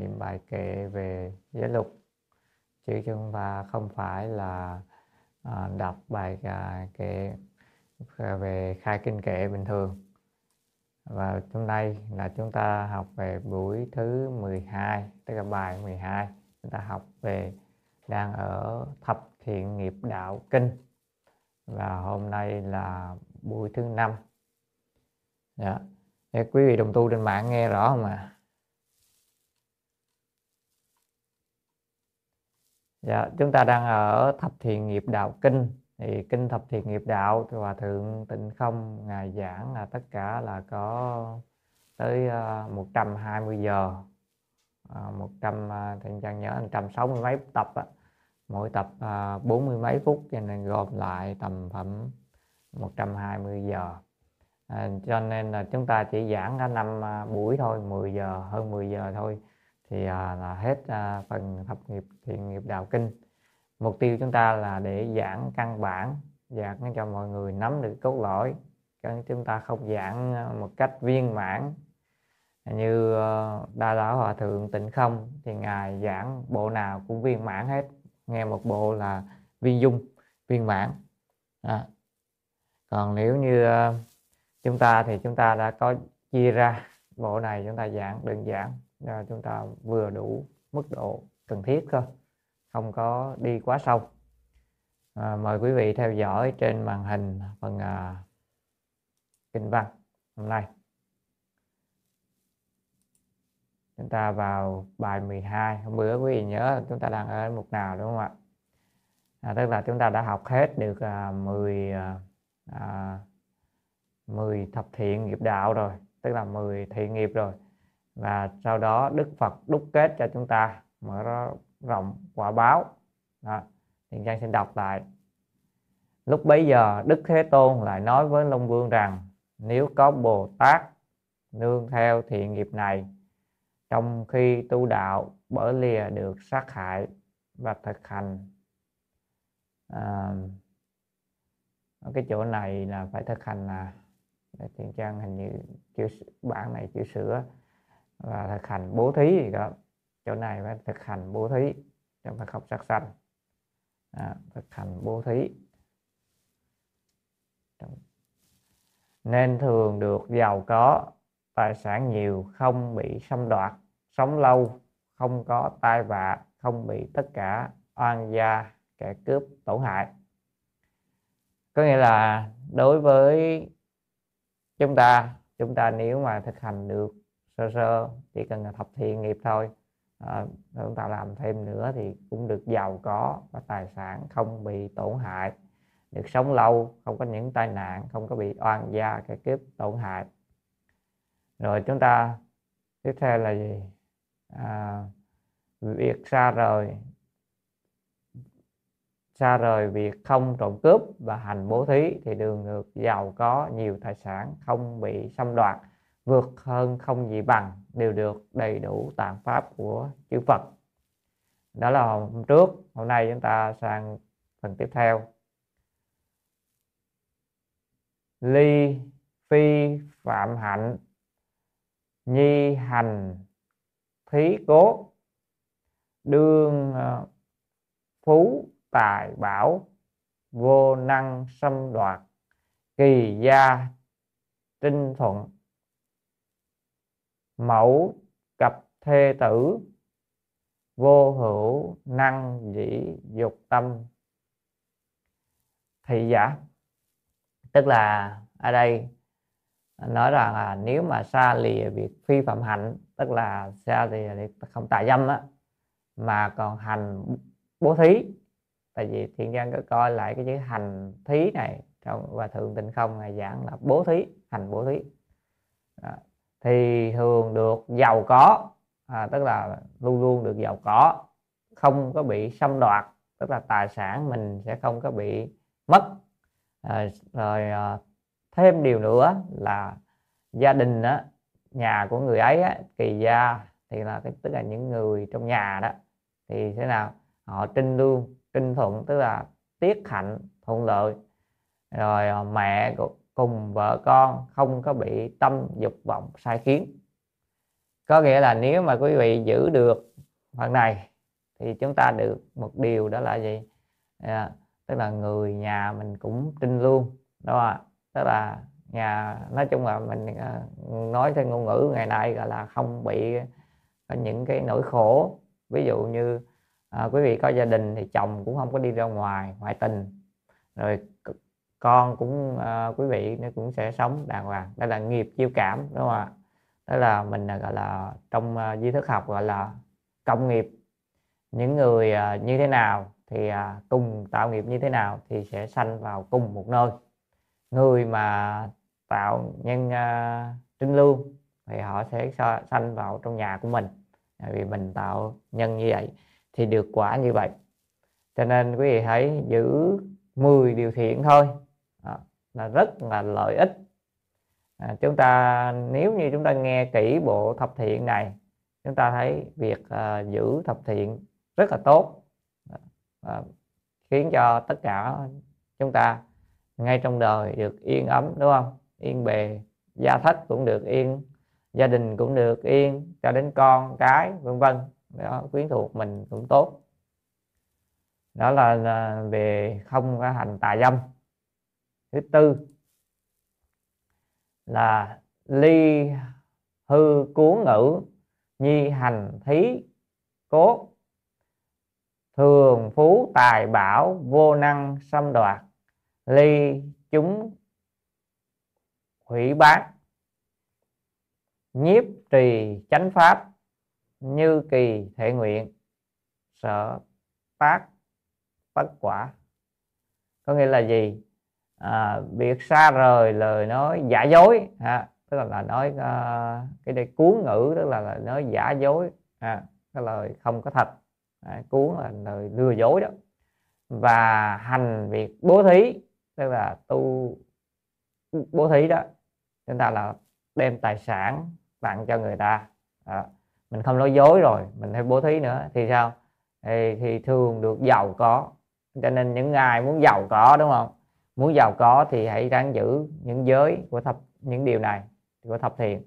niệm bài kệ về giới luật. Chứ chúng ta không phải là à, đọc bài à, kệ à, về khai kinh kệ bình thường. Và hôm nay là chúng ta học về buổi thứ 12 tức là bài 12 chúng ta học về đang ở thập thiện nghiệp đạo kinh. Và hôm nay là buổi thứ năm. Dạ. Để quý vị đồng tu trên mạng nghe rõ không ạ? à? Dạ chúng ta đang ở thập thiện nghiệp đạo kinh. Thì kinh thập thiện nghiệp đạo thì hòa thượng tịnh không ngài giảng là tất cả là có tới ờ, 120 giờ. À, 100 uh, trang nhớ 160 mấy tập á. Mỗi tập ờ, à, 40 mấy phút cho nên gom lại tầm phẩm 120 giờ. À, cho nên là chúng ta chỉ giảng cả năm buổi thôi 10 giờ hơn 10 giờ thôi thì à, là hết à, phần thập nghiệp thiện nghiệp đạo kinh. Mục tiêu chúng ta là để giảng căn bản giảng cho mọi người nắm được cốt lõi chúng ta không giảng à, một cách viên mãn. Như ờ, đa lão hòa thượng tịnh không thì ngài giảng bộ nào cũng viên mãn hết. Nghe một bộ là viên dung viên mãn. À, còn nếu như ờ, chúng ta thì chúng ta đã có chia ra bộ này chúng ta giảng đơn giản à, chúng ta vừa đủ mức độ cần thiết thôi không có đi quá sâu. À, mời quý vị theo dõi trên màn hình phần à, kinh văn hôm nay. Chúng ta vào bài 12 hôm bữa quý vị nhớ chúng ta đang ở mục nào đúng không ạ? À, tức là chúng ta đã học hết được à, 10 à, 10 thập thiện nghiệp đạo rồi tức là 10 thiện nghiệp rồi và sau đó Đức Phật đúc kết cho chúng ta mở rộng quả báo. Đó. Thiện Trang xin đọc lại. Lúc bấy giờ Đức Thế Tôn lại nói với Long Vương rằng nếu có Bồ Tát nương theo thiện nghiệp này trong khi tu đạo bởi lìa được sát hại và thực hành à, cái chỗ này là phải thực hành là. Thiện trang hình như chữ bản này chữ sửa và thực hành bố thí gì đó. Chỗ này phải thực hành bố thí trong phải học sát sanh. À, thực hành bố thí. Nên thường được giàu có tài sản nhiều không bị xâm đoạt sống lâu không có tai vạ không bị tất cả oan gia kẻ cướp tổn hại. Có nghĩa là đối với chúng ta chúng ta nếu mà thực hành được sơ sơ chỉ cần là thập thiện nghiệp thôi. À, chúng ta làm thêm nữa thì cũng được giàu có và tài sản không bị tổn hại. Được sống lâu không có những tai nạn không có bị oan gia cái kiếp tổn hại. Rồi chúng ta tiếp theo là gì? À, việc xa rời. Xa rời việc không trộm cướp và hành bố thí thì đường được giàu có nhiều tài sản không bị xâm đoạt vượt hơn không gì bằng đều được đầy đủ tạng pháp của chư Phật. Đó là hôm trước, hôm nay chúng ta sang phần tiếp theo. Ly phi phạm hạnh, nhi hành thí cố, đương ờ, phú tài bảo, vô năng xâm đoạt, kỳ gia trinh thuận mẫu cặp thê tử, vô hữu năng dĩ dục tâm. Thị giả, tức là ở đây nói rằng là nếu mà xa lìa việc phi phạm hạnh, tức là xa lìa không tà dâm á, mà còn hành bố thí. Tại vì thiện nhân có coi lại cái chữ hành thí này trong và thượng tịnh không ngài giảng là bố thí, hành bố thí. Đó thì thường được giàu có à, tức là luôn luôn được giàu có không có bị xâm đoạt tức là tài sản mình sẽ không có bị mất. À, rồi à, thêm điều nữa là gia đình đó nhà của người ấy á, kỳ gia thì là cái tức là những người trong nhà đó thì thế nào họ trinh lương trinh thuận tức là tiết hạnh thuận lợi. Rồi à, mẹ mẹ cùng vợ con không có bị tâm dục vọng sai khiến. Có nghĩa là nếu mà quý vị giữ được phần này thì chúng ta được một điều đó là gì? À, tức là người nhà mình cũng trinh luôn đó à. tức là nhà nói chung là mình à, nói theo ngôn ngữ ngày nay gọi là không bị có những cái nỗi khổ. Ví dụ như à, quý vị có gia đình thì chồng cũng không có đi ra ngoài ngoại tình. Rồi con cũng uh, quý vị nó cũng sẽ sống đàng hoàng. Đây là nghiệp chiêu cảm đúng không ạ? Đó là mình ờ, gọi là trong ờ, uh, duy thức học gọi là công nghiệp. Những người uh, như thế nào thì uh, cùng tạo nghiệp như thế nào thì sẽ sanh vào cùng một nơi. Người mà tạo nhân uh, trinh lương thì họ sẽ sanh vào trong nhà của mình. Vì mình tạo nhân như vậy thì được quả như vậy. Cho nên quý vị hãy giữ 10 điều thiện thôi là rất là lợi ích. À, chúng ta nếu như chúng ta nghe kỹ bộ thập thiện này chúng ta thấy việc à, giữ thập thiện rất là tốt à, à, khiến cho tất cả chúng ta ngay trong đời được yên ấm đúng không? Yên bề gia thất cũng được yên gia đình cũng được yên cho đến con cái vân vân. Đó quyến thuộc mình cũng tốt. Đó là, là về không có hành tà dâm thứ tư là ly hư cú ngữ nhi hành thí cố. Thường phú tài bảo vô năng xâm đoạt, ly chúng hủy bát nhiếp trì chánh pháp như kỳ thể nguyện, sở tác bất quả. Có nghĩa là gì? À, việc xa rời lời nói giả dối ha tức là, là nói uh, cái đây cuốn ngữ tức là, là nói giả dối ha cái lời không có thật. À, cuốn là lời lừa dối đó. Và hành việc bố thí tức là tu bố thí đó chúng ta là đem tài sản tặng cho người ta. À, mình không nói dối rồi mình hay bố thí nữa thì sao? Thì, thì thường được giàu có cho nên những ai muốn giàu có đúng không? Muốn giàu có thì hãy ráng giữ những giới của thập những điều này của thập thiện.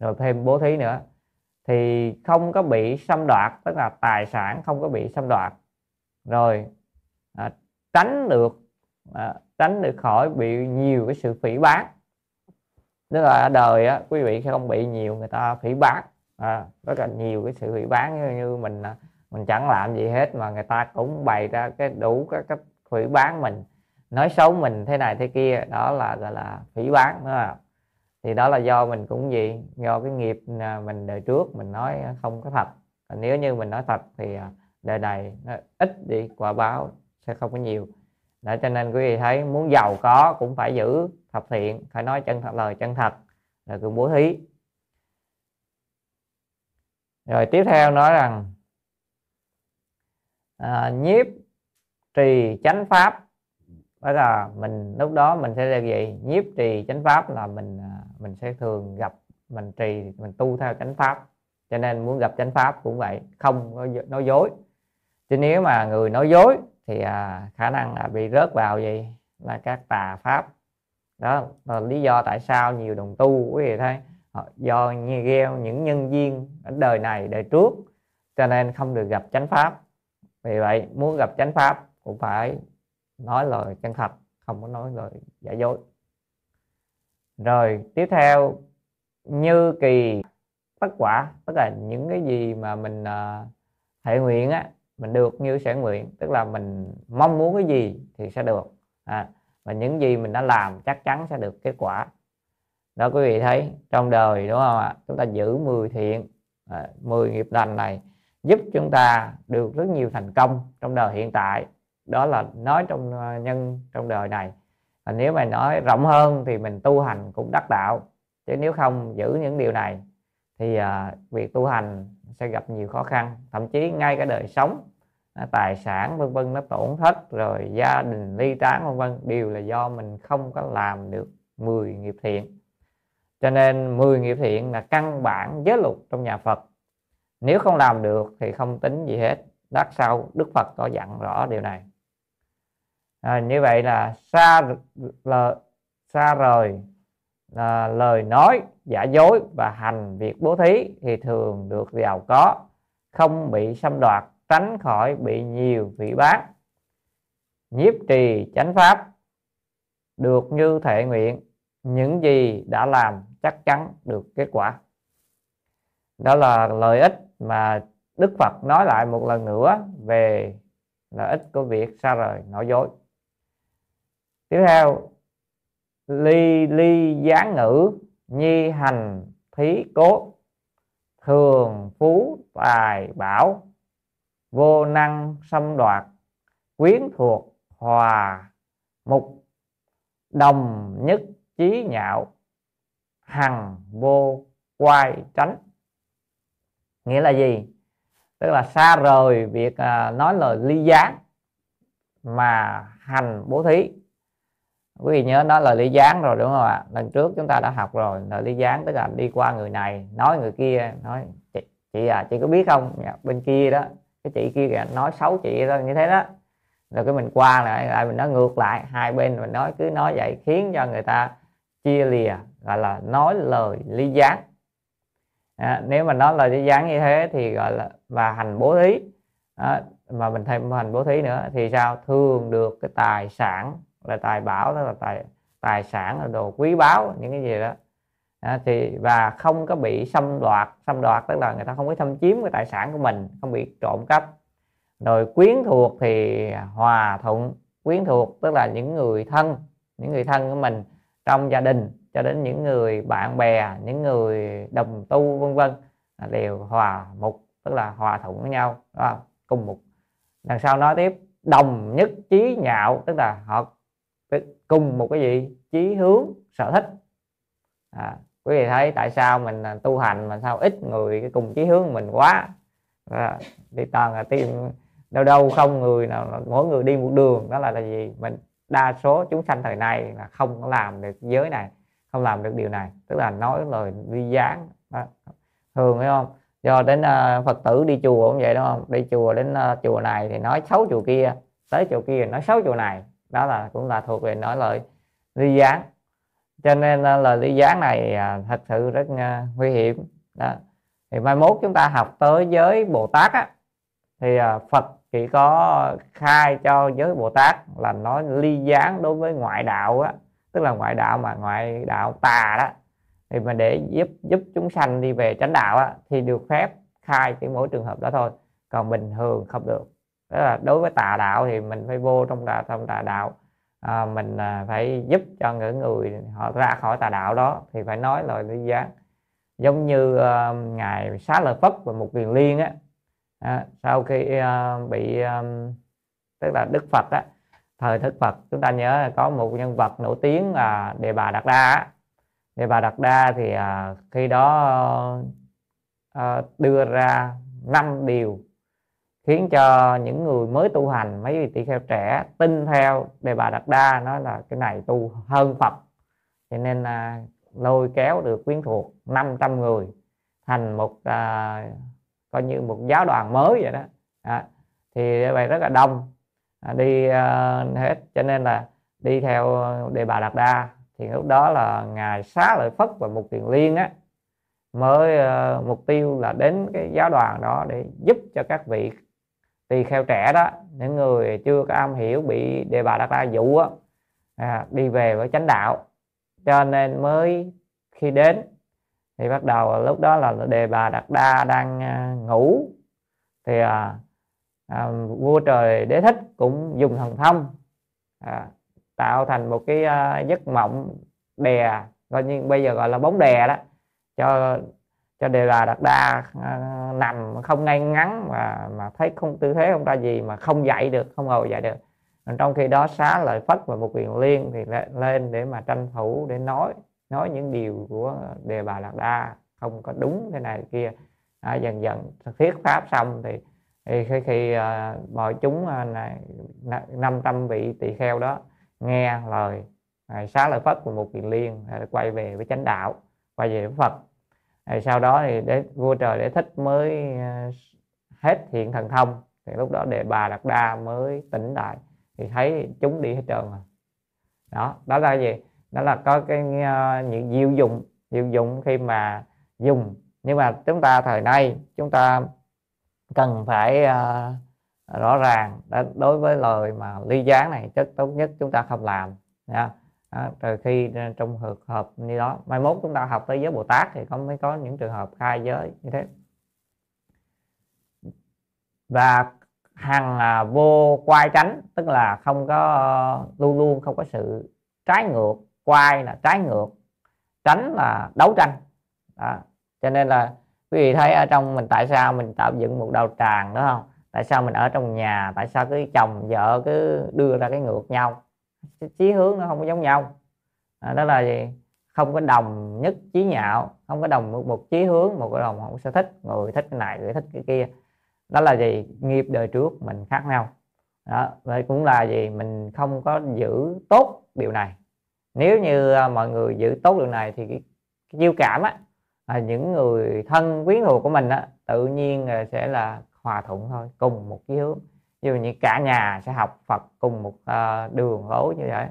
Rồi thêm bố thí nữa. Thì không có bị xâm đoạt tức là tài sản không có bị xâm đoạt. Rồi à, tránh được à, tránh được khỏi bị nhiều cái sự phỉ bán tức là ở đời á quý vị không bị nhiều người ta phỉ bán à, rất là nhiều cái sự phỉ bán như, như mình à, mình chẳng làm gì hết mà người ta cũng bày ra cái đủ các cách phỉ bán mình nói xấu mình thế này thế kia đó là gọi là phỉ bán đó thì đó là do mình cũng gì do cái nghiệp à, mình đời trước mình nói không có thật. Còn nếu như mình nói thật thì à, đời này nó ít đi quả báo sẽ không có nhiều. Đó cho nên quý vị thấy muốn giàu có cũng phải giữ thập thiện phải nói chân thật lời chân thật là cứ bố thí. Rồi tiếp theo nói rằng à, nhiếp trì chánh pháp đó là mình lúc đó mình sẽ là gì nhiếp trì chánh pháp là mình à, mình sẽ thường gặp mình trì mình tu theo chánh pháp. Cho nên muốn gặp chánh pháp cũng vậy không có nói dối. Chứ nếu mà người nói dối thì à, khả năng là bị rớt vào gì là các tà pháp. Đó là lý do tại sao nhiều đồng tu quý vị thấy do như gieo những nhân viên ở đời này đời trước cho nên không được gặp chánh pháp. Vì vậy muốn gặp chánh pháp cũng phải nói lời chân thật không có nói lời giả dối. Rồi tiếp theo như kỳ. Tất quả tức là những cái gì mà mình à, uh, thể nguyện á mình được như sẽ nguyện tức là mình mong muốn cái gì thì sẽ được à, và những gì mình đã làm chắc chắn sẽ được kết quả. Đó quý vị thấy trong đời đúng không ạ? Chúng ta giữ 10 thiện à, 10 nghiệp lành này giúp chúng ta được rất nhiều thành công trong đời hiện tại đó là nói trong ờ, nhân trong đời này. Và nếu mà nói rộng hơn thì mình tu hành cũng đắc đạo. Chứ nếu không giữ những điều này thì à, việc tu hành sẽ gặp nhiều khó khăn. Thậm chí ngay cả đời sống ờ, tài sản vân vân nó tổn thất rồi gia đình ly tán vân vân đều là do mình không có làm được 10 nghiệp thiện. Cho nên 10 nghiệp thiện là căn bản giới luật trong nhà Phật. Nếu không làm được thì không tính gì hết. Đắc sau Đức Phật có dặn rõ điều này à, như vậy là xa là xa rời là lời nói giả dối và hành việc bố thí thì thường được giàu có không bị xâm đoạt tránh khỏi bị nhiều vị bán. Nhiếp trì chánh pháp được như thệ nguyện những gì đã làm chắc chắn được kết quả. Đó là lợi ích mà Đức Phật nói lại một lần nữa về lợi ích của việc xa rời nói dối tiếp theo, ly ly gián ngữ, nhi hành, thí cố thường, phú, tài, bảo, vô năng xâm đoạt, quyến thuộc, hòa, mục, đồng nhất trí nhạo, hằng, vô, quay, tránh. Nghĩa là gì? Tức là xa rời việc à, nói lời ly gián mà hành bố thí quý vị nhớ nói lời ly gián rồi đúng không ạ? Lần trước chúng ta đã học rồi lời ly gián tức là đi qua người này nói người kia nói chị, chị à chị có biết không? Dạ, bên kia đó cái chị kia kìa nói xấu chị đó như thế đó. Rồi cái mình qua lại lại mình nói ngược lại hai bên mình nói cứ nói vậy khiến cho người ta chia lìa gọi là nói lời ly gián à, nếu mà nói lời ly gián như thế thì gọi là và hành bố thí à, mà mình thêm hành bố thí nữa thì sao? Thường được cái tài sản là tài bảo đó là tài tài sản là đồ quý báu những cái gì đó. À, thì và không có bị xâm đoạt xâm đoạt tức là người ta không có xâm chiếm cái tài sản của mình không bị trộm cắp. Rồi quyến thuộc thì hòa thuận quyến thuộc tức là những người thân những người thân của mình trong gia đình cho đến những người bạn bè những người đồng tu vân vân đều hòa mục tức là hòa thuận với nhau đó, cùng một đằng sau nói tiếp đồng nhất trí nhạo tức là họ cùng một cái gì? Chí hướng sở thích. À, quý vị thấy tại sao mình à, tu hành mà sao ít người cái cùng chí hướng mình quá? À, đi toàn là tìm đâu đâu không người nào mỗi người đi một đường đó là là gì? Mình đa số chúng sanh thời này là không có làm được giới này không làm được điều này. Tức là nói lời vi gián đó. thường phải không? Do đến uh, phật tử đi chùa cũng vậy đúng không? Đi chùa đến uh, chùa này thì nói xấu chùa kia tới chùa kia nói xấu chùa này đó là cũng là thuộc về nói lời ly gián. Cho nên à, lời ly gián này à, thật sự rất à, nguy hiểm. Đó. thì mai mốt chúng ta học tới giới bồ tát á thì phật chỉ có khai cho giới bồ tát là nói ly gián đối với ngoại đạo á tức là ngoại đạo mà ngoại đạo tà đó. Thì mà để giúp giúp chúng sanh đi về chánh đạo á, thì được phép khai chỉ mỗi trường hợp đó thôi. Còn bình thường không được đó là đối với tà đạo thì mình phải vô trong tà trong tà đạo. À, mình à, phải giúp cho những người họ ra khỏi tà đạo đó thì phải nói lời lý gián giống như à, ngài xá lợi phất và một kiền liên á. À, sau khi à, bị à, tức là đức phật á thời đức phật chúng ta nhớ là có một nhân vật nổi tiếng là đề bà đạt đa á. Đề bà đạt đa thì à, khi đó à, đưa ra năm điều khiến cho những người mới tu hành mấy vị tỳ kheo trẻ tin theo đề bà đạt đa nói là cái này tu hơn phật. Cho nên à, lôi kéo được quyến thuộc 500 người thành một à, coi như một giáo đoàn mới vậy đó. À, thì vậy rất là đông. À, đi à, hết. Cho nên là đi theo đề bà đạt đa thì lúc đó là ngài xá lợi phất và một tiền liên á mới uh, mục tiêu là đến cái giáo đoàn đó để giúp cho các vị tỳ kheo trẻ đó những người chưa có am hiểu bị đề bà đạt đa dụ á à, đi về với chánh đạo. Cho nên mới khi đến thì bắt đầu lúc đó là đề bà đạt đa đang à, ngủ. Thì à, à, vua trời đế thích cũng dùng thần thông à, tạo thành một cái à, giấc mộng đè coi như bây giờ gọi là bóng đè đó cho cho đề bà đạt đa à, nằm không ngay ngắn mà mà thấy không tư thế không ra gì mà không dậy được không ngồi dậy được. Trong khi đó xá lợi phất và một quyền liên thì lên để mà tranh thủ để nói nói những điều của đề bà lạc đa không có đúng thế này kia. À, dần dần thuyết pháp xong thì, thì khi, khi à, uh, mọi chúng à, uh, 500 vị tỳ kheo đó nghe lời uh, xá lợi phất của một quyền liên uh, quay về với chánh đạo quay về với phật rồi sau đó thì để vua trời để thích mới ờ, hết hiện thần thông. Thì lúc đó đề bà đạt đa mới tỉnh lại. Thì thấy chúng đi hết trơn rồi. Đó đó là gì? Đó là có cái uh, những diệu dụng diệu dụng khi mà dùng. Nhưng mà chúng ta thời nay chúng ta cần phải uh, rõ ràng đối với lời mà ly gián này chất tốt nhất chúng ta không làm nha à, từ khi ờ, trong hợp hợp như đó mai mốt chúng ta học tới giới bồ tát thì có mới có những trường hợp khai giới như thế. Và hằng à, vô quay tránh tức là không có ờ, luôn luôn không có sự trái ngược quay là trái ngược tránh là đấu tranh. Đó. cho nên là quý vị thấy ở trong mình tại sao mình tạo dựng một đầu tràng đúng không? Tại sao mình ở trong nhà tại sao cứ chồng vợ cứ đưa ra cái ngược nhau? Chí hướng nó không có giống nhau. À, đó là gì? Không có đồng nhất chí nhạo không có đồng một, một chí hướng một cái đồng không sở thích. Người thích cái này người thích cái kia. Đó là gì? Nghiệp đời trước mình khác nhau. Đó vậy cũng là gì? Mình không có giữ tốt điều này. Nếu như à, mọi người giữ tốt điều này thì cái, cái chiêu cảm á à, những người thân quyến thuộc của mình á tự nhiên à, sẽ là hòa thuận thôi cùng một chí hướng ví dụ như cả nhà sẽ học Phật cùng một uh, đường lối như vậy.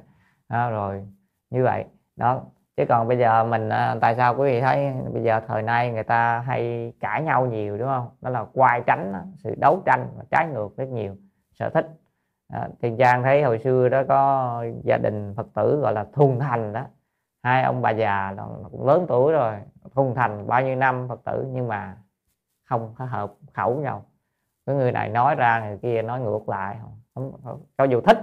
À, rồi như vậy. Đó chứ còn bây giờ mình uh, tại sao quý vị thấy bây giờ thời nay người ta hay cãi nhau nhiều đúng không? Đó là quay tránh đó, sự đấu tranh và trái ngược rất nhiều sở thích. À, thiên Giang thấy hồi xưa đó có gia đình Phật tử gọi là thuần thành đó. Hai ông bà già đó, cũng lớn tuổi rồi thuần thành bao nhiêu năm Phật tử nhưng mà không có hợp khẩu nhau cái người này nói ra người kia nói ngược lại. Không, không, cho dù thích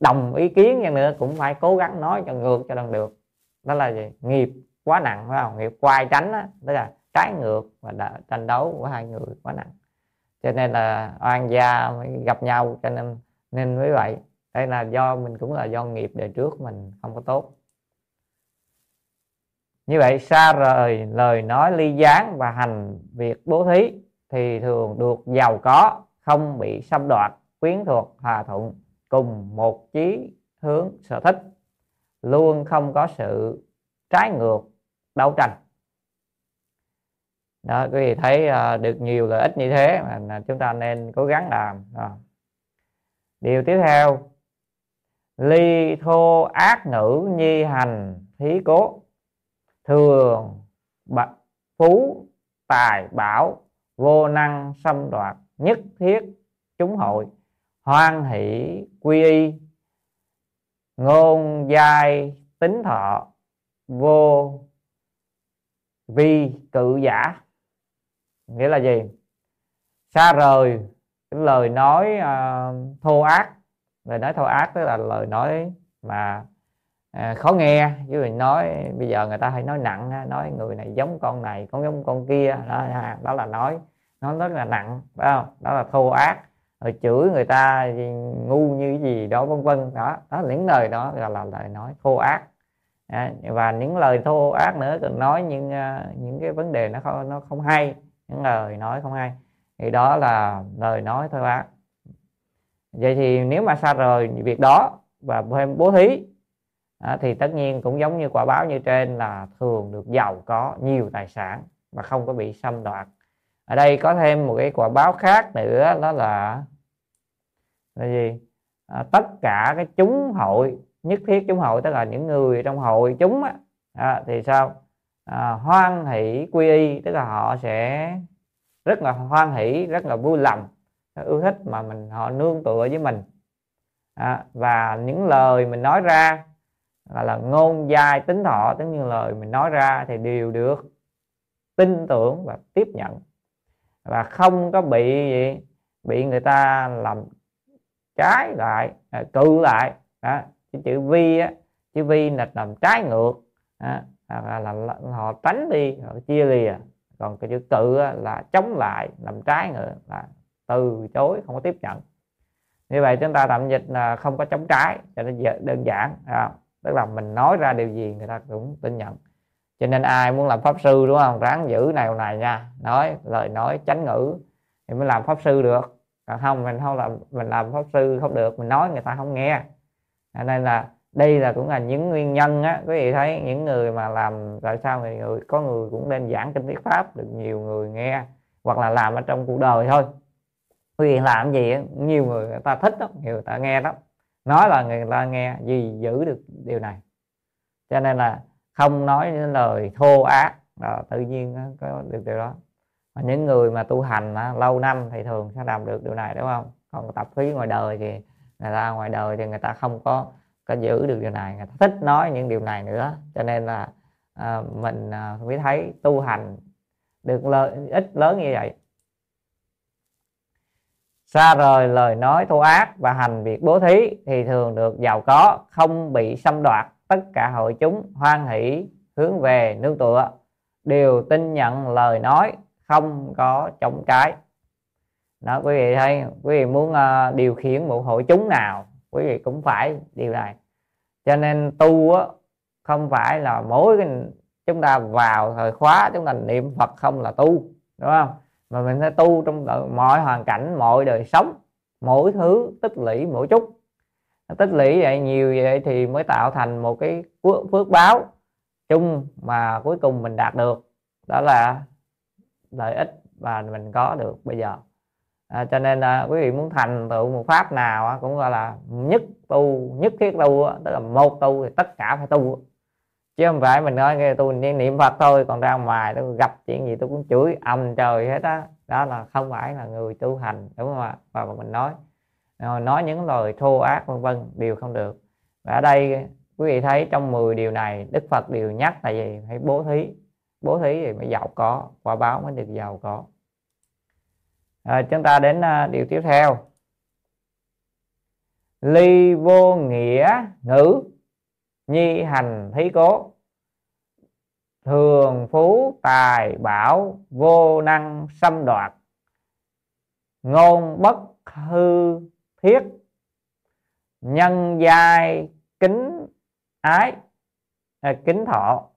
đồng ý kiến nhưng nữa cũng phải cố gắng nói cho ngược cho bằng được. Đó là gì? Nghiệp quá nặng phải không? Nghiệp quay tránh đó, tức là trái ngược và tranh đấu của hai người quá nặng. Cho nên là oan gia mới gặp nhau cho nên nên mới vậy. Đây là do mình cũng là do nghiệp đời trước mình không có tốt. Như vậy xa rời lời nói ly gián và hành việc bố thí thì thường được giàu có không bị xâm đoạt quyến thuộc hòa thuận cùng một chí hướng sở thích luôn không có sự trái ngược đấu tranh. Đó quý vị thấy uh, được nhiều lợi ích như thế mà chúng ta nên cố gắng làm. Đó. điều tiếp theo ly thô ác ngữ nhi hành thí cố. Thường bạch phú tài bảo vô năng xâm đoạt nhất thiết chúng hội hoan hỷ quy y ngôn giai tính thọ vô vi cự giả. Nghĩa là gì? Xa rời cái lời nói uh, thô ác. Lời nói thô ác tức là lời nói mà à, khó nghe chứ mình nói bây giờ người ta hay nói nặng nói người này giống con này con giống con kia đó, đó là nói nó rất là nặng phải không? Đó là thô ác rồi chửi người ta ngu như gì đó vân vân đó đó những lời đó gọi là lời nói thô ác. À, và những lời thô ác nữa còn nói những à, những cái vấn đề nó không nó không hay những lời nói không hay thì đó là lời nói thô ác. Vậy thì nếu mà xa rời việc đó và thêm bố thí à, thì tất nhiên cũng giống như quả báo như trên là thường được giàu có nhiều tài sản và không có bị xâm đoạt. Ở đây có thêm một cái quả báo khác nữa đó là là gì? À, tất cả cái chúng hội nhất thiết chúng hội tức là những người trong hội chúng á, à, thì sao? À, hoan hỷ quy y tức là họ sẽ rất là hoan hỷ rất là vui lòng ưa thích mà mình họ nương tựa với mình. À, và những lời mình nói ra là, là ngôn dài tính thọ tức như lời mình nói ra thì đều được tin tưởng và tiếp nhận. Và không có bị gì bị người ta làm trái lại à, cự lại. Đó cái chữ vi á chữ vi là làm trái ngược. À, là, là, là, họ tránh đi họ chia lìa. Còn cái chữ cự á, là chống lại làm trái ngược là từ chối không có tiếp nhận. Như vậy chúng ta tạm dịch là không có chống trái cho nó đơn giản à, tức là mình nói ra điều gì người ta cũng tin nhận. Cho nên ai muốn làm pháp sư đúng không? Ráng giữ này này nha. Nói lời nói tránh ngữ thì mới làm pháp sư được. Còn không mình không làm mình làm pháp sư không được mình nói người ta không nghe. Nên là đây là cũng là những nguyên nhân á. Quý vị thấy những người mà làm tại sao người, người có người cũng nên giảng kinh thuyết pháp được nhiều người nghe hoặc là làm ở trong cuộc đời thôi. Quý vị làm gì á nhiều người người ta thích lắm nhiều người ta nghe lắm nói là người ta nghe gì giữ được điều này. Cho nên là không nói những lời thô ác đó, tự nhiên có được điều đó. Mà những người mà tu hành đó, lâu năm thì thường sẽ làm được điều này đúng không? Còn tập khí ngoài đời thì người ta ngoài đời thì người ta không có có giữ được điều này. Người ta thích nói những điều này nữa. Cho nên là à, mình à, mới thấy tu hành được lợi ích lớn như vậy xa rời lời nói thô ác và hành việc bố thí thì thường được giàu có không bị xâm đoạt. Tất cả hội chúng hoan hỷ hướng về nương tựa. Đều tin nhận lời nói không có chống trái. Đó quý vị thấy quý vị muốn uh, điều khiển một hội chúng nào quý vị cũng phải điều này. Cho nên tu á, không phải là mỗi cái chúng ta vào thời khóa chúng ta niệm phật không là tu đúng không? Mà mình phải tu trong mọi hoàn cảnh mọi đời sống mỗi thứ tích lũy mỗi chút. Tích lũy vậy nhiều vậy thì mới tạo thành một cái phước báo chung mà cuối cùng mình đạt được. Đó là lợi ích và mình có được bây giờ. À, cho nên à, quý vị muốn thành tựu một pháp nào cũng gọi là nhất tu nhất thiết tu tức là một tu thì tất cả phải tu chứ không phải mình nói nghe tôi niệm phật thôi còn ra ngoài tôi gặp chuyện gì tôi cũng chửi ầm trời hết á. Đó. đó là không phải là người tu hành đúng không ạ? Và mình nói ờ, nói những lời thô ác vân vân đều không được. Và ở đây quý vị thấy trong 10 điều này đức phật đều nhắc là gì? Hãy bố thí bố thí thì mới giàu có quả báo mới được giàu có. À, chúng ta đến uh, điều tiếp theo. Ly vô nghĩa ngữ nhi hành thí cố. Thường phú tài bảo vô năng xâm đoạt. Ngôn bất hư thiết. Nhân giai kính ái. À, kính thọ.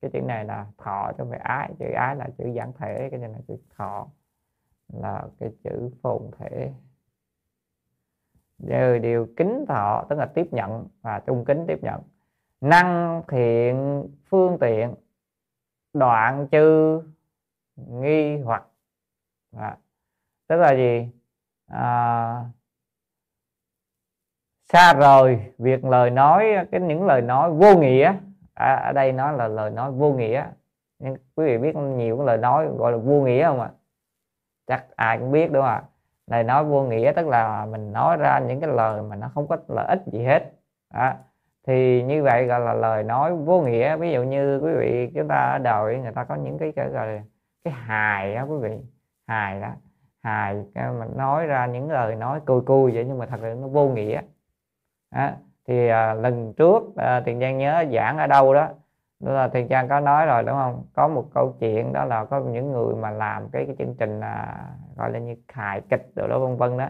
Cái chữ này là thọ cho về ái. Chữ ái là chữ giản thể cái này là chữ thọ. Là cái chữ phồn thể đều điều kính thọ tức là tiếp nhận và trung kính tiếp nhận. Năng thiện phương tiện đoạn chư nghi hoặc. À, tức là gì? À, xa rời việc lời nói cái những lời nói vô nghĩa. À, ở đây nó là lời nói vô nghĩa. Nhưng quý vị biết nhiều cái lời nói gọi là vô nghĩa không ạ? Chắc ai cũng biết đúng không ạ? Lời nói vô nghĩa tức là mình nói ra những cái lời mà nó không có lợi ích gì hết. À, thì như vậy gọi là lời nói vô nghĩa. Ví dụ như quý vị chúng ta ở đời người ta có những cái cái gọi là cái hài đó quý vị. Hài đó. Hài mình nói ra những lời nói cùi cùi vậy nhưng mà thật sự nó vô nghĩa. À, thì à, lần trước à, tiền giang nhớ giảng ở đâu đó đó là thiền giang có nói rồi đúng không? Có một câu chuyện đó là có những người mà làm cái, cái chương trình à, gọi là như hài kịch rồi đó vân vân đó.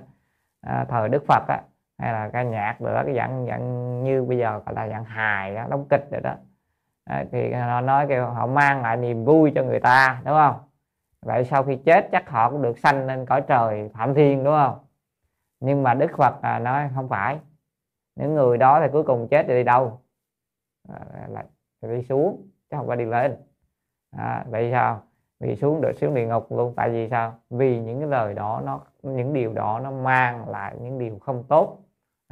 À, thời đức phật á hay là ca nhạc rồi đó cái dạng dạng như bây giờ gọi là dạng hài đó, đóng kịch rồi đó. À, thì họ nói kêu họ mang lại niềm vui cho người ta đúng không? Vậy sau khi chết chắc họ cũng được sanh lên cõi trời phạm thiên đúng không? Nhưng mà đức phật à, nói không phải. Những người đó thì cuối cùng chết thì đi đâu? À, lại đi xuống chứ không phải đi lên. À, vậy sao? Vì xuống được xuống địa ngục luôn tại vì sao? Vì những cái lời đó nó, những điều đó nó mang lại những điều không tốt.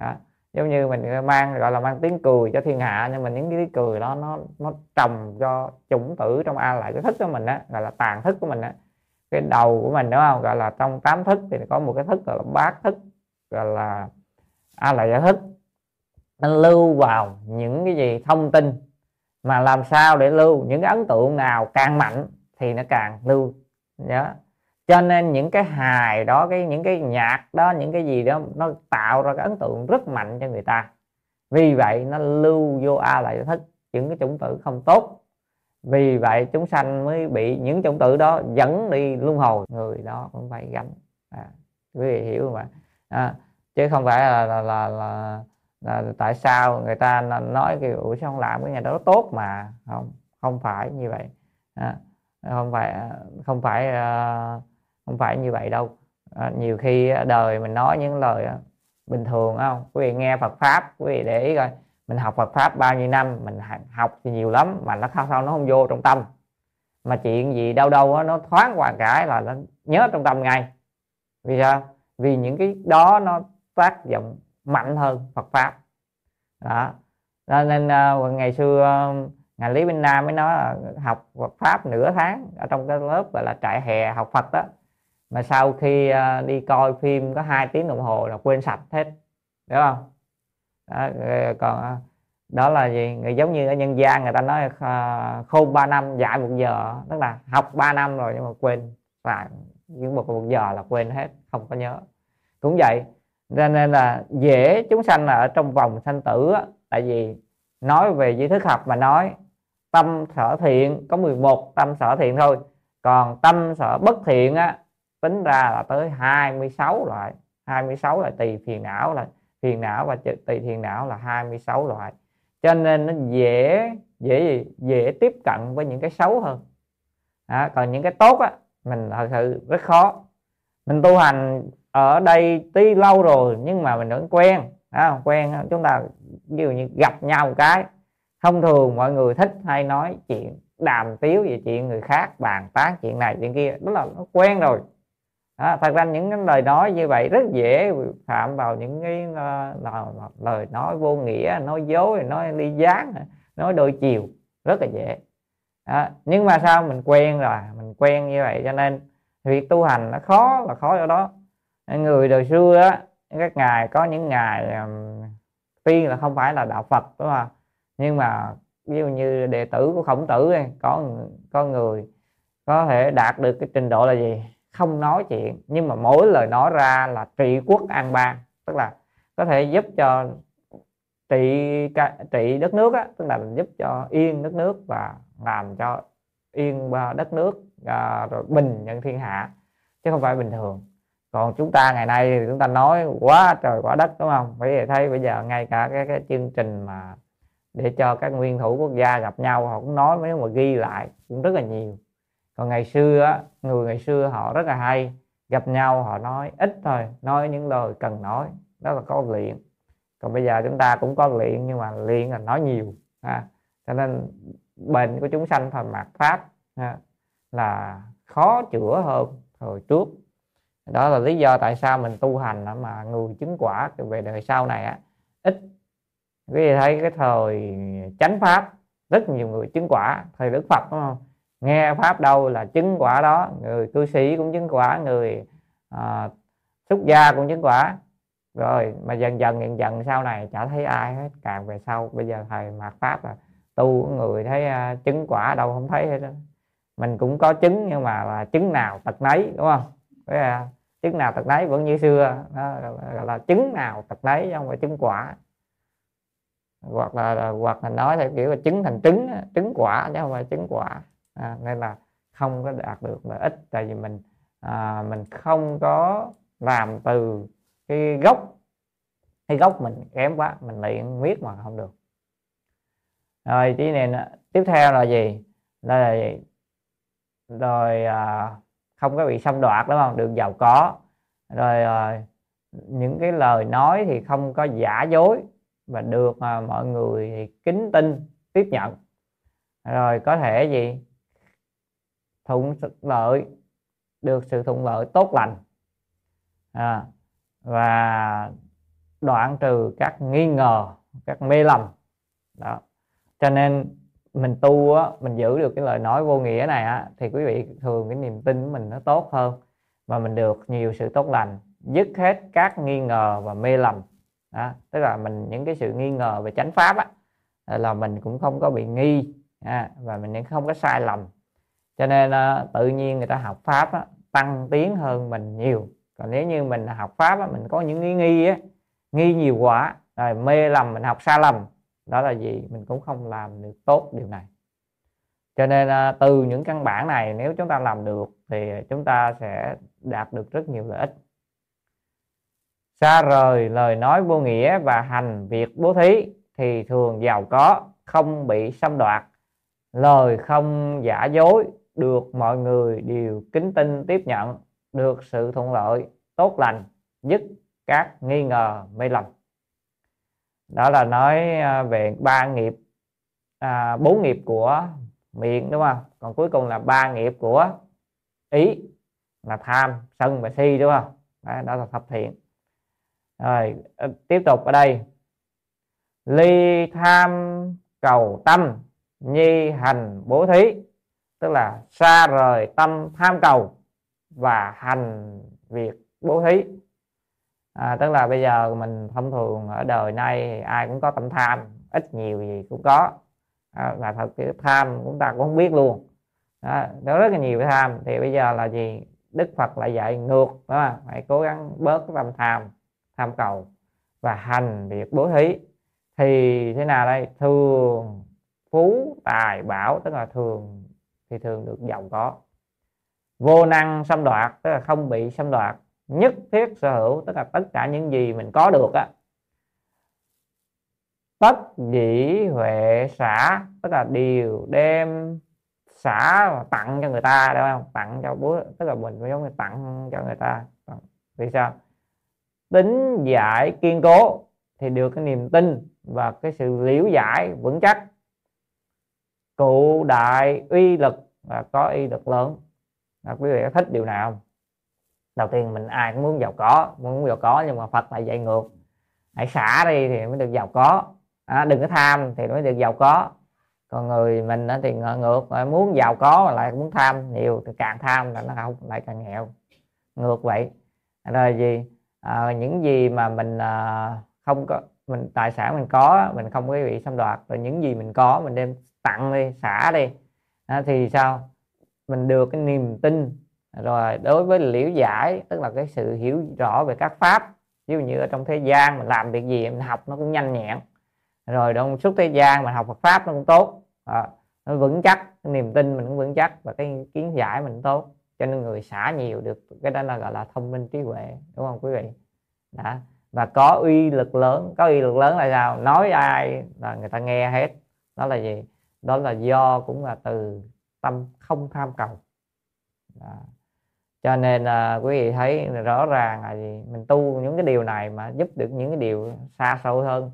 Đó. giống như mình mang, gọi là mang tiếng cười cho thiên hạ, nhưng mà những cái tiếng cười đó nó nó trồng cho chủng tử trong a lại cái thức của mình á, gọi là tàn thức của mình á. Cái đầu của mình, đúng không? Gọi là trong tám thức thì có một cái thức gọi là bát thức, gọi là a lại giải thức. Nó lưu vào những cái gì thông tin, mà làm sao để lưu những cái ấn tượng nào càng mạnh thì nó càng lưu. Nhớ. Cho nên những cái hài đó cái những cái nhạc đó những cái gì đó nó tạo ra cái ấn tượng rất mạnh cho người ta. Vì vậy nó lưu vô a lại thức những cái chủng tử không tốt. Vì vậy chúng sanh mới bị những chủng tử đó dẫn đi luân hồi. Người đó cũng phải gánh. À, quý vị hiểu không ạ? À, chứ không phải là là, là, là, là tại sao người ta nói kiểu sao không làm cái nhà đó tốt mà? Không không phải như vậy. À, không phải không phải ờ, không phải như vậy đâu. Ờ, nhiều khi ờ, đời mình nói những lời bình thường không? Quý vị nghe Phật pháp quý vị để ý coi mình học Phật pháp bao nhiêu năm mình học thì nhiều lắm mà nó sao nó không vô trong tâm. Mà chuyện gì đâu đâu đó, nó thoáng qua cái là nó nhớ trong tâm ngay. Vì sao? Vì những cái đó nó tác dụng mạnh hơn Phật pháp. Đó. Nên ngày xưa ngài Lý Minh Nam mới nói là học Phật pháp nửa tháng ở trong cái lớp gọi là trại hè học Phật đó mà sau khi ờ, đi coi phim có hai tiếng đồng hồ là quên sạch hết đúng không? Đó, ờ, còn ờ, đó là gì? Người giống như ở nhân gian người ta nói khôn 3 năm dạy một giờ tức là học 3 năm rồi nhưng mà quên và những một một giờ là quên hết không có nhớ. Cũng vậy cho nên là dễ chúng sanh là ở trong vòng sanh tử á, tại vì nói về di thức học mà nói tâm sở thiện có 11 tâm sở thiện thôi. Còn tâm sở bất thiện á tính ra là tới 26 loại 26 loại tùy phiền não là phiền não và tùy phiền não là 26 loại. Cho nên nó dễ dễ gì? Dễ tiếp cận với những cái xấu hơn. À, còn những cái tốt á mình thật sự rất khó. Mình tu hành ở đây tí lâu rồi nhưng mà mình vẫn quen à, quen chúng ta ví dụ như gặp nhau một cái thông thường mọi người thích hay nói chuyện đàm tiếu về chuyện người khác bàn tán chuyện này chuyện kia đó là nó quen rồi. Đó, thật ra những cái lời nói như vậy rất dễ phạm vào những cái uh, lời nói vô nghĩa nói dối nói ly gián nói đôi chiều rất là dễ. Đó. nhưng mà sao mình quen rồi mình quen như vậy cho nên việc tu hành nó khó là khó ở đó. Người đời xưa á các ngài có những ngài um, tiên là không phải là đạo Phật đúng không? Nhưng mà ví dụ như đệ tử của khổng tử ấy, có có người có thể đạt được cái trình độ là gì? Không nói chuyện nhưng mà mỗi lời nói ra là trị quốc an bang tức là có thể giúp cho trị trị đất nước á, tức là giúp cho yên đất nước và làm cho yên đất nước à, rồi bình nhân thiên hạ chứ không phải bình thường. Còn chúng ta ngày nay thì chúng ta nói quá trời quá đất đúng không? Bởi vì thấy bây giờ ngay cả cái, cái chương trình mà để cho các nguyên thủ quốc gia gặp nhau họ cũng nói nếu mà ghi lại cũng rất là nhiều. Còn ngày xưa á, người ngày xưa họ rất là hay gặp nhau họ nói ít thôi nói những lời cần nói đó là có luyện. Còn bây giờ chúng ta cũng có luyện nhưng mà luyện là nói nhiều ha. cho nên bệnh của chúng sanh thời mạt pháp ha, là khó chữa hơn thời trước. Đó là lý do tại sao mình tu hành mà người chứng quả về đời sau này á ít quý vị thấy cái thời chánh pháp rất nhiều người chứng quả thời đức phật đúng không? Nghe pháp đâu là chứng quả đó người cư sĩ cũng chứng quả người à, xuất gia cũng chứng quả. Rồi mà dần dần dần dần sau này chả thấy ai hết càng về sau bây giờ thầy mạt pháp là tu người thấy uh, chứng quả đâu không thấy hết đó. mình cũng có chứng nhưng mà là chứng nào tật nấy đúng không? Với, uh, à, chứng nào tật nấy vẫn như xưa đó, là, là chứng nào tật nấy không phải chứng quả hoặc là hoặc là nói theo kiểu là trứng thành trứng trứng quả chứ không phải trứng quả. À, nên là không có đạt được lợi ích. Tại vì mình à, mình không có làm từ cái gốc cái gốc mình kém quá mình luyện miết mà không được. Rồi tí này tiếp theo là gì? Là gì? rồi à, không có bị xâm đoạt đúng không? Được giàu có. Rồi à, những cái lời nói thì không có giả dối và được à, mọi người thì kính tin tiếp nhận. Rồi có thể gì? Thuận lợi được sự thuận lợi tốt lành. À, và đoạn trừ các nghi ngờ các mê lầm. Đó. Cho nên mình tu á, mình giữ được cái lời nói vô nghĩa này á, thì quý vị thường cái niềm tin của mình nó tốt hơn. Và mình được nhiều sự tốt lành dứt hết các nghi ngờ và mê lầm đó. tức là mình những cái sự nghi ngờ về chánh pháp á, là mình cũng không có bị nghi à, và mình không có sai lầm. Cho nên à, tự nhiên người ta học pháp á, tăng tiến hơn mình nhiều. Còn nếu như mình học pháp á, mình có những nghi nghi á, nghi nhiều quá rồi mê lầm mình học sai lầm đó là gì? Mình cũng không làm được tốt điều này. Cho nên à, từ những căn bản này nếu chúng ta làm được thì chúng ta sẽ đạt được rất nhiều lợi ích xa rời lời nói vô nghĩa và hành việc bố thí thì thường giàu có không bị xâm đoạt. Lời không giả dối được mọi người đều kính tin tiếp nhận được sự thuận lợi tốt lành dứt các nghi ngờ mê lầm. Đó là nói à, về ba nghiệp à, bốn nghiệp của miệng đúng không? Còn cuối cùng là ba nghiệp của ý là tham sân và si đúng không? Đó, đó là thập thiện rồi ờ, tiếp tục ở đây. Ly tham cầu tâm nhi hành bố thí tức là xa rời tâm tham cầu và hành việc bố thí. À, tức là bây giờ mình thông thường ở đời nay ai cũng có tâm tham ít nhiều gì cũng có. À, và thật cái tham chúng ta cũng không biết luôn. Đó, đó rất là nhiều cái tham. Thì bây giờ là gì? Đức phật lại dạy ngược đó phải cố gắng bớt cái tâm tham tham cầu và hành việc bố thí. Thì thế nào đây? Thường phú tài bảo, tức là thường thì thường được giàu có. Vô năng xâm đoạt, tức là không bị xâm đoạt. Nhất thiết sở hữu, tức là tất cả những gì mình có được á. Tất dĩ huệ xả, tức là điều đem xả và tặng cho người ta, đúng không? Tặng cho bố, tức là mình giống như tặng cho người ta. Vì sao? Tính giải kiên cố thì được cái niềm tin và cái sự liễu giải vững chắc. Cụ đại uy lực và có uy lực lớn. À, quý vị có thích điều nào không? Đầu tiên mình ai cũng muốn giàu có muốn giàu có nhưng mà phật lại dạy ngược. Hãy xả đi thì mới được giàu có. À, đừng có tham thì mới được giàu có. Còn người mình thì ngược muốn giàu có mà lại muốn tham nhiều thì càng tham là nó không lại càng nghèo. Ngược vậy. Rồi gì? À, những gì mà mình à, không có mình tài sản mình có mình không có bị xâm đoạt rồi những gì mình có mình đem tặng đi xả đi. À, thì sao? Mình được cái niềm tin. Rồi đối với liễu giải tức là cái sự hiểu rõ về các pháp ví dụ như ở trong thế gian mình làm việc gì mình học nó cũng nhanh nhẹn. Rồi trong suốt thế gian mình học Phật pháp nó cũng tốt. À, nó vững chắc cái niềm tin mình cũng vững chắc và cái kiến giải mình tốt cho nên người xả nhiều được cái đó là gọi là thông minh trí huệ đúng không quý vị? Đó. Và có uy lực lớn có uy lực lớn là sao? Nói ai là người ta nghe hết. Đó là gì? Đó là do cũng là từ tâm không tham cầu. Đó. cho nên à, quý vị thấy rõ ràng là gì? Mình tu những cái điều này mà giúp được những cái điều xa sâu hơn.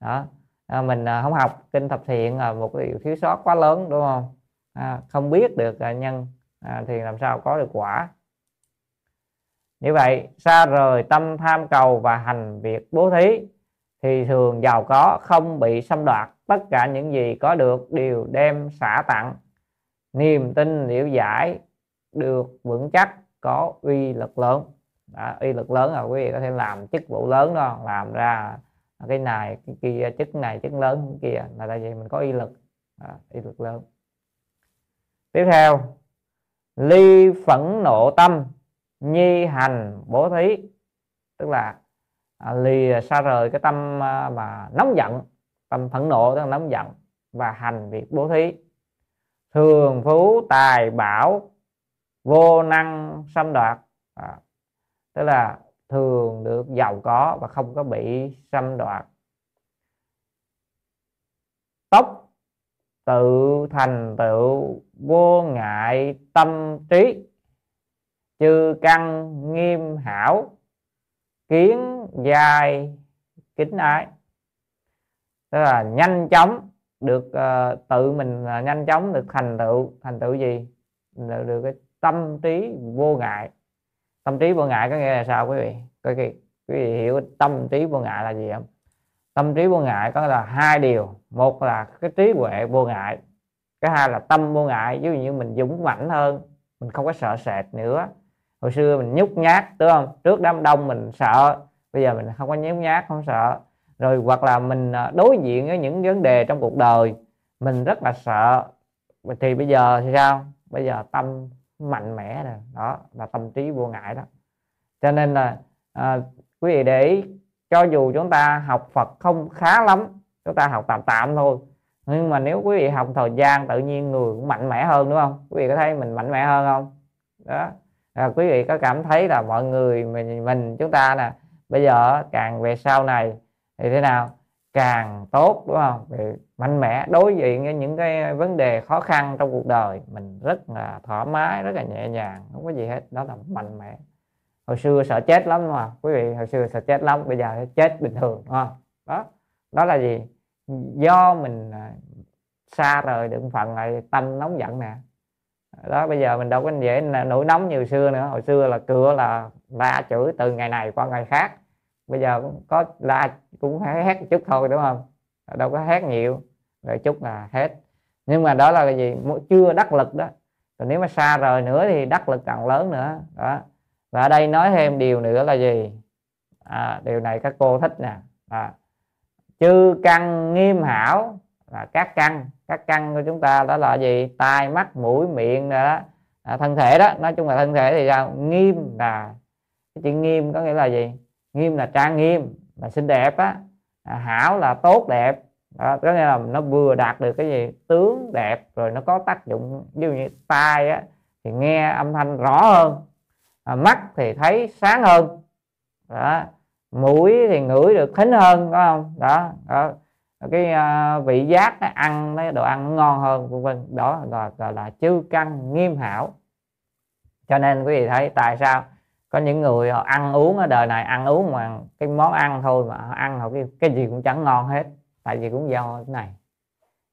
Đó. À, mình à, không học kinh thập thiện là một cái điều thiếu sót quá lớn đúng không? À, không biết được à, nhân à, thì làm sao có được quả? Như vậy xa rời tâm tham cầu và hành việc bố thí thì thường giàu có không bị xâm đoạt tất cả những gì có được đều đem xả tặng. Niềm tin liễu giải được vững chắc có uy lực lớn. Đó, uy lực lớn là quý vị có thể làm chức vụ lớn đó làm ra cái này cái kia chức này chức lớn cái kia là tại vì mình có uy lực. Đó, uy lực lớn. Tiếp theo ly phẫn nộ tâm nhi hành bố thí. Tức là à, lì à, xa rời cái tâm à, mà nóng giận tâm phẫn nộ tức là nóng giận và hành việc bố thí. Thường phú tài bảo vô năng xâm đoạt. À, tức là thường được giàu có và không có bị xâm đoạt. Tốc tự thành tựu vô ngại tâm trí. Chư căn nghiêm hảo kiến dài kính ái. Tức là nhanh chóng được uh, tự mình uh, nhanh chóng được thành tựu. Thành tựu gì? Được, được cái tâm trí vô ngại. Tâm trí vô ngại có nghĩa là sao quý vị? Quý vị quý vị hiểu tâm trí vô ngại là gì không? Tâm trí vô ngại có là hai điều. Một là cái trí huệ vô ngại cái hai là tâm vô ngại. Ví dụ như mình dũng mãnh hơn mình không có sợ sệt nữa. Hồi xưa mình nhút nhát đúng không? Trước đám đông mình sợ bây giờ mình không có nhút nhát không sợ. Rồi hoặc là mình à, đối diện với những vấn đề trong cuộc đời mình rất là sợ. Thì bây giờ thì sao? Bây giờ tâm mạnh mẽ rồi đó là tâm trí vô ngại đó. Cho nên là à, quý vị để ý cho dù chúng ta học Phật không khá lắm chúng ta học tạm tạm thôi. Nhưng mà nếu quý vị học thời gian tự nhiên người cũng mạnh mẽ hơn đúng không? Quý vị có thấy mình mạnh mẽ hơn không? Đó. À, quý vị có cảm thấy là mọi người mình mình chúng ta nè bây giờ càng về sau này thì thế nào? Càng tốt đúng không? Thì mạnh mẽ đối diện với những cái vấn đề khó khăn trong cuộc đời mình rất là thoải mái rất là nhẹ nhàng không có gì hết. Đó là mạnh mẽ hồi xưa sợ chết lắm đúng không quý vị, hồi xưa sợ chết lắm, bây giờ chết bình thường, đúng không? Đó đó là gì? Do mình à, xa rời được phần này tâm nóng giận nè. Đó, bây giờ mình đâu có dễ nổi nóng như xưa nữa. Hồi xưa là cửa là la chửi từ ngày này qua ngày khác. Bây giờ cũng có la, cũng hét chút thôi, đúng không? Đâu có hét nhiều rồi chút là hết. Nhưng mà đó là cái gì? Chưa đắc lực đó. Còn nếu mà xa rời nữa thì đắc lực càng lớn nữa. Đó và ở đây nói thêm điều nữa là gì? À, điều này các cô thích nè. À, chư căn nghiêm hảo là các căn. Các căn của chúng ta đó là gì? Tai mắt mũi miệng đó à, thân thể đó nói chung là thân thể thì sao? Nghiêm là cái chữ nghiêm có nghĩa là gì? Nghiêm là trang nghiêm là xinh đẹp á. À, hảo là tốt đẹp. Đó, có nghĩa là nó vừa đạt được cái gì? Tướng đẹp rồi nó có tác dụng. Ví dụ như tai á thì nghe âm thanh rõ hơn à, mắt thì thấy sáng hơn. Đó mũi thì ngửi được thính hơn có không? Đó, đó. cái uh, vị giác nó ăn cái đồ ăn ngon hơn vân vân. Đó là gọi là chư căn nghiêm hảo. Cho nên quý vị thấy tại sao có những người họ ăn uống ở đời này ăn uống mà cái món ăn thôi mà họ ăn họ cái, cái gì cũng chẳng ngon hết tại vì cũng do cái này.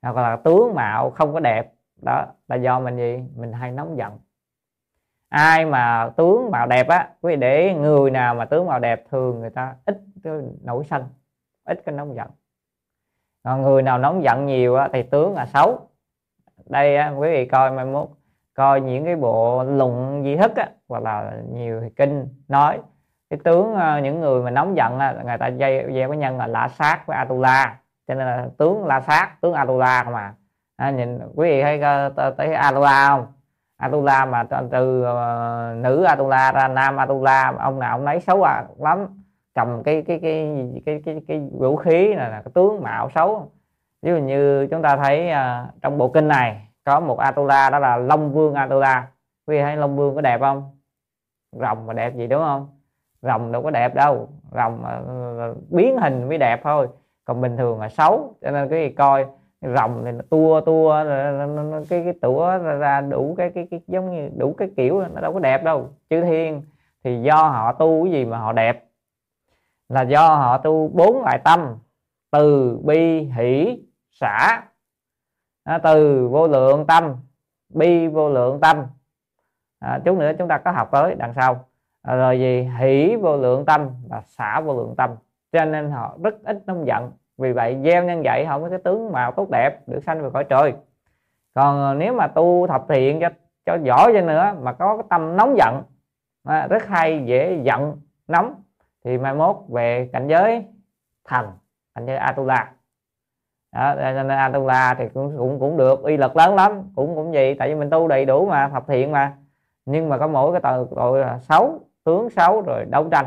Hoặc là tướng mạo không có đẹp. Đó là do mình gì? Mình hay nóng giận ai mà tướng mạo đẹp á quý vị để người nào mà tướng mạo đẹp thường người ta ít cái nổi sân ít cái nóng giận. Còn người nào nóng giận nhiều á, thì tướng là xấu. Đây á, quý vị coi mai mốt coi những cái bộ luận di thức á, hoặc là nhiều kinh nói. Cái tướng ờ, những người mà nóng giận á, người ta dây gieo cái nhân là lạ sát với atula. Cho nên là tướng la sát tướng atula mà. À, nhìn quý vị thấy ờ, uh, tới atula không? Atula mà từ uh, nữ atula ra nam atula ông nào ông lấy xấu à, lắm. Cầm cái cái cái cái cái, cái vũ khí này là cái tướng mạo xấu. Ví dụ như chúng ta thấy uh, trong bộ kinh này có một atula đó là long vương atula. Quý vị thấy long vương có đẹp không? Rồng mà đẹp gì đúng không? Rồng đâu có đẹp đâu. Rồng uh, biến hình mới đẹp thôi. Còn bình thường là xấu cho nên cái gì coi rồng thì nó tua tua cái cái tủa ra đủ cái cái cái giống như đủ cái kiểu nó đâu có đẹp đâu. Chư thiên thì do họ tu cái gì mà họ đẹp? Là do họ tu bốn loại tâm từ bi hỷ xả. À, từ vô lượng tâm bi vô lượng tâm. À, chút nữa chúng ta có học tới đằng sau. À, rồi gì? Hỷ vô lượng tâm và xả vô lượng tâm. Cho nên họ rất ít nóng giận vì vậy gieo nhân vậy không có cái tướng mạo tốt đẹp được sanh về cõi trời. Còn ờ, nếu mà tu thập thiện cho cho giỏi cho nữa mà có cái tâm nóng giận à, rất hay dễ giận nóng thì mai mốt về cảnh giới thần, cảnh giới atula. Đó, nên atula thì cũng cũng cũng được uy lực lớn lắm cũng cũng gì tại vì mình tu đầy đủ mà thập thiện mà. Nhưng mà có mỗi cái tội tội xấu tướng xấu rồi đấu tranh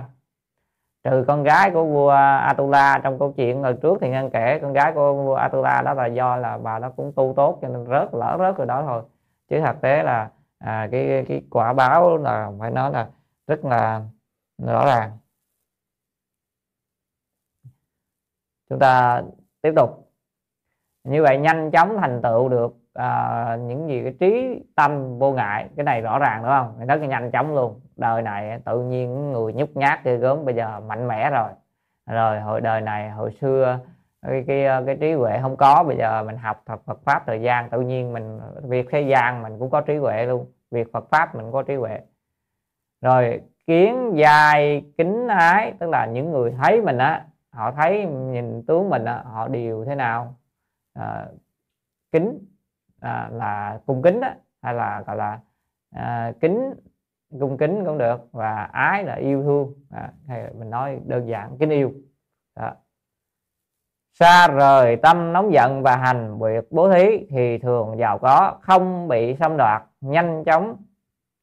trừ con gái của vua Atula trong câu chuyện lần trước thì ngân kể con gái của vua Atula đó là do là bà đó cũng tu tốt cho nên rớt lỡ rớt rồi đó thôi. Chứ thực tế là à, cái cái quả báo là phải nói là rất là rõ ràng. Chúng ta tiếp tục. Như vậy nhanh chóng thành tựu được à, những gì cái trí tâm vô ngại. Cái này rõ ràng đúng không? Rất là nhanh chóng luôn đời này tự nhiên người nhút nhát ghê gớm bây giờ mạnh mẽ rồi. Rồi hồi đời này hồi xưa cái cái, cái trí huệ không có bây giờ mình học Phật, Phật pháp thời gian tự nhiên mình việc thế gian mình cũng có trí huệ luôn. Việc Phật pháp mình có trí huệ. Rồi kiến dài kính ái tức là những người thấy mình á họ thấy nhìn tướng mình á họ đều thế nào? À, kính à, là cung kính á hay là gọi là à, kính cung kính cũng được và ái là yêu thương. À, hay mình nói đơn giản kính yêu. Đó. xa rời tâm nóng giận và hành việc bố thí thì thường giàu có không bị xâm đoạt nhanh chóng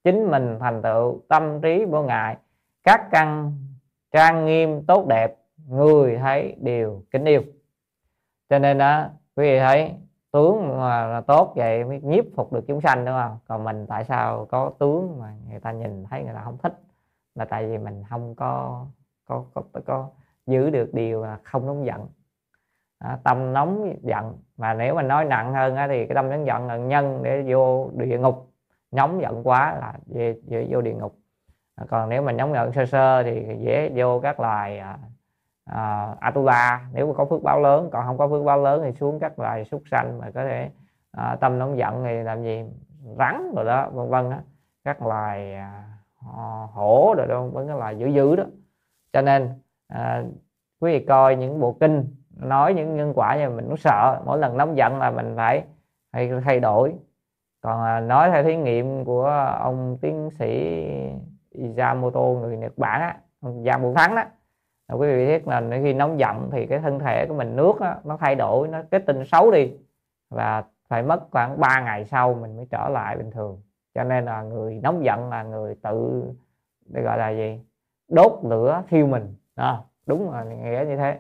chính mình thành tựu tâm trí vô ngại. Các căn trang nghiêm tốt đẹp người thấy đều kính yêu. Cho nên đó quý vị thấy tướng mà là tốt vậy mới nhiếp phục được chúng sanh đúng không? Còn mình tại sao có tướng mà người ta nhìn thấy người ta không thích? Là tại vì mình không có có có, có, có giữ được điều là không nóng giận. À, tâm nóng giận mà nếu mà nói nặng hơn á, thì cái tâm nóng giận là nhân để vô địa ngục. Nóng giận quá là về, về vô địa ngục. À, còn nếu mà nóng giận sơ sơ thì dễ vô các loài à, Ờ, uh, Atula nếu mà có phước báo lớn còn không có phước báo lớn thì xuống các loài súc sanh mà có thể uh, tâm nóng giận thì làm gì? Rắn rồi đó vân vân đó các loài uh, hổ rồi đó với cái loài dữ dữ đó. Cho nên uh, quý vị coi những bộ kinh nói những nhân quả như mình cũng sợ mỗi lần nóng giận là mình phải hay thay đổi. Còn nói theo thí nghiệm của ông tiến sĩ Isamoto người Nhật Bản á ông Gia Mưu Thắng đó quý vị biết là khi nóng giận thì cái thân thể của mình nước đó, nó thay đổi nó kết tinh xấu đi. Và phải mất khoảng 3 ngày sau mình mới trở lại bình thường. Cho nên là người nóng giận là người tự để gọi là gì? Đốt lửa thiêu mình. Đó đúng là nghĩa như thế.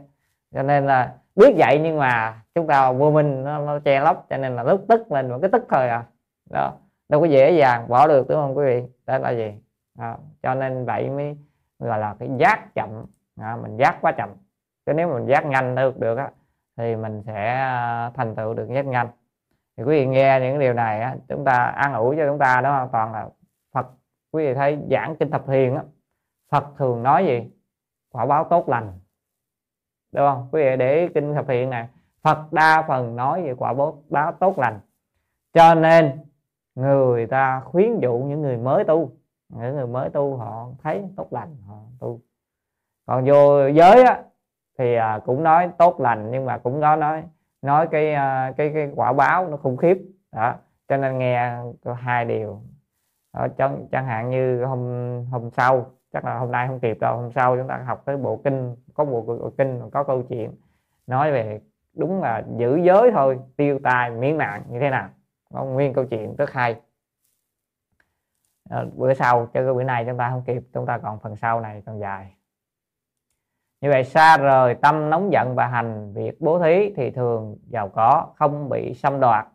Cho nên là biết vậy nhưng mà chúng ta vô minh nó, nó che lấp. Cho nên là lúc tức lên một cái tức thôi à. Đó đâu có dễ dàng bỏ được đúng không quý vị? Đó là gì? Đó. cho nên vậy mới gọi là cái giác chậm à, mình giác quá chậm. Chứ nếu mình giác nhanh được được á thì mình sẽ à, thành tựu được giác nhanh. Thì quý vị nghe những điều này á, chúng ta ăn ủi cho chúng ta đó hoàn toàn là Phật. Quý vị thấy giảng kinh thập thiền á Phật thường nói gì? Quả báo tốt lành. Đúng không? Quý vị để kinh thập thiện này Phật đa phần nói về quả báo báo tốt lành. Cho nên người ta khuyến dụ những người mới tu. Những người mới tu họ thấy tốt lành họ tu còn vô giới á thì à, cũng nói tốt lành nhưng mà cũng có nói nói cái à, cái cái quả báo nó khủng khiếp. Đó cho nên nghe có hai điều. Ở chẳng, chẳng hạn như hôm hôm sau chắc là hôm nay không kịp đâu hôm sau chúng ta học tới bộ kinh có bộ, bộ kinh có câu chuyện nói về đúng là giữ giới thôi tiêu tài miễn nạn như thế nào. Có nguyên câu chuyện rất hay. À, bữa sau cho bữa này chúng ta không kịp chúng ta còn phần sau này còn dài như vậy xa rời tâm nóng giận và hành việc bố thí thì thường giàu có không bị xâm đoạt.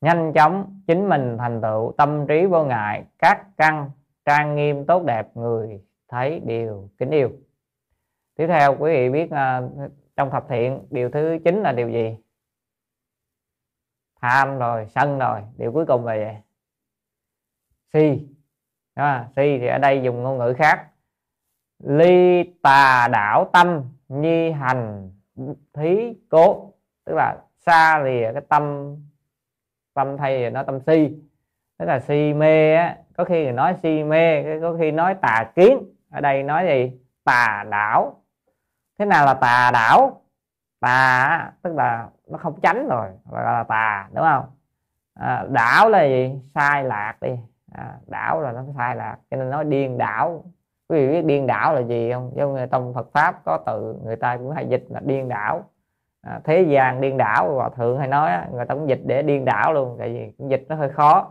Nhanh chóng chính mình thành tựu tâm trí vô ngại các căn trang nghiêm tốt đẹp người thấy điều kính yêu. Tiếp theo quý vị biết uh, trong thập thiện điều thứ chín là điều gì? Tham rồi sân rồi điều cuối cùng là gì? Si. Đó, si thì ở đây dùng ngôn ngữ khác ly tà đảo tâm nhi hành thí cố. Tức là xa lìa cái tâm tâm thay nó tâm si. Tức là si mê á có khi người nói si mê có khi nói tà kiến. Ở đây nói gì? Tà đảo. Thế nào là tà đảo? Tà tức là nó không tránh rồi gọi là tà đúng không? À, đảo là gì? Sai lạc đi. À, đảo là nó sai lạc cho nên nói điên đảo quý vị biết điên đảo là gì không? Giống như trong Phật pháp có từ người ta cũng hay dịch là điên đảo. À, thế gian điên đảo và thượng hay nói người ta cũng dịch để điên đảo luôn tại vì cũng dịch nó hơi khó.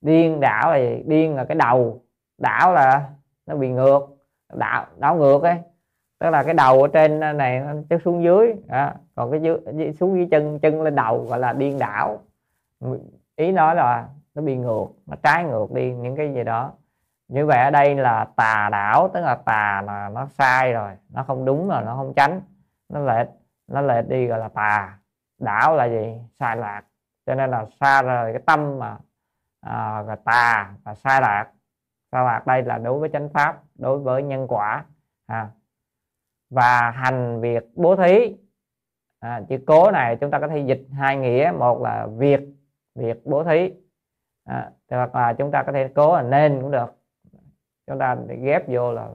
Điên đảo là gì? Điên là cái đầu. Đảo là nó bị ngược. Đảo đảo ngược ấy. Tức là cái đầu ở trên này nó xuống dưới đó. còn cái dưới xuống dưới chân chân lên đầu gọi là điên đảo. Ý nói là nó bị ngược nó trái ngược đi những cái gì đó như vậy ở đây là tà đảo tức là tà là nó sai rồi nó không đúng rồi nó không tránh nó lệch nó lệch đi gọi là tà. Đảo là gì? Sai lạc. Cho nên là xa rời cái tâm mà à, và tà và sai lạc. Sai lạc đây là đối với chánh pháp đối với nhân quả à, và hành việc bố thí. À, chữ cố này chúng ta có thể dịch hai nghĩa. Một là việc việc bố thí. À, hoặc là chúng ta có thể cố là nên cũng được chúng ta để ghép vô là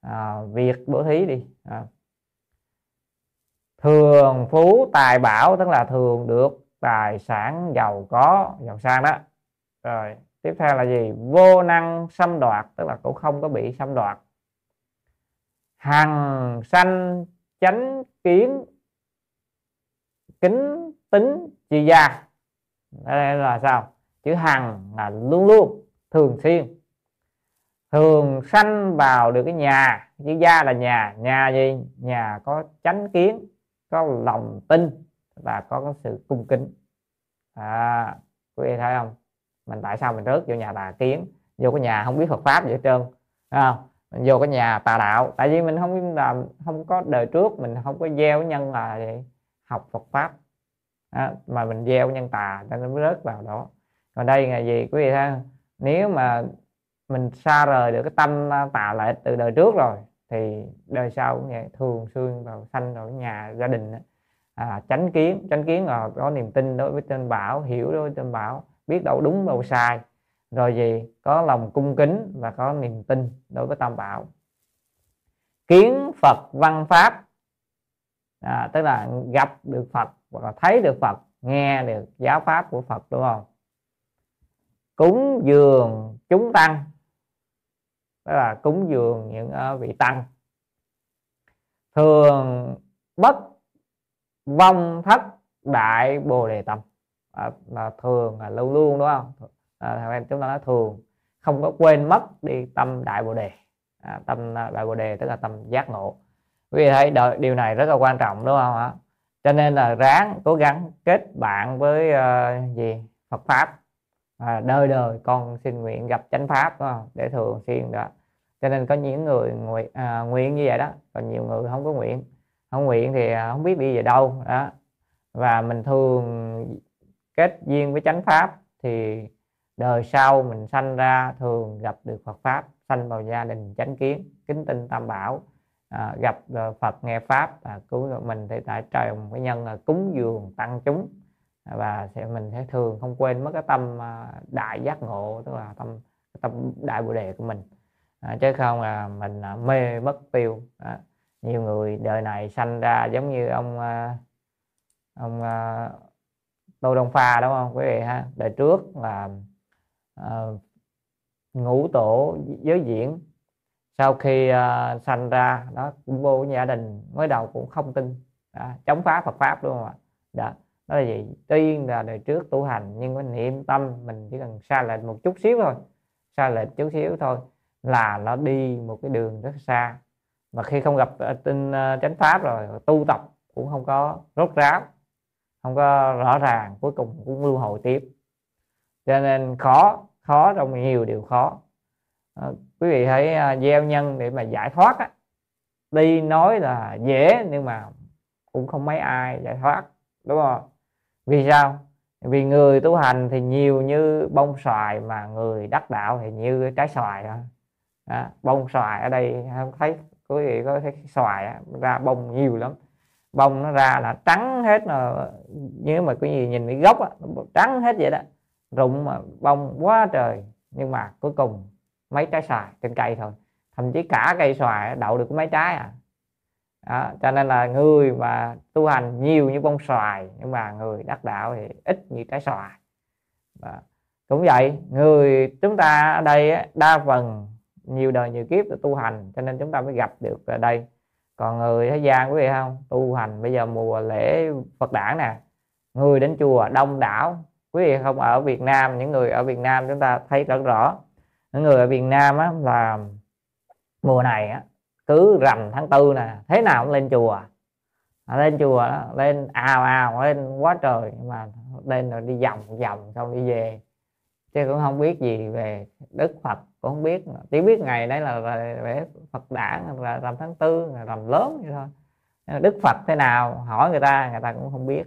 à, việc bố thí đi. À. thường phú tài bảo tức là thường được tài sản giàu có giàu sang đó. Rồi tiếp theo là gì? Vô năng xâm đoạt tức là cũng không có bị xâm đoạt. Hằng sanh chánh kiến kính tính chi gia. Đây là sao? Chữ hằng là luôn luôn thường xuyên thường sanh vào được cái nhà chữ gia là nhà nhà gì? Nhà có chánh kiến có lòng tin và có cái sự cung kính. À quý vị thấy không? Mình tại sao mình rớt vô nhà tà kiến? Vô cái nhà không biết Phật pháp gì hết trơn không? Mình vô cái nhà tà đạo tại vì mình không làm không có đời trước mình không có gieo nhân là học Phật pháp. À, mà mình gieo nhân tà cho nên mới rớt vào đó. Còn đây là gì? Quý vị thấy nếu mà mình xa rời được cái tâm tà lệ từ đời trước rồi thì đời sau cũng vậy thường xuyên vào sanh vào nhà gia đình à, tránh kiến tránh kiến là có niềm tin đối với trên bảo hiểu đối với trên bảo biết đâu đúng đâu sai. Rồi gì? Có lòng cung kính và có niềm tin đối với tam bảo. Kiến phật văn pháp. À, tức là gặp được phật hoặc là thấy được phật nghe được giáo pháp của phật đúng không? Cúng dường chúng tăng đó là cúng dường những uh, vị tăng. Thường bất vong thất đại bồ đề tâm. À, là thường là lâu luôn đúng không? À, em chúng ta nói thường. Không có quên mất đi tâm đại bồ đề. À, tâm à, đại bồ đề tức là tâm giác ngộ. Quý vị thấy đợi, điều này rất là quan trọng đúng không ạ? Cho nên là ráng cố gắng kết bạn với uh, gì? Phật pháp à, đời đời con xin nguyện gặp chánh pháp đúng không? để thường xuyên đó. Cho nên có những người nguyện, à, nguyện như vậy đó còn nhiều người không có nguyện. Không nguyện thì à, không biết đi về đâu đó. Và mình thường kết duyên với chánh pháp thì đời sau mình sanh ra thường gặp được Phật pháp sanh vào gia đình chánh kiến kính tinh tam bảo à, gặp à, Phật nghe pháp và cứu mình thì tại trời một cái nhân là cúng dường tăng chúng và sẽ mình sẽ thường không quên mất cái tâm à, đại giác ngộ tức là tâm tâm đại bồ đề của mình. À, chứ không là mình à, mê mất tiêu. À, nhiều người đời này sanh ra giống như ông à, ông tô đông pha đúng không? Quý vị ha? Đời trước là à, ngũ tổ giới diễn. Sau khi uh, sanh ra đó cũng vô gia đình mới đầu cũng không tin. Đó, chống phá Phật pháp đúng không ạ? Đó đó là gì? Tuy là đời trước tu hành nhưng mà niệm tâm mình chỉ cần xa lệch một chút xíu thôi xa lệch chút xíu thôi là nó đi một cái đường rất xa. Mà khi không gặp ờ, tinh ờ, chánh pháp rồi tu tập cũng không có rốt ráo không có rõ ràng cuối cùng cũng lưu hồi tiếp. Cho nên khó khó trong nhiều điều khó. À, quý vị hãy gieo nhân để mà giải thoát á. Đi nói là dễ nhưng mà cũng không mấy ai giải thoát đúng không? Vì sao? Vì người tu hành thì nhiều như bông xoài mà người đắc đạo thì như trái xoài đó. Đó, bông xoài ở đây không thấy quý vị có thấy xoài đó, ra bông nhiều lắm. Bông nó ra là trắng hết mà nếu mà cái gì nhìn cái gốc á, trắng hết vậy đó. Rụng mà bông quá trời nhưng mà cuối cùng mấy trái xoài trên cây thôi. Thậm chí cả cây xoài đậu được mấy trái à đó, cho nên là người mà tu hành nhiều như bông xoài nhưng mà người đắc đạo thì ít như trái xoài. Đó. cũng vậy người chúng ta ở đây đa phần nhiều đời nhiều kiếp để tu hành cho nên chúng ta mới gặp được ở đây. Còn người thế gian quý vị không? Tu hành bây giờ mùa lễ Phật đản nè người đến chùa đông đảo. Quý vị không ở Việt Nam những người ở Việt Nam chúng ta thấy rất rõ những người ở Việt Nam á, là mùa này á cứ rằm tháng tư nè thế nào cũng lên chùa. À, lên chùa đó, lên ào ào lên quá trời mà lên rồi đi vòng vòng xong đi về. Chứ cũng không biết gì về đức phật cũng không biết chỉ biết ngày đấy là về phật đản là rằm tháng tư là rằm lớn vậy thôi. Đức phật thế nào? Hỏi người ta người ta cũng không biết.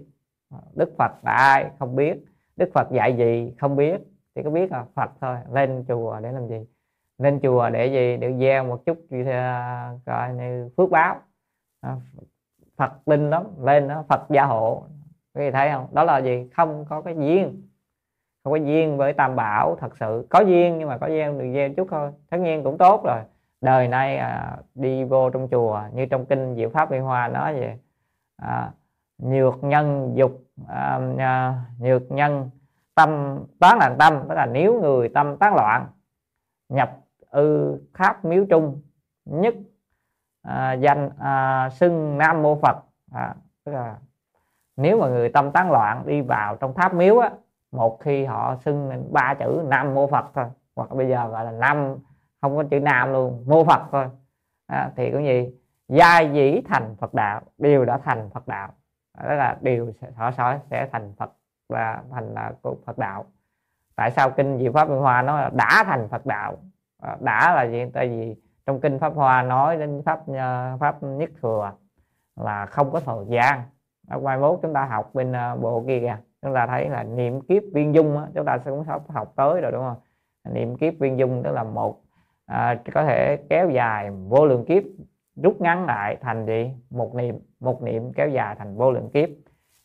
Đức phật là ai? Không biết. Đức phật dạy gì? Không biết. Chỉ có biết là phật thôi lên chùa để làm gì? Lên chùa để gì? Để gieo một chút gì coi như phước báo. À, phật tin lắm lên đó phật gia hộ. Quý vị thấy không? Đó là gì? Không có cái duyên. Không có duyên với tam bảo thật sự. Có duyên nhưng mà có gieo được gieo chút thôi. Tất nhiên cũng tốt rồi. Đời nay à, đi vô trong chùa như trong kinh diệu pháp liên hoa nói về à, nhược nhân dục à, à, nhược nhân tâm tán là tâm. Tức là nếu người tâm tán loạn nhập ư khắp miếu trung nhất à, danh à, xưng nam mô phật. À, tức là nếu mà người tâm tán loạn đi vào trong tháp miếu á một khi họ xưng ba chữ nam mô phật thôi hoặc bây giờ gọi là nam không có chữ nam luôn mô phật thôi à, thì cũng gì giai dĩ thành phật đạo đều đã thành phật đạo. À, Đó là điều họ sẽ sẽ thành phật và thành là phật đạo. Tại sao kinh diệu pháp Minh hoa nó là đã thành phật đạo? À, đã là gì? Tại vì trong kinh pháp hoa nói đến pháp ờ, pháp nhất thừa là không có thời gian. Ở ngoài mốt chúng ta học bên ờ, bộ kia kìa. Chúng ta thấy là niệm kiếp viên dung á, chúng ta sẽ cũng sắp học tới rồi đúng không? Niệm kiếp viên dung tức là một à, có thể kéo dài vô lượng kiếp rút ngắn lại thành gì? Một niệm một niệm kéo dài thành vô lượng kiếp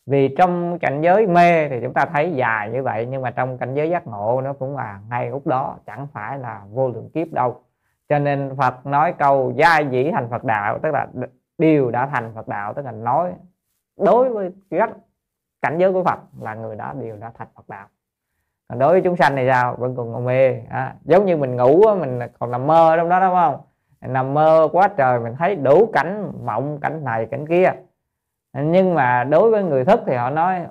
vì trong cảnh giới mê thì chúng ta thấy dài như vậy nhưng mà trong cảnh giới giác ngộ nó cũng là ngay lúc đó chẳng phải là vô lượng kiếp đâu. Cho nên Phật nói câu gia dĩ thành Phật đạo tức là điều đã thành Phật đạo tức là nói đối với các cảnh giới của Phật là người đó đều đã thành Phật đạo. Còn đối với chúng sanh này sao? Vẫn còn còn mê à, giống như mình ngủ mình còn nằm mơ trong đó đúng không? Nằm mơ quá trời mình thấy đủ cảnh mộng cảnh này cảnh kia nhưng mà đối với người thức thì họ nói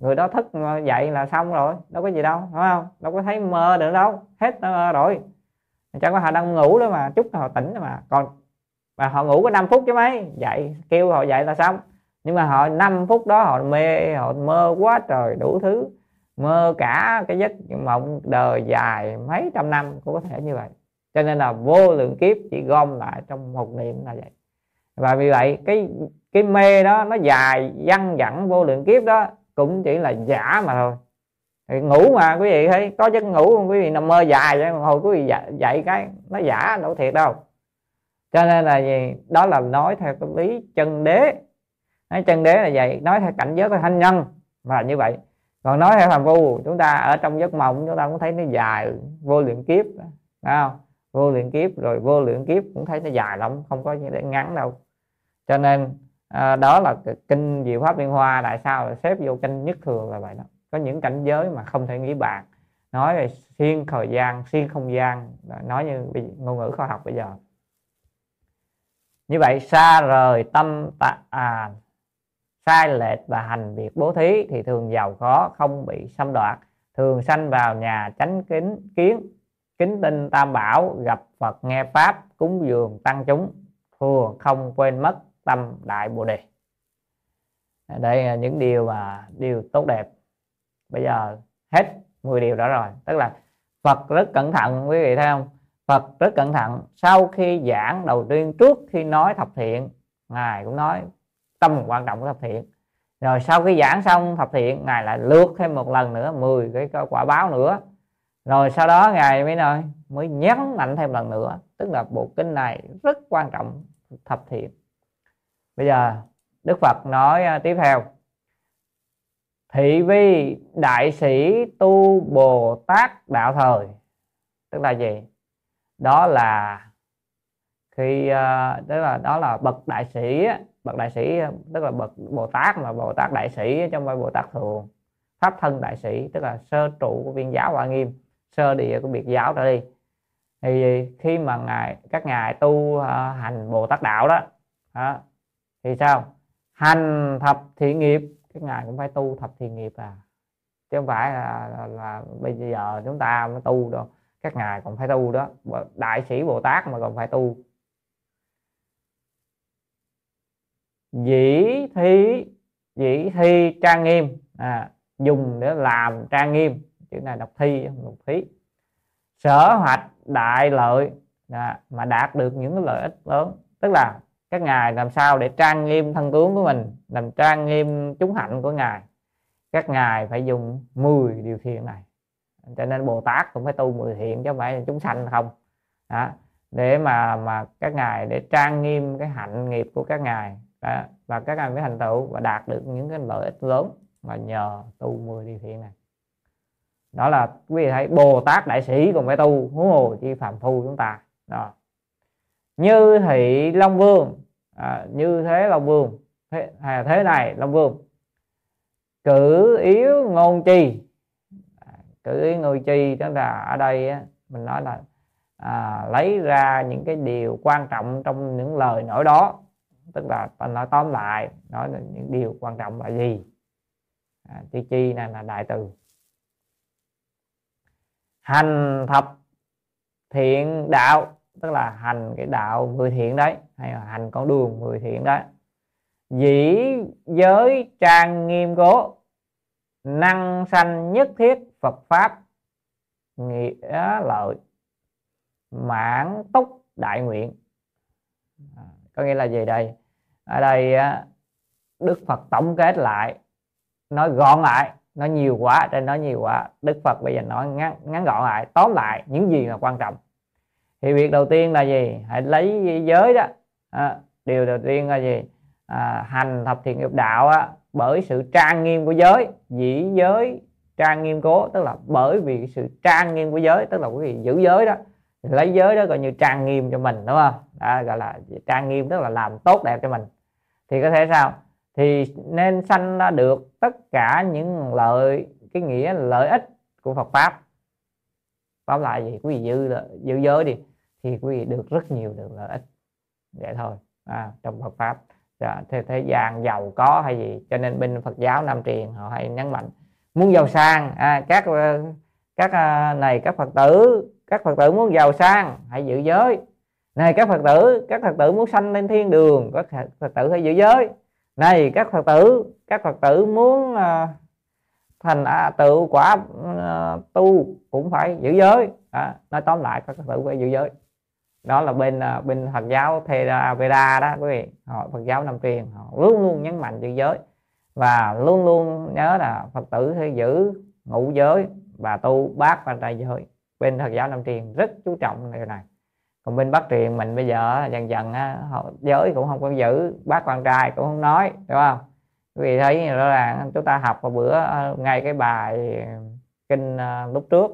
người đó thức dậy là xong rồi, đâu có gì đâu đúng không? Đâu có thấy mơ được đâu, hết mơ rồi. Chẳng có họ đang ngủ đó mà, chút họ tỉnh mà. Còn, mà họ ngủ có 5 phút chứ mấy, dậy, kêu họ dậy là xong. Nhưng mà họ 5 phút đó họ mê, họ mơ quá trời đủ thứ. Mơ cả cái giấc mộng đời dài mấy trăm năm cũng có thể như vậy. Cho nên là vô lượng kiếp chỉ gom lại trong một niệm là vậy. Và vì vậy, cái cái mê đó nó dài văng vẳng vô lượng kiếp đó cũng chỉ là giả mà thôi. Thì ngủ mà quý vị thấy có giấc ngủ quý vị nằm mơ dài vậy hồi quý vị dậy, dậy cái nó giả đâu thiệt đâu. Cho nên là gì? Đó là nói theo cái lý chân đế. Nói chân đế là vậy nói theo cảnh giới của thanh nhân là như vậy. Còn nói theo phàm phu chúng ta ở trong giấc mộng chúng ta cũng thấy nó dài vô lượng kiếp phải không? Vô lượng kiếp rồi vô lượng kiếp cũng thấy nó dài lắm không có gì để ngắn đâu. Cho nên à, đó là kinh diệu pháp liên hoa tại sao là xếp vô kinh nhất thường là vậy đó? Có những cảnh giới mà không thể nghĩ bàn. Nói về xuyên thời gian xuyên không gian nói như ngôn ngữ khoa học bây giờ. Như vậy xa rời tâm tạ à, sai lệch và hành việc bố thí thì thường giàu có không bị xâm đoạt. Thường sanh vào nhà tránh kính kiến kính tinh tam bảo gặp phật nghe pháp cúng dường tăng chúng. Thường không quên mất tâm đại bồ đề. Đây là những điều mà, điều tốt đẹp. Bây giờ hết 10 điều đó rồi. Tức là Phật rất cẩn thận, quý vị thấy không? Phật rất cẩn thận. Sau khi giảng đầu tiên, trước khi nói thập thiện, ngài cũng nói tâm quan trọng của thập thiện. Rồi sau khi giảng xong thập thiện, ngài lại lượt thêm một lần nữa 10 cái quả báo nữa. Rồi sau đó ngài mới nói, mới nhấn mạnh thêm lần nữa. Tức là bộ kinh này rất quan trọng, thập thiện bây giờ đức phật nói à, tiếp theo. Thị vi đại sĩ tu bồ tát đạo thời. Tức là gì? Đó là khi à, tức là đó là bậc đại sĩ bậc đại sĩ tức là bậc bồ tát mà bồ tát đại sĩ trong vai bồ tát thường. Pháp thân đại sĩ tức là sơ trụ của viên giáo hoa nghiêm sơ địa của biệt giáo trở đi. Thì khi mà ngài các ngài tu à, hành bồ tát đạo đó, đó thì sao? Hành thập thiện nghiệp. Các ngài cũng phải tu thập thiện nghiệp à. Chứ không phải là, là, là bây giờ chúng ta mới tu đâu. Các ngài còn phải tu đó. Đại sĩ bồ tát mà còn phải tu. Dĩ thi dĩ thi trang nghiêm. À, dùng để làm trang nghiêm. Chữ này đọc thi không đọc thí. Sở hoạch đại lợi. À, mà đạt được những lợi ích lớn. Tức là các ngài làm sao để trang nghiêm thân tướng của mình, làm trang nghiêm chúng hạnh của ngài. Các ngài phải dùng 10 điều thiện này. Cho nên bồ tát cũng phải tu 10 thiện chứ không phải là chúng sanh không. Đó. để mà mà các ngài để trang nghiêm cái hạnh nghiệp của các ngài, đó. và các ngài mới thành tựu và đạt được những cái lợi ích lớn mà nhờ tu 10 điều thiện này. Đó là quý vị thấy bồ tát đại sĩ còn phải tu. Huống hồ chi phạm phu chúng ta. Đó. Như thị long vương à, như thế long vương. Thế, hay thế này long vương. Cử yếu ngôn chi. À, cử yếu ngôn chi tức là ở đây á, mình nói là à, lấy ra những cái điều quan trọng trong những lời nói đó. Tức là ta nói tóm lại nói là những điều quan trọng là gì. À, chi chi này là đại từ. Hành thập thiện đạo. Tức là hành cái đạo vừa thiện đấy hay là hành con đường mười thiện đó. Dĩ giới trang nghiêm cố năng sanh nhất thiết Phật pháp nghĩa lợi mãn túc đại nguyện. À, có nghĩa là gì đây? Ở đây Đức Phật tổng kết lại nói gọn lại nó nhiều quá trên nói nhiều quá Đức Phật bây giờ nói ngắn, ngắn gọn lại tóm lại những gì là quan trọng. Thì việc đầu tiên là gì? Hãy lấy giới đó à, điều đầu tiên là gì? À, hành thập thiện nghiệp đạo á, bởi sự trang nghiêm của giới dĩ giới trang nghiêm cố tức là bởi vì sự trang nghiêm của giới tức là quý vị giữ giới đó lấy giới đó coi như trang nghiêm cho mình đúng không? Đó, gọi là trang nghiêm tức là làm tốt đẹp cho mình. Thì có thể sao? Thì nên sanh ra được tất cả những lợi cái nghĩa lợi ích của Phật pháp. Tóm lại gì? Quý vị giữ giữ giới đi thì quý vị được rất nhiều được lợi ích vậy thôi. À, trong Phật pháp dạ, thế, thế gian giàu có hay gì cho nên bên Phật giáo Nam truyền họ hay nhấn mạnh muốn giàu sang. À, các ờ, các à, này các Phật tử các Phật tử muốn giàu sang hãy giữ giới. Này các Phật tử các Phật tử muốn sanh lên thiên đường các Phật tử hãy giữ giới. Này các Phật tử các Phật tử muốn uh, thành à, tự quả à, tu cũng phải giữ giới. À, nói tóm lại các Phật tử phải giữ giới đó là bên à, bên Phật giáo Theravada đó, quý vị. Họ, Phật giáo Nam truyền họ luôn luôn nhấn mạnh chữ giới và luôn luôn nhớ là Phật tử phải giữ ngũ giới và tu bát và trai giới. Bên Phật giáo Nam truyền rất chú trọng điều này. Còn bên Bắc truyền mình bây giờ dần dần họ, giới cũng không có giữ bác quan trai cũng không nói, đúng không? Quý vị thấy rõ ràng, chúng ta học vào bữa à, ngay cái bài kinh à, lúc trước.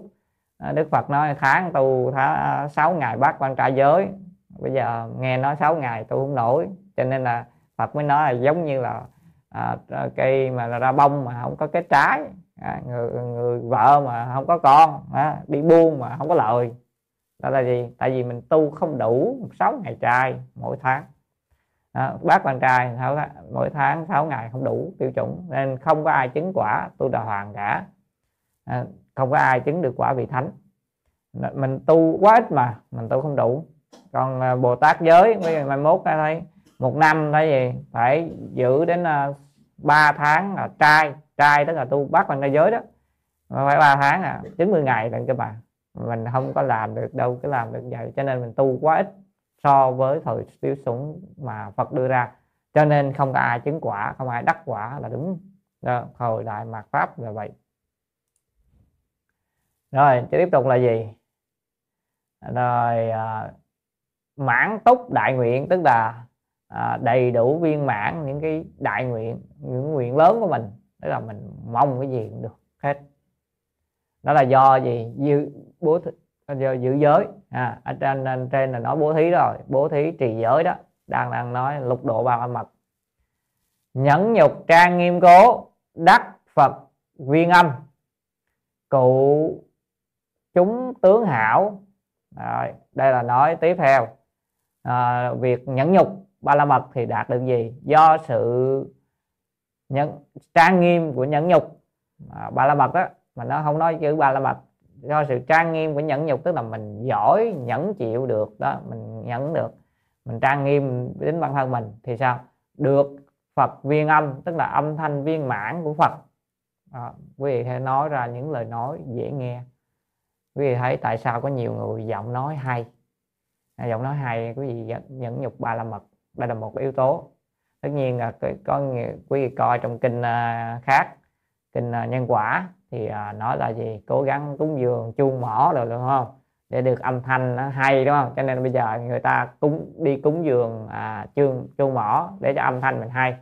À, Đức Phật nói tháng tu tháng 6 ngày bác quan trai giới. Bây giờ nghe nói 6 ngày tu không nổi cho nên là Phật mới nói là giống như là à, à cây mà là ra bông mà không có cái trái. À, người, người vợ mà không có con à, đi buôn mà không có lời. đó là gì? Tại vì mình tu không đủ 6 ngày trai mỗi tháng. À, bác quan trai mỗi tháng 6 ngày không đủ tiêu chuẩn nên không có ai chứng quả tu đà hoàng cả. À, không có ai chứng được quả vị thánh. Mình tu quá ít mà mình tu không đủ. Còn à, bồ tát giới bây mai mốt ra thấy một năm thấy gì phải giữ đến à, 3 tháng là trai trai tức là tu bát ra giới đó. Phải ba tháng à 90 ngày lận cho bạn, mình không có làm được đâu cái làm được vậy. Cho nên mình tu quá ít so với thời tiêu sủng mà Phật đưa ra. Cho nên không có ai chứng quả không ai đắc quả là đúng. Đó, thời đại mạt pháp là vậy rồi tiếp tục là gì? Rồi à, mãn túc đại nguyện tức là à, đầy đủ viên mãn những cái đại nguyện những nguyện lớn của mình. Tức là mình mong cái gì cũng được hết. Đó là do gì? Dự bố thí, do giữ giới. À, ở trên ở trên là nói bố thí rồi. Bố thí trì giới đó. Đang đang nói lục độ ba mật. Nhẫn nhục trang nghiêm cố đắc phật viên âm. Cụ chúng tướng hảo. Rồi, đây là nói tiếp theo. À, việc nhẫn nhục ba la mật thì đạt được gì? Do sự nhẫn trang nghiêm của nhẫn nhục à, ba la mật đó mà nó không nói chữ ba la mật. Do sự trang nghiêm của nhẫn nhục tức là mình giỏi nhẫn chịu được đó mình nhẫn được mình trang nghiêm đến bản thân mình thì sao? Được Phật viên âm tức là âm thanh viên mãn của Phật. À, quý vị hãy nói ra những lời nói dễ nghe quý vị thấy tại sao có nhiều người giọng nói hay? À, giọng nói hay quý vị nhẫn nhục ba la mật. Đây là một yếu tố. Tất nhiên là có quý vị coi trong kinh à, khác kinh à, nhân quả thì à, nói là gì? Cố gắng cúng dường chuông mỏ rồi đúng không? Để được âm thanh nó hay đúng không? Cho nên bây giờ người ta cúng đi cúng dường à, chuông chuông mỏ để cho âm thanh mình hay.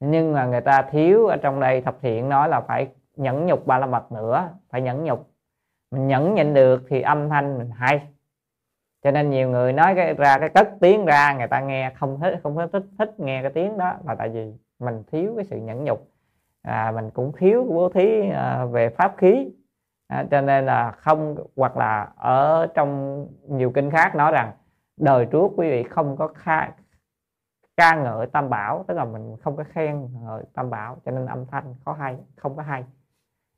Nhưng mà người ta thiếu ở trong đây thập thiện nói là phải nhẫn nhục ba la mật nữa phải nhẫn nhục mình nhẫn nhịn được thì âm thanh mình hay. Cho nên nhiều người nói cái ra cái cất tiếng ra người ta nghe không thích không thích thích, thích nghe cái tiếng đó là tại vì mình thiếu cái sự nhẫn nhục. À, mình cũng thiếu bố thí à, về pháp khí. À, cho nên là không hoặc là ở trong nhiều kinh khác nói rằng đời trước quý vị không có kha, ca ngợi tam bảo tức là mình không có khen ngợi tam bảo cho nên âm thanh có hay không có hay.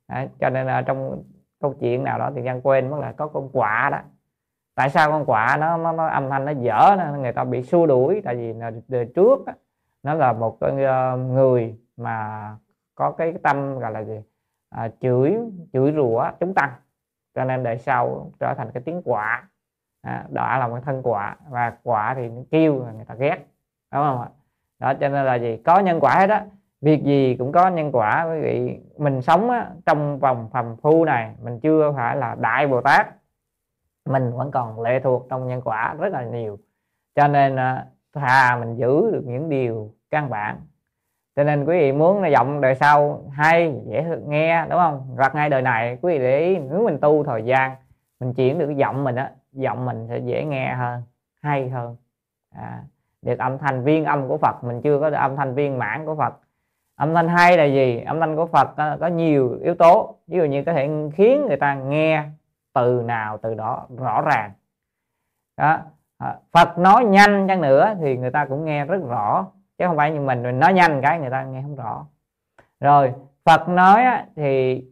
À, cho nên là trong câu chuyện nào đó thì dân quên mất là có con quạ đó. Tại sao con quạ nó nó, nó âm thanh nó dở nó, người ta bị xua đuổi? Tại vì từ đời trước đó, nó là một cái ờ, người mà có cái tâm gọi là gì? À, chửi chửi rủa chúng tăng. Cho nên đời sau trở thành cái tiếng quạ. À, đó là một thân quạ. Và quạ thì nó kêu người ta ghét. Đúng không ạ? Đó cho nên là gì? Có nhân quả hết đó việc gì cũng có nhân quả quý vị. Mình sống á, trong vòng phàm phu này mình chưa phải là đại bồ tát. Mình vẫn còn lệ thuộc trong nhân quả rất là nhiều. Cho nên thà mình giữ được những điều căn bản. Cho nên quý vị muốn là giọng đời sau hay dễ nghe đúng không? Hoặc ngay đời này quý vị để ý nếu mình tu thời gian mình chuyển được cái giọng mình á giọng mình sẽ dễ nghe hơn hay hơn. À, được âm thanh viên âm của Phật mình chưa có được âm thanh viên mãn của Phật âm thanh hay là gì? Âm thanh của Phật ờ, có, nhiều yếu tố. Ví dụ như có thể khiến người ta nghe từ nào từ đó rõ ràng. Đó. Ờ, Phật nói nhanh chăng nữa thì người ta cũng nghe rất rõ chứ không phải như mình mình nói nhanh cái người ta nghe không rõ. Rồi Phật nói thì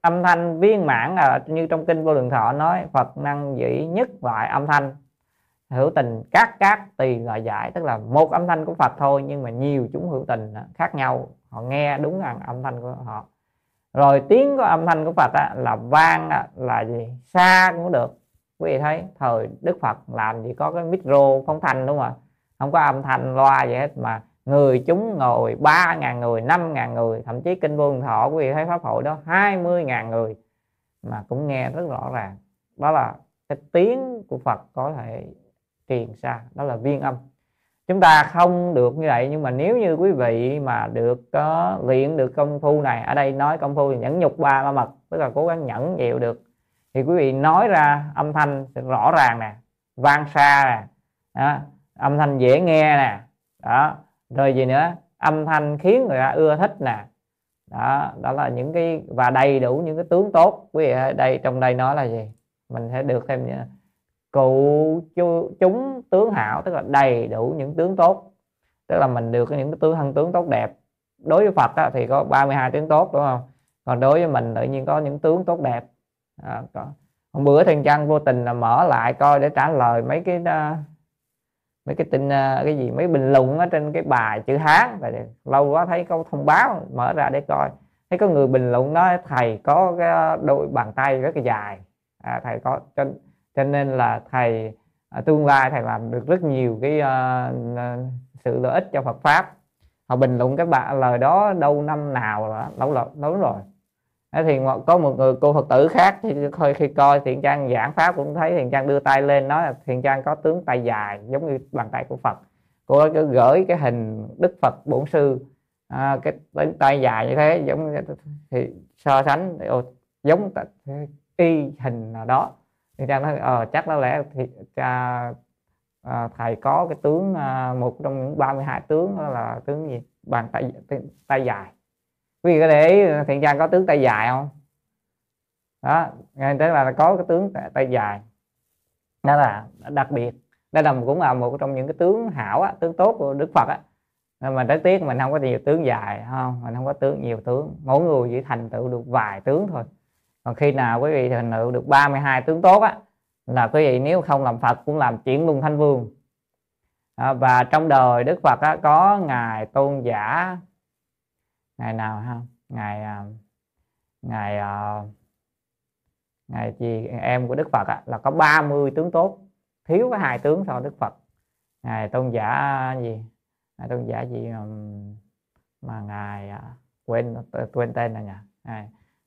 âm thanh viên mãn là như trong kinh vô lượng thọ nói Phật năng dĩ nhất loại âm thanh hữu tình các các tùy loại giải tức là một âm thanh của Phật thôi nhưng mà nhiều chúng hữu tình khác nhau. Họ nghe đúng rằng âm thanh của họ. Rồi tiếng của âm thanh của Phật á, là vang á, là gì? Xa cũng được. Quý vị thấy thời Đức Phật làm gì có cái micro phóng thanh đúng không ạ? Không có âm thanh loa gì hết mà người chúng ngồi ba ngàn người năm ngàn người thậm chí kinh vương thọ quý vị thấy pháp hội đó hai mươi ngàn người mà cũng nghe rất rõ ràng. Đó là cái tiếng của Phật có thể truyền xa đó là viên âm. Chúng ta không được như vậy nhưng mà nếu như quý vị mà được có luyện được công phu này ở đây nói công phu thì nhẫn nhục ba ba mật tức là cố gắng nhẫn chịu được thì quý vị nói ra âm thanh rõ ràng nè vang xa nè đó, âm thanh dễ nghe nè đó rồi gì nữa âm thanh khiến người ta ưa thích nè đó đó là những cái và đầy đủ những cái tướng tốt. Quý vị đây trong đây nói là gì? Mình sẽ được thêm cụ chúng tướng hảo tức là đầy đủ những tướng tốt. Tức là mình được những cái tướng thân tướng tốt đẹp. Đối với Phật á, thì có 32 tướng tốt đúng không? Còn đối với mình tự nhiên có những tướng tốt đẹp. À, có. hôm bữa thiên trăng vô tình là mở lại coi để trả lời mấy cái uh, mấy cái tin uh, cái gì mấy bình luận ở trên cái bài chữ hán. Tại lâu quá thấy có thông báo mở ra để coi. Thấy có người bình luận nói thầy có cái à, đôi bàn tay rất là dài. À, thầy có cho cho nên là thầy à, tương lai thầy làm được rất nhiều cái uh, sự lợi ích cho Phật pháp. Họ bình luận các bạn lời đó đâu năm nào là lâu rồi lâu rồi. Thì có một người cô Phật tử khác thì khi, khi coi thiện trang giảng pháp cũng thấy thiện trang đưa tay lên nói là thiện trang có tướng tay dài giống như bàn tay của Phật. Cô ấy cứ gửi cái hình Đức Phật bổn sư à, cái tay dài như thế giống thì so sánh giống y hình nào đó thì trang nói ờ chắc có lẽ thì cha à, thầy có cái tướng à, một trong những 32 tướng đó là tướng gì? Bàn tay tay dài. Quý vị có để ờ, thiện trang có tướng tay dài không? Đó nghe tức là có cái tướng tay dài. Đó là đặc biệt. Đây là cũng là một trong những cái tướng hảo á, tướng tốt của đức phật á. Mà rất tiếc mình không có nhiều tướng dài không? Mình không có tướng nhiều tướng. Mỗi người chỉ thành tựu được vài tướng thôi còn khi nào quý vị thành tựu được 32 tướng tốt á là quý vị nếu không làm Phật cũng làm chuyển luân thanh vương. À, và trong đời Đức Phật á, có ngài tôn giả. Ngày nào ha? Ngày à, ngày à, ngày gì? Chị em của Đức Phật á, là có 30 tướng tốt. Thiếu có hai tướng so Đức Phật. Ngài tôn giả gì? Ngài tôn giả gì mà ngài à, quên quên tên rồi nhỉ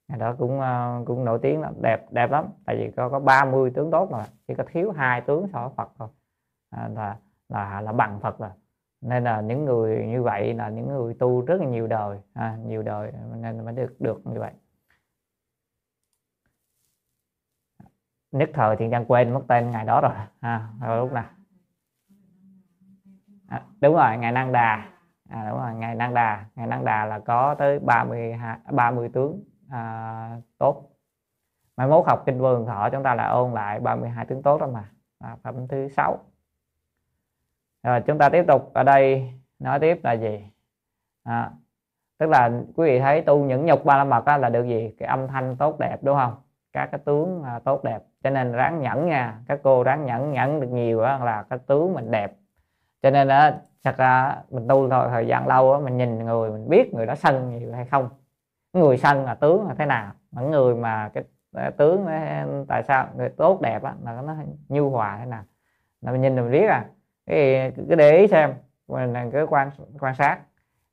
ngày đó cũng ờ, cũng nổi tiếng lắm đẹp đẹp lắm. Tại vì có có 30 tướng tốt rồi chỉ có thiếu hai tướng so với Phật thôi. À, là là là bằng Phật rồi. Nên là những người như vậy là những người tu rất là nhiều đời à, nhiều đời nên mới được được như vậy. Nhất thời thì đang quên mất tên ngày đó rồi à, rồi lúc nào. À, đúng rồi ngày năng đà. À, đúng rồi ngày năng đà. Ngày năng đà là có tới 30 30 tướng à, tốt. Mai mốt học kinh vườn thọ chúng ta lại ôn lại 32 tướng tốt đó mà. À, phẩm thứ sáu. Rồi chúng ta tiếp tục ở đây nói tiếp là gì? À, tức là quý vị thấy tu những nhục ba la mật là được gì? Cái âm thanh tốt đẹp đúng không? Các cái tướng à, tốt đẹp. Cho nên ráng nhẫn nha. Các cô ráng nhẫn nhẫn được nhiều đó là cái tướng mình đẹp. Cho nên đó thật ra mình tu thôi thời gian lâu đó, mình nhìn người mình biết người đó sân nhiều hay không người sân là tướng là thế nào? Những người mà cái, à, tướng à, tại sao người tốt đẹp á, là nó nhu hòa thế nào? Là mình nhìn mình biết à. Cái cứ để ý xem mình cứ quan quan sát.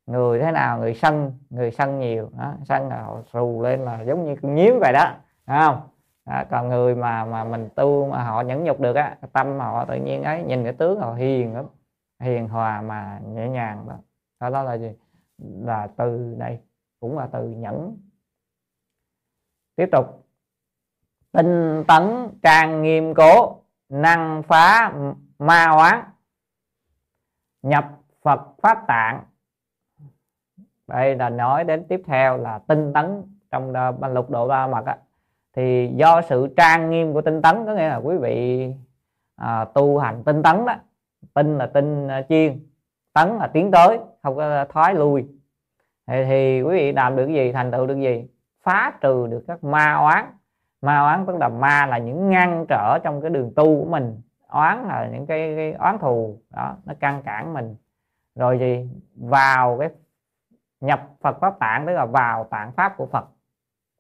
Người thế nào? Người sân người sân nhiều. Đó sân là họ xù lên là giống như con nhím vậy đó Đúng không? Đó, còn người mà mà mình tu mà họ nhẫn nhục được á tâm họ tự nhiên ấy nhìn cái tướng họ hiền lắm hiền hòa mà nhẹ nhàng đó. Đó, đó là gì? Là từ đây cũng là từ nhẫn. Tiếp tục. Tinh tấn càng nghiêm cố năng phá ma oán nhập Phật pháp tạng. Đây là nói đến tiếp theo là tinh tấn trong ờ, ban lục độ ba mật á. Thì do sự trang nghiêm của tinh tấn có nghĩa là quý vị à, tu hành tinh tấn đó tinh là tinh à, chiên tấn là tiến tới không có thoái lui thì, thì quý vị làm được gì thành tựu được gì? Phá trừ được các ma oán. Ma oán tức là ma là những ngăn trở trong cái đường tu của mình. Oán là những cái, cái oán thù. Đó nó căng cản mình. Rồi gì vào cái nhập Phật pháp tạng tức là vào tạng pháp của Phật.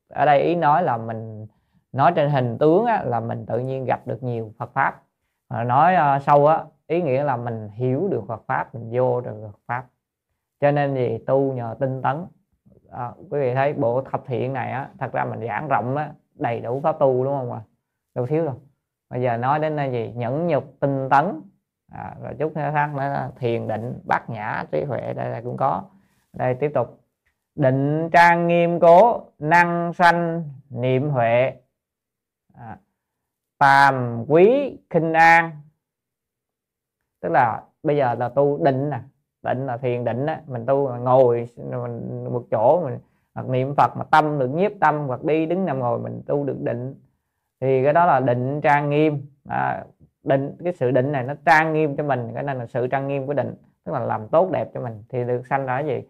Ở đây ý nói là mình nói trên hình tướng á, là mình tự nhiên gặp được nhiều Phật pháp. Nói uh, sâu á ý nghĩa là mình hiểu được Phật pháp mình vô được Phật pháp cho nên gì tu nhờ tinh tấn. À, quý vị thấy bộ thập thiện này á thật ra mình giảng rộng á đầy đủ pháp tu đúng không ạ? Đâu thiếu đâu. Bây giờ nói đến là gì nhẫn nhục tinh tấn. À, rồi chút nữa khác nữa là thiền định bát nhã trí huệ đây là cũng có. Đây tiếp tục. Định trang nghiêm cố năng sanh niệm huệ. À, tàm quý khinh an. Tức là bây giờ là tu định nè định là thiền định á mình tu ngồi mình một chỗ mình hoặc niệm phật mà tâm được nhiếp tâm hoặc đi đứng nằm ngồi mình tu được định. Thì cái đó là định trang nghiêm. À, định cái sự định này nó trang nghiêm cho mình cái nên là sự trang nghiêm của định tức là làm tốt đẹp cho mình. Thì được sanh ra cái gì?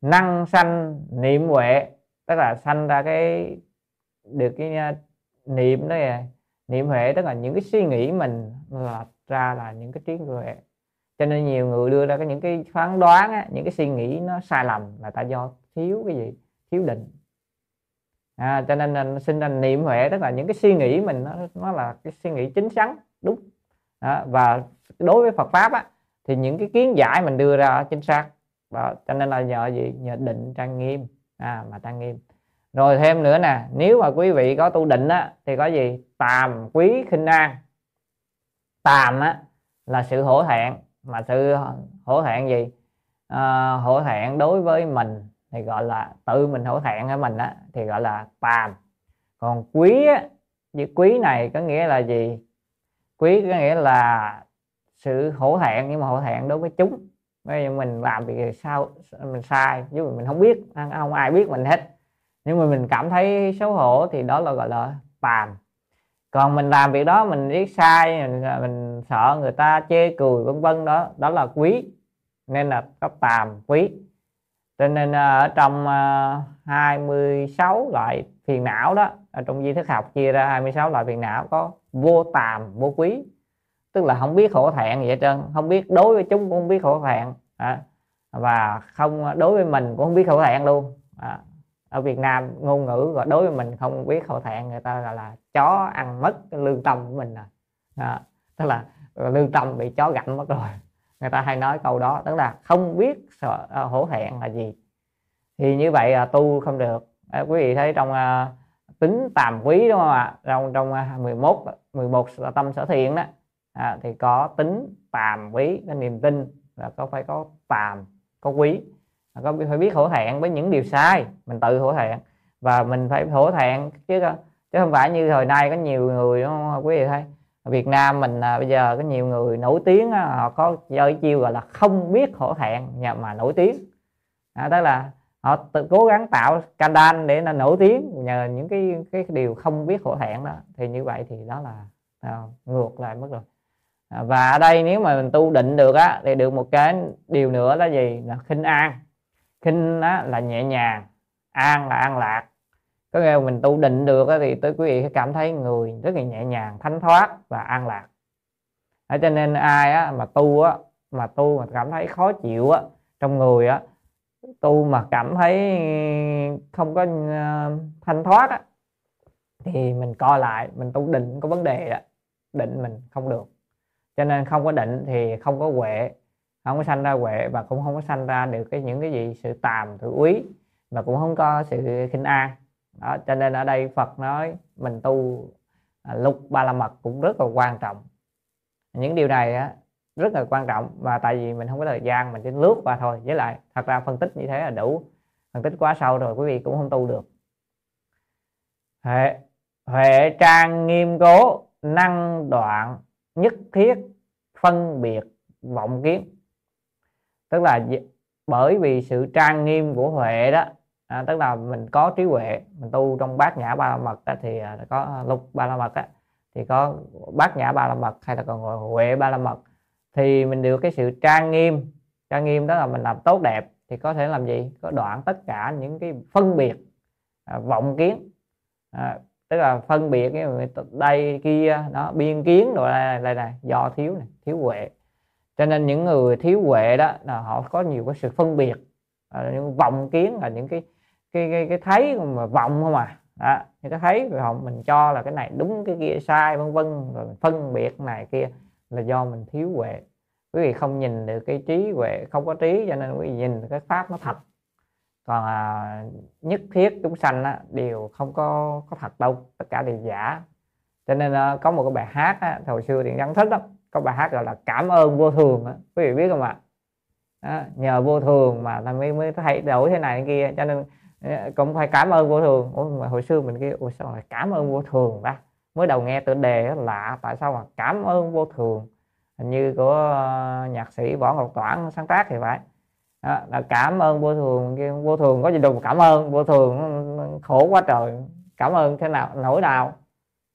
Năng sanh niệm huệ tức là sanh ra cái được cái uh, niệm đó là niệm huệ tức là những cái suy nghĩ mình là ra là những cái trí huệ cho nên nhiều người đưa ra cái những cái phán đoán á, những cái suy nghĩ nó sai lầm là tại do thiếu cái gì? Thiếu định. À, cho nên là sinh ra niệm huệ tức là những cái suy nghĩ mình nó, nó là cái suy nghĩ chính xác đúng. À, và đối với Phật pháp á, thì những cái kiến giải mình đưa ra chính xác. Và cho nên là nhờ gì? Nhờ định trang nghiêm. À, mà trang nghiêm. Rồi thêm nữa nè nếu mà quý vị có tu định á, thì có gì? Tàm quý khinh an. Tàm á, là sự hổ thẹn mà sự hổ thẹn gì? À, hổ thẹn đối với mình thì gọi là tự mình hổ thẹn ở mình á thì gọi là tàm. Còn quý á chữ quý này có nghĩa là gì? Quý có nghĩa là sự hổ thẹn nhưng mà hổ thẹn đối với chúng. Bây giờ mình làm việc sao mình sai chứ mình không biết không ai biết mình hết. Nhưng mà mình cảm thấy xấu hổ thì đó là gọi là tàm còn mình làm việc đó mình biết sai mình, à, mình sợ người ta chê cười vân vân đó. Đó là quý. Nên là có tàm quý. Cho nên à, ở trong à, 26 loại phiền não đó ở trong di thức học chia ra 26 loại phiền não có vô tàm vô quý. Tức là không biết khổ thẹn gì hết trơn. Không biết đối với chúng cũng không biết khổ thẹn. À, và không đối với mình cũng không biết khổ thẹn luôn. À, ở Việt Nam ngôn ngữ gọi đối với mình không biết khổ thẹn người ta gọi là chó ăn mất lương tâm của mình à. à tức là lương tâm bị chó gặm mất rồi. Người ta hay nói câu đó tức là không biết sợ, uh, hổ thẹn là gì. Thì như vậy là tu không được. À, quý vị thấy trong uh, tính tàm quý đúng không ạ? Trong trong uh, 11 11 tâm sở thiện đó à, thì có tính tàm quý cái niềm tin là có phải có tàm có quý có phải biết hổ thẹn với những điều sai mình tự hổ thẹn. Và mình phải hổ thẹn chứ chứ không phải như thời nay có nhiều người đúng không? Quý vị thấy Việt Nam mình à, bây giờ có nhiều người nổi tiếng á, họ có chơi chiêu gọi là không biết hổ thẹn mà nổi tiếng. À, tức là họ tự cố gắng tạo scandal để là nổi tiếng nhờ những cái cái điều không biết hổ thẹn đó. Thì như vậy thì đó là à, ngược lại mất rồi. À, và ở đây nếu mà mình tu định được á thì được một cái điều nữa là gì? Là khinh an khinh á, là nhẹ nhàng an là an lạc. Có nghĩa mình tu định được á, thì tới quý vị cảm thấy người rất là nhẹ nhàng thanh thoát và an lạc. À, cho nên ai á, mà tu á, mà tu mà cảm thấy khó chịu á, trong người á tu mà cảm thấy không có ờ, thanh thoát á, thì mình coi lại mình tu định có vấn đề đó định mình không được. Cho nên không có định thì không có huệ không có sanh ra huệ và cũng không có sanh ra được cái những cái gì sự tàm sự úy và cũng không có sự khinh an. Đó cho nên ở đây Phật nói mình tu à, lục ba la mật cũng rất là quan trọng. Những điều này á, rất là quan trọng và tại vì mình không có thời gian mình chỉ lướt qua thôi. Với lại thật ra phân tích như thế là đủ. Phân tích quá sâu rồi quý vị cũng không tu được. Huệ huệ trang nghiêm cố năng đoạn nhất thiết phân biệt vọng kiến tức là bởi vì sự trang nghiêm của huệ đó à, tức là mình có trí huệ mình tu trong bát nhã ba la mật đó, thì à, có lục ba la mật đó, thì có bát nhã ba la mật hay là còn gọi huệ ba la mật thì mình được cái sự trang nghiêm. Trang nghiêm đó là mình làm tốt đẹp thì có thể làm gì? Có đoạn tất cả những cái phân biệt à, vọng kiến. À, tức là phân biệt cái đây kia nó biên kiến rồi đây, này, này do thiếu này thiếu huệ cho nên những người thiếu huệ đó là họ có nhiều cái sự phân biệt. À, những vọng kiến là những cái cái cái, cái thấy mà vọng không à. Đó, những cái thấy rồi họ mình cho là cái này đúng cái kia sai vân vân rồi phân biệt này kia là do mình thiếu huệ. Quý vị không nhìn được cái trí huệ không có trí cho nên quý vị nhìn cái pháp nó thật. Còn à, nhất thiết chúng sanh á, đều không có có thật đâu tất cả đều giả. Cho nên à, có một cái bài hát á, hồi xưa thì gắn thích lắm có bài hát gọi là cảm ơn vô thường á. quý vị biết không ạ? À, nhờ vô thường mà ta mới mới thay đổi thế này thế kia cho nên ờ, cũng phải cảm ơn vô thường. Ủa, mà hồi xưa mình kia ủa sao lại cảm ơn vô thường ta? Mới đầu nghe tựa đề lạ tại sao mà cảm ơn vô thường? Hình như của ờ, nhạc sĩ võ ngọc toản sáng tác thì phải. Đó, là cảm ơn vô thường vô thường có gì đâu cảm ơn vô thường khổ quá trời. Cảm ơn thế nào nỗi nào?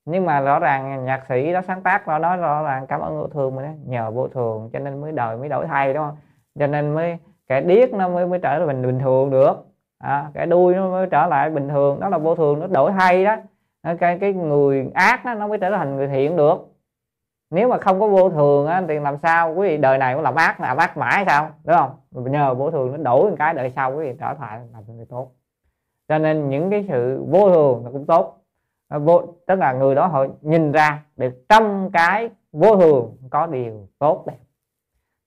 Nhưng mà rõ ràng nhạc sĩ đó sáng tác nó nói rõ ràng cảm ơn vô thường mà nhờ vô thường cho nên mới đời mới đổi thay đúng không? Cho nên mới cái điếc nó mới mới trở lại bình bình thường được. À, cái đuôi nó mới trở lại bình thường. Đó là vô thường nó đổi thay đó. Cái cái người ác đó, nó mới trở thành người thiện được. Nếu mà không có vô thường á, thì làm sao? Quý vị đời này cũng làm ác làm ác mãi sao? Đúng không? Nhờ vô thường nó đổi một cái đời sau quý vị trở thành làm người tốt. Cho nên những cái sự vô thường nó cũng tốt. Ờ, vô tức là người đó họ nhìn ra được trong cái vô thường có điều tốt đẹp.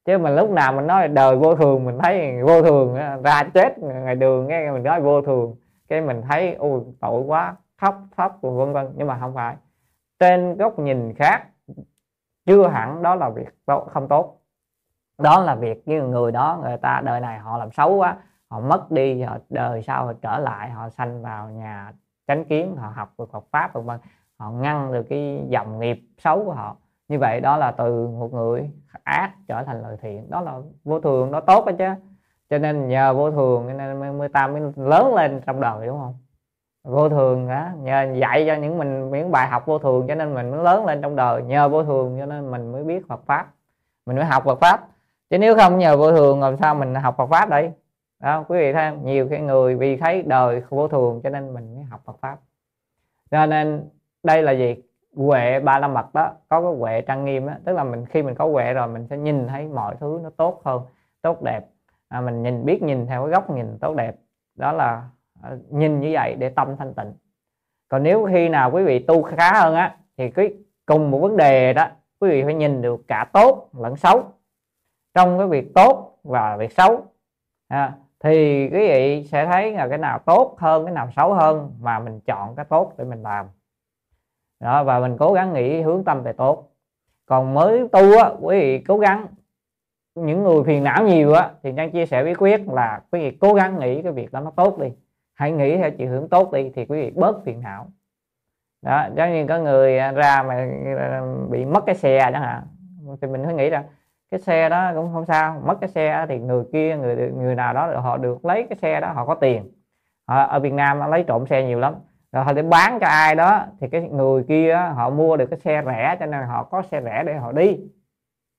Chứ mà lúc nào mình nói đời vô thường mình thấy vô thường ờ, ra chết ngày đường nghe mình nói vô thường cái mình thấy ôi tội quá khóc khóc vân vân. Nhưng mà không phải. Trên góc nhìn khác chưa hẳn đó là việc tốt, không tốt. Đó là việc như người đó người ta đời này họ làm xấu quá họ mất đi họ đời sau họ trở lại họ sanh vào nhà chánh kiến, họ học được Phật pháp vân vân, họ ngăn được cái dòng nghiệp xấu của họ. Như vậy đó là từ một người ác trở thành lời thiện. Đó là vô thường, đó tốt đó chứ. Cho nên nhờ vô thường nên mới ta mới lớn lên trong đời, đúng không? Vô thường á, nhờ dạy cho những mình những bài học vô thường cho nên mình mới lớn lên trong đời. Nhờ vô thường cho nên mình mới biết Phật pháp. Mình mới học Phật pháp. Chứ nếu không nhờ vô thường làm sao mình học Phật pháp đây? Đó quý vị thấy nhiều cái người vì thấy đời vô thường cho nên mình mới học Phật pháp. Cho nên đây là gì huệ ba la mật đó có cái huệ trang nghiêm đó tức là mình khi mình có huệ rồi mình sẽ nhìn thấy mọi thứ nó tốt hơn tốt đẹp. À, mình nhìn biết nhìn theo cái góc nhìn tốt đẹp. Đó là à, nhìn như vậy để tâm thanh tịnh. Còn nếu khi nào quý vị tu khá hơn á thì cái cùng một vấn đề đó quý vị phải nhìn được cả tốt lẫn xấu. Trong cái việc tốt và việc xấu à, thì quý vị sẽ thấy là cái nào tốt hơn, cái nào xấu hơn mà mình chọn cái tốt để mình làm. Đó, và mình cố gắng nghĩ hướng tâm về tốt. Còn mới tu á, quý vị cố gắng, những người phiền não nhiều á, thì đang chia sẻ bí quyết là quý vị cố gắng nghĩ cái việc đó nó tốt đi. Hãy nghĩ theo chiều hướng tốt đi thì quý vị bớt phiền não. Đó, giống như có người ra mà ờ, bị mất cái xe chẳng hạn, thì mình phải nghĩ rằng cái xe đó cũng không sao mất cái xe thì người kia người người nào đó họ được lấy cái xe đó họ có tiền. Họ, ở Việt Nam nó lấy trộm xe nhiều lắm. Rồi họ để bán cho ai đó thì cái người kia họ mua được cái xe rẻ cho nên họ có xe rẻ để họ đi.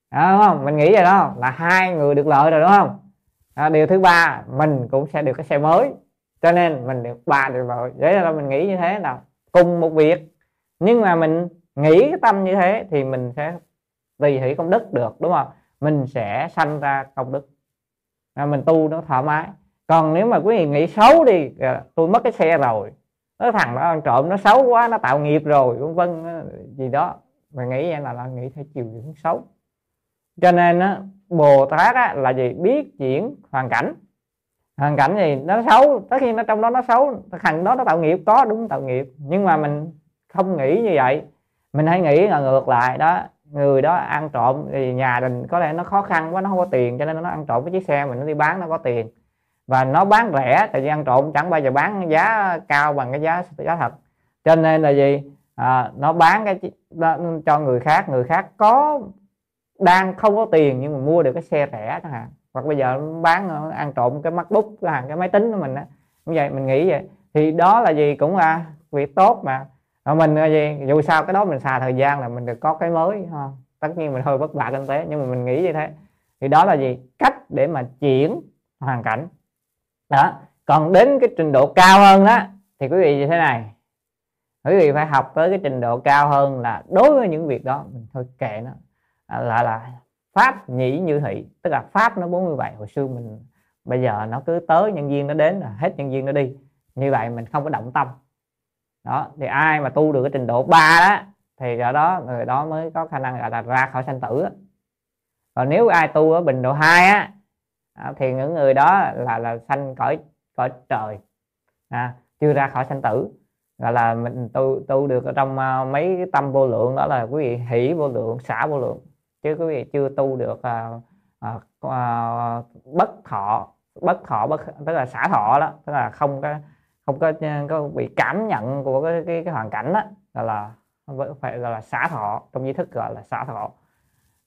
À, đúng không? Mình nghĩ vậy đó là hai người được lợi rồi đúng không? À, điều thứ ba mình cũng sẽ được cái xe mới. Cho nên mình được ba được lợi. Vậy là mình nghĩ như thế là cùng một việc. Nhưng mà mình nghĩ cái tâm như thế thì mình sẽ tùy hỷ công đức được đúng không? Mình sẽ sanh ra công đức. À, mình tu nó thoải mái. Còn nếu mà quý vị nghĩ xấu đi à, tôi mất cái xe rồi. Nó thằng nó ăn trộm nó xấu quá nó tạo nghiệp rồi vân vân ờ, gì đó. Mà nghĩ vậy là, là nghĩ theo chiều hướng xấu. Cho nên á, bồ tát á, là gì? Biết chuyển hoàn cảnh. Hoàn cảnh gì nó xấu tất nhiên nó trong đó nó xấu thằng đó nó tạo nghiệp có đúng tạo nghiệp. Nhưng mà mình không nghĩ như vậy. Mình hãy nghĩ là ngược lại đó người đó ăn trộm thì nhà đình có lẽ nó khó khăn quá nó không có tiền cho nên nó ăn trộm cái chiếc xe mình nó đi bán nó có tiền. Và nó bán rẻ tại vì ăn trộm chẳng bao giờ bán giá cao bằng cái giá giá thật. Cho nên là gì? À, nó bán cái nó, cho người khác người khác có đang không có tiền nhưng mà mua được cái xe rẻ chẳng hạn. Hoặc bây giờ bán ờ, ăn trộm cái macbook cái hàng cái máy tính của mình á như vậy mình nghĩ vậy. Thì đó là gì? Cũng là việc tốt mà mà mình ờ, gì dù sao cái đó mình xài thời gian là mình được có cái mới ha. Tất nhiên mình hơi vất vả kinh tế nhưng mà mình nghĩ như thế thì đó là gì? Cách để mà chuyển hoàn cảnh. Đó còn đến cái trình độ cao hơn đó thì quý vị như thế này. Quý vị phải học tới cái trình độ cao hơn là đối với những việc đó mình thôi kệ nó. À, là là pháp nhĩ như thị tức là pháp nó bốn như vậy hồi xưa mình bây giờ nó cứ tới nhân viên nó đến là hết nhân viên nó đi. Như vậy mình không có động tâm đó thì ai mà tu được cái trình độ ba đó thì ở đó người đó mới có khả năng gọi là ra khỏi sanh tử còn nếu ai tu ở bình độ 2 á à, thì những người đó là là sanh cõi cõi trời à, chưa ra khỏi sanh tử. Gọi là mình tu tu được ở trong uh, mấy cái tâm vô lượng đó là quý vị hỷ vô lượng xả vô lượng. Chứ quý vị chưa tu được uh, uh, uh, bất thọ bất thọ bất tức là xả thọ đó tức là không có không có ờ, có bị cảm nhận của cái cái, cái hoàn cảnh đó là là phải gọi là xả thọ trong giới thức gọi là xả thọ.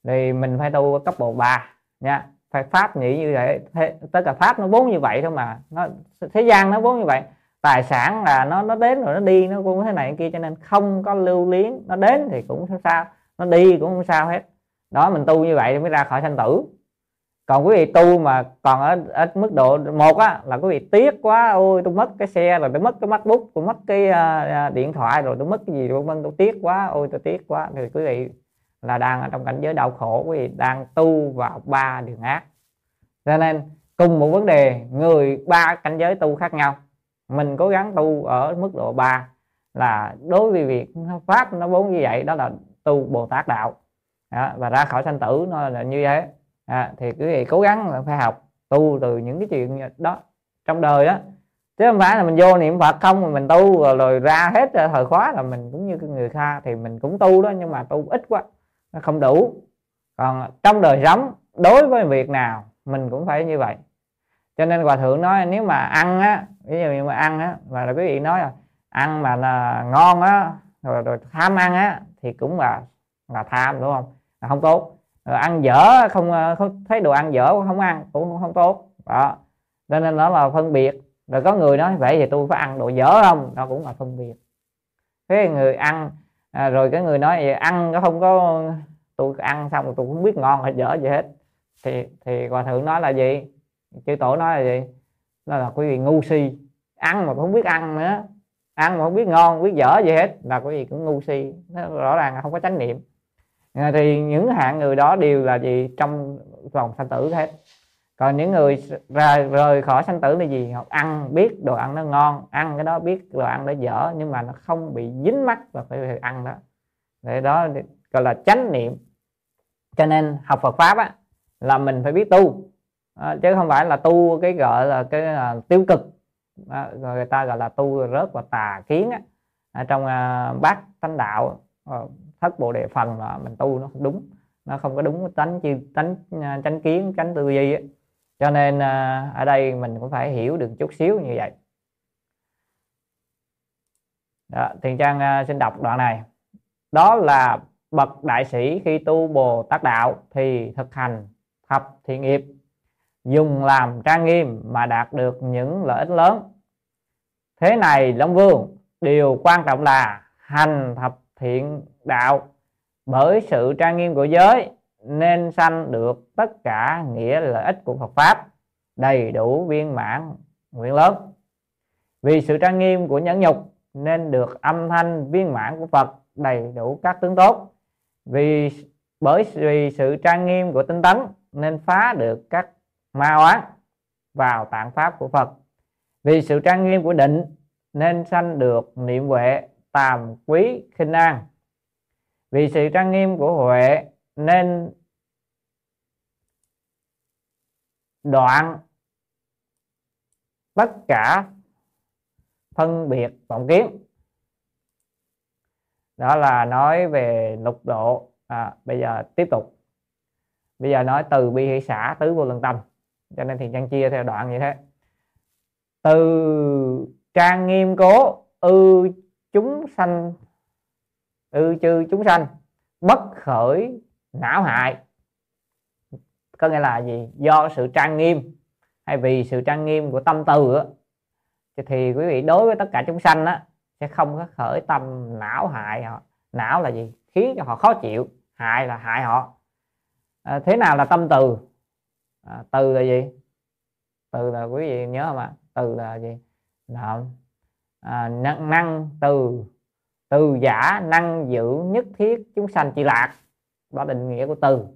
Thì mình phải tu cấp độ 3 nha. Phải pháp nghĩ như vậy thế, tất cả pháp nó vốn như vậy thôi mà nó thế gian nó vốn như vậy. Tài sản là nó nó đến rồi nó đi nó cũng thế này kia cho nên không có lưu luyến. Nó đến thì cũng không sao nó đi cũng không sao hết. Đó mình tu như vậy mới ra khỏi sanh tử còn quý vị tu mà còn ở, ở mức độ một á là quý vị tiếc quá ôi tôi mất cái xe rồi tôi mất cái macbook tôi mất cái uh, điện thoại rồi tôi mất cái gì vân vân tôi tiếc quá ôi tôi tiếc quá. Thì quý vị là đang ở trong cảnh giới đau khổ quý vị đang tu vào ba đường ác. Cho nên cùng một vấn đề người ba cảnh giới tu khác nhau. Mình cố gắng tu ở mức độ 3 là đối với việc pháp nó vốn như vậy đó là tu bồ tát đạo. Đó, và ra khỏi sanh tử nó là như thế à, thì quý vị cố gắng là phải học tu từ những cái chuyện đó. Trong đời đó chứ không phải là mình vô niệm phật không mà mình tu rồi, rồi ra hết thời khóa là mình cũng như người kha thì mình cũng tu đó nhưng mà tu ít quá nó không đủ. Còn trong đời sống đối với việc nào mình cũng phải như vậy. Cho nên hòa thượng nói nếu mà ăn á ví dụ như mà ăn á mà là quý vị nói là ăn mà là ngon á rồi, rồi tham ăn á thì cũng là là tham đúng không? Là không tốt ăn dở không, ờ, không thấy đồ ăn dở không ăn cũng không tốt. Đó. Cho nên nó là phân biệt. Rồi có người nói vậy thì tôi phải ăn đồ dở không? Nó cũng là phân biệt. Cái người ăn à, rồi cái người nói vậy ăn nó không có tôi ăn xong rồi tôi không biết ngon hay dở gì hết. Thì thì hòa thượng nói là gì? Chư tổ nói là gì? Đó là quý vị ngu si. Ăn mà không biết ăn nữa. Ăn mà không biết ngon không biết dở gì hết là quý vị cũng ngu si. Nó rõ ràng là không có chánh niệm. Ờ, thì những hạng người đó đều là gì? Trong vòng sanh tử hết. Còn những người ra rời khỏi sanh tử là gì? Họ ăn biết đồ ăn nó ngon ăn cái đó biết đồ ăn nó dở nhưng mà nó không bị dính mắt và phải ăn đó. Để đó gọi là chánh niệm. Cho nên học Phật pháp á là mình phải biết tu. À, chứ không phải là tu cái gọi là cái uh, tiêu cực. À, người ta gọi là tu rớt vào tà kiến á. À, trong uh, bát tánh đạo ờ, thất bộ đề phần là mình tu nó không đúng. Nó không có đúng tánh chi tánh tránh chánh kiến chánh tư duy cho nên à, ở đây mình cũng phải hiểu được chút xíu như vậy. Đó, thiền trang à, xin đọc đoạn này. Đó là bậc đại sĩ khi tu bồ tát đạo thì thực hành thập thiện nghiệp. Dùng làm trang nghiêm mà đạt được những lợi ích lớn. Thế này long vương điều quan trọng là hành thập thiện đạo. Bởi sự trang nghiêm của giới nên sanh được tất cả nghĩa lợi ích của Phật pháp, đầy đủ viên mãn nguyện lớn. Vì sự trang nghiêm của nhẫn nhục nên được âm thanh viên mãn của Phật đầy đủ các tướng tốt. Vì bởi vì sự trang nghiêm của tinh tấn nên phá được các ma oán vào tạng pháp của Phật. Vì sự trang nghiêm của định nên sanh được niệm huệ tàm quý khinh an vì sự trang nghiêm của huệ nên đoạn tất cả phân biệt vọng kiến. Đó là nói về lục độ. À, bây giờ tiếp tục. Bây giờ nói từ bi hỷ xã tứ vô lượng tâm. Cho nên thì nhân chia theo đoạn như thế. Từ trang nghiêm cố ư chúng sanh ư chư chúng sanh bất khởi não hại. Có nghĩa là gì? Do sự trang nghiêm hay vì sự trang nghiêm của tâm từ á, thì quý vị đối với tất cả chúng sanh á, sẽ không có khởi tâm não hại họ. Não là gì? Khiến cho họ khó chịu hại là hại họ. À, thế nào là tâm từ? À, từ là gì? Từ là quý vị nhớ không ạ? Từ là gì? Là à, năng, năng từ từ giả năng giữ nhất thiết chúng sanh chỉ lạc. Đó định nghĩa của từ.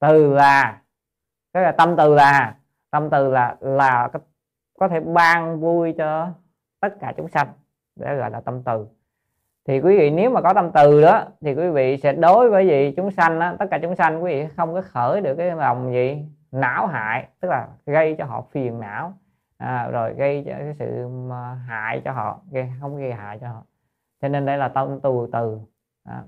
Từ là cái là tâm từ là tâm từ là là có, thể ban vui cho tất cả chúng sanh. Để gọi là tâm từ. Thì quý vị nếu mà có tâm từ đó thì quý vị sẽ đối với gì chúng sanh đó, tất cả chúng sanh quý vị không có khởi được cái lòng gì não hại tức là gây cho họ phiền não à, rồi gây cho cái sự hại cho họ gây không gây hại cho họ cho nên đây là tâm từ từ. À.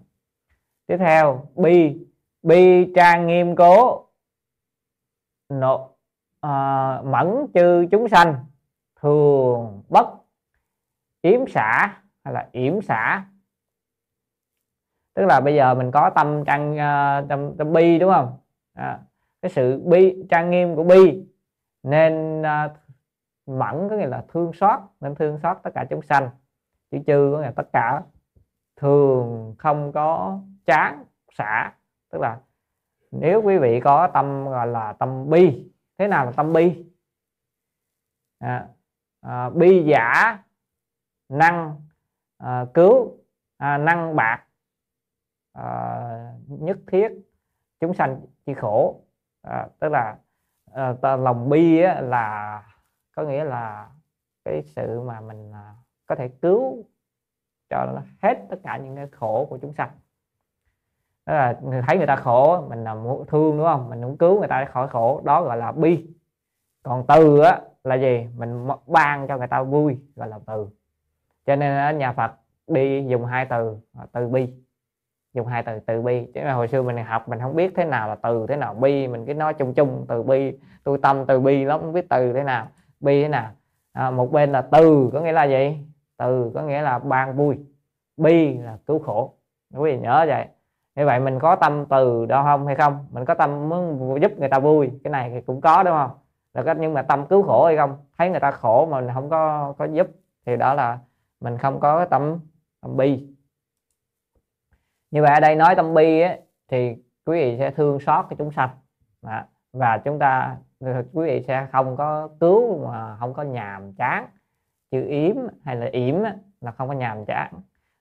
tiếp theo bi. Bi trang nghiêm cố. Nộ à, mẫn chư chúng sanh. Thường bất. Yếm xả hay là yểm xả. Tức là bây giờ mình có tâm trang uh, ờ, tâm, tâm bi đúng không? À, cái sự bi trang nghiêm của bi. Nên uh, mẫn có nghĩa là thương xót nên thương xót tất cả chúng sanh chữ chư có nghĩa là tất cả thường không có chán xả. Tức là nếu quý vị có tâm gọi là tâm bi thế nào là tâm bi? À, à, bi giả năng à, cứu à, năng bạc à, nhất thiết chúng sanh chi khổ. À, tức là à, lòng bi á, là có nghĩa là cái sự mà mình à, có thể cứu cho hết tất cả những cái khổ của chúng sanh. Đó là thấy người ta khổ mình là muốn thương đúng không? Mình muốn cứu người ta khỏi khổ đó gọi là bi. Còn từ á là gì? Mình ban cho người ta vui gọi là từ. Cho nên nhà Phật đi dùng hai từ từ bi. Dùng hai từ từ bi. Chứ mà hồi xưa mình học mình không biết thế nào là từ thế nào bi. Mình cứ nói chung chung từ bi. Tôi tâm từ bi lắm không biết từ thế nào bi thế nào. À, một bên là từ có nghĩa là gì? Từ có nghĩa là ban vui bi là cứu khổ. Quý vị nhớ vậy. Như vậy mình có tâm từ đó không hay không? Mình có tâm muốn giúp người ta vui cái này thì cũng có đúng không? Là nhưng mà tâm cứu khổ hay không? Thấy người ta khổ mà mình không có có giúp thì đó là mình không có cái tâm tâm bi. Như vậy ở đây nói tâm bi ấy, thì quý vị sẽ thương xót cái chúng sanh. Và chúng ta quý vị sẽ không có cứu mà không có nhàm chán chữ yếm hay là yếm là không có nhàm chán.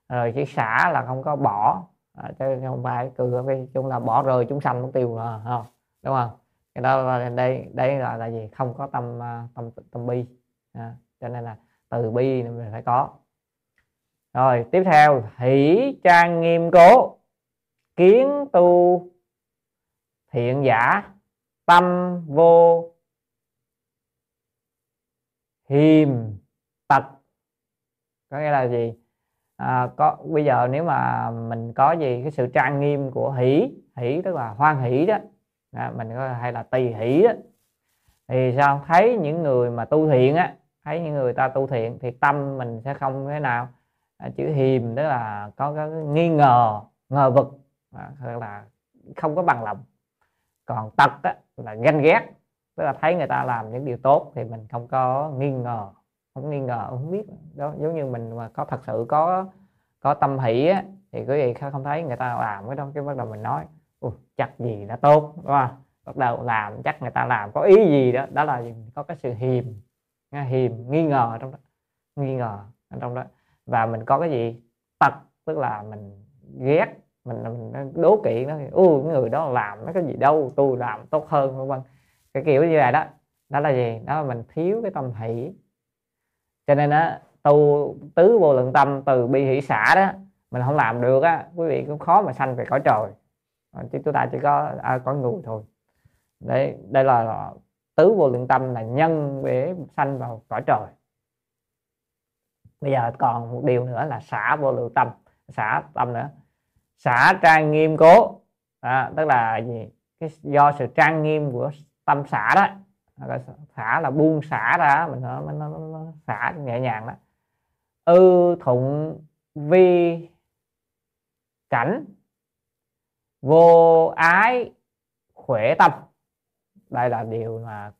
Rồi chữ xả là không có bỏ. À, chứ không phải cứ cái chung là bỏ rơi chúng sanh cũng tiêu rồi không? Đúng không? Cái đó là đây đây là là gì? Không có tâm à, tâm tâm bi. À, cho nên là từ bi mình phải có. Rồi tiếp theo hỷ trang nghiêm cố kiến tu thiện giả tâm vô hiềm tật. Có nghĩa là gì? À, có bây giờ nếu mà mình có gì cái sự trang nghiêm của hỷ hỷ tức là hoan hỷ đó à, mình có hay là tỳ hỷ đó thì sao? Thấy những người mà tu thiện á thấy những người ta tu thiện thì tâm mình sẽ không thế nào. À, chữ hiềm tức là có cái nghi ngờ ngờ vực à, là không có bằng lòng. Còn tật á, là ganh ghét tức là thấy người ta làm những điều tốt thì mình không có nghi ngờ không nghi ngờ không biết. Đó giống như mình mà có thật sự có có tâm hỷ á, thì quý vị không thấy người ta làm cái đó cái bắt đầu mình nói chắc gì đã tốt đúng không? Bắt đầu làm chắc người ta làm có ý gì đó đó là có cái sự hiềm hiềm nghi ngờ trong đó nghi ngờ trong đó. Và mình có cái gì? Tật tức là mình ghét mình mình đố kỵ nó u người đó làm nó cái gì đâu tôi làm tốt hơn vân vân. Cái kiểu như vậy đó. Đó là gì? Đó là mình thiếu cái tâm hỷ cho nên á tu tứ vô lượng tâm từ bi hỷ xả đó mình không làm được á quý vị cũng khó mà sanh về cõi trời. Ờ, chứ chúng ta chỉ có à, có người thôi. Đấy đây là tứ vô lượng tâm là nhân để sanh vào cõi trời. Bây giờ còn một điều nữa là xả vô lượng tâm. Xả tâm nữa. Xả trang nghiêm cố. À, tức là gì? Cái do sự trang nghiêm của tâm xả đó xả là buông xả ra mình nó, nó, nó, nó xả nhẹ nhàng đó. Ư thụng vi cảnh vô ái khỏe tâm. Đây là điều mà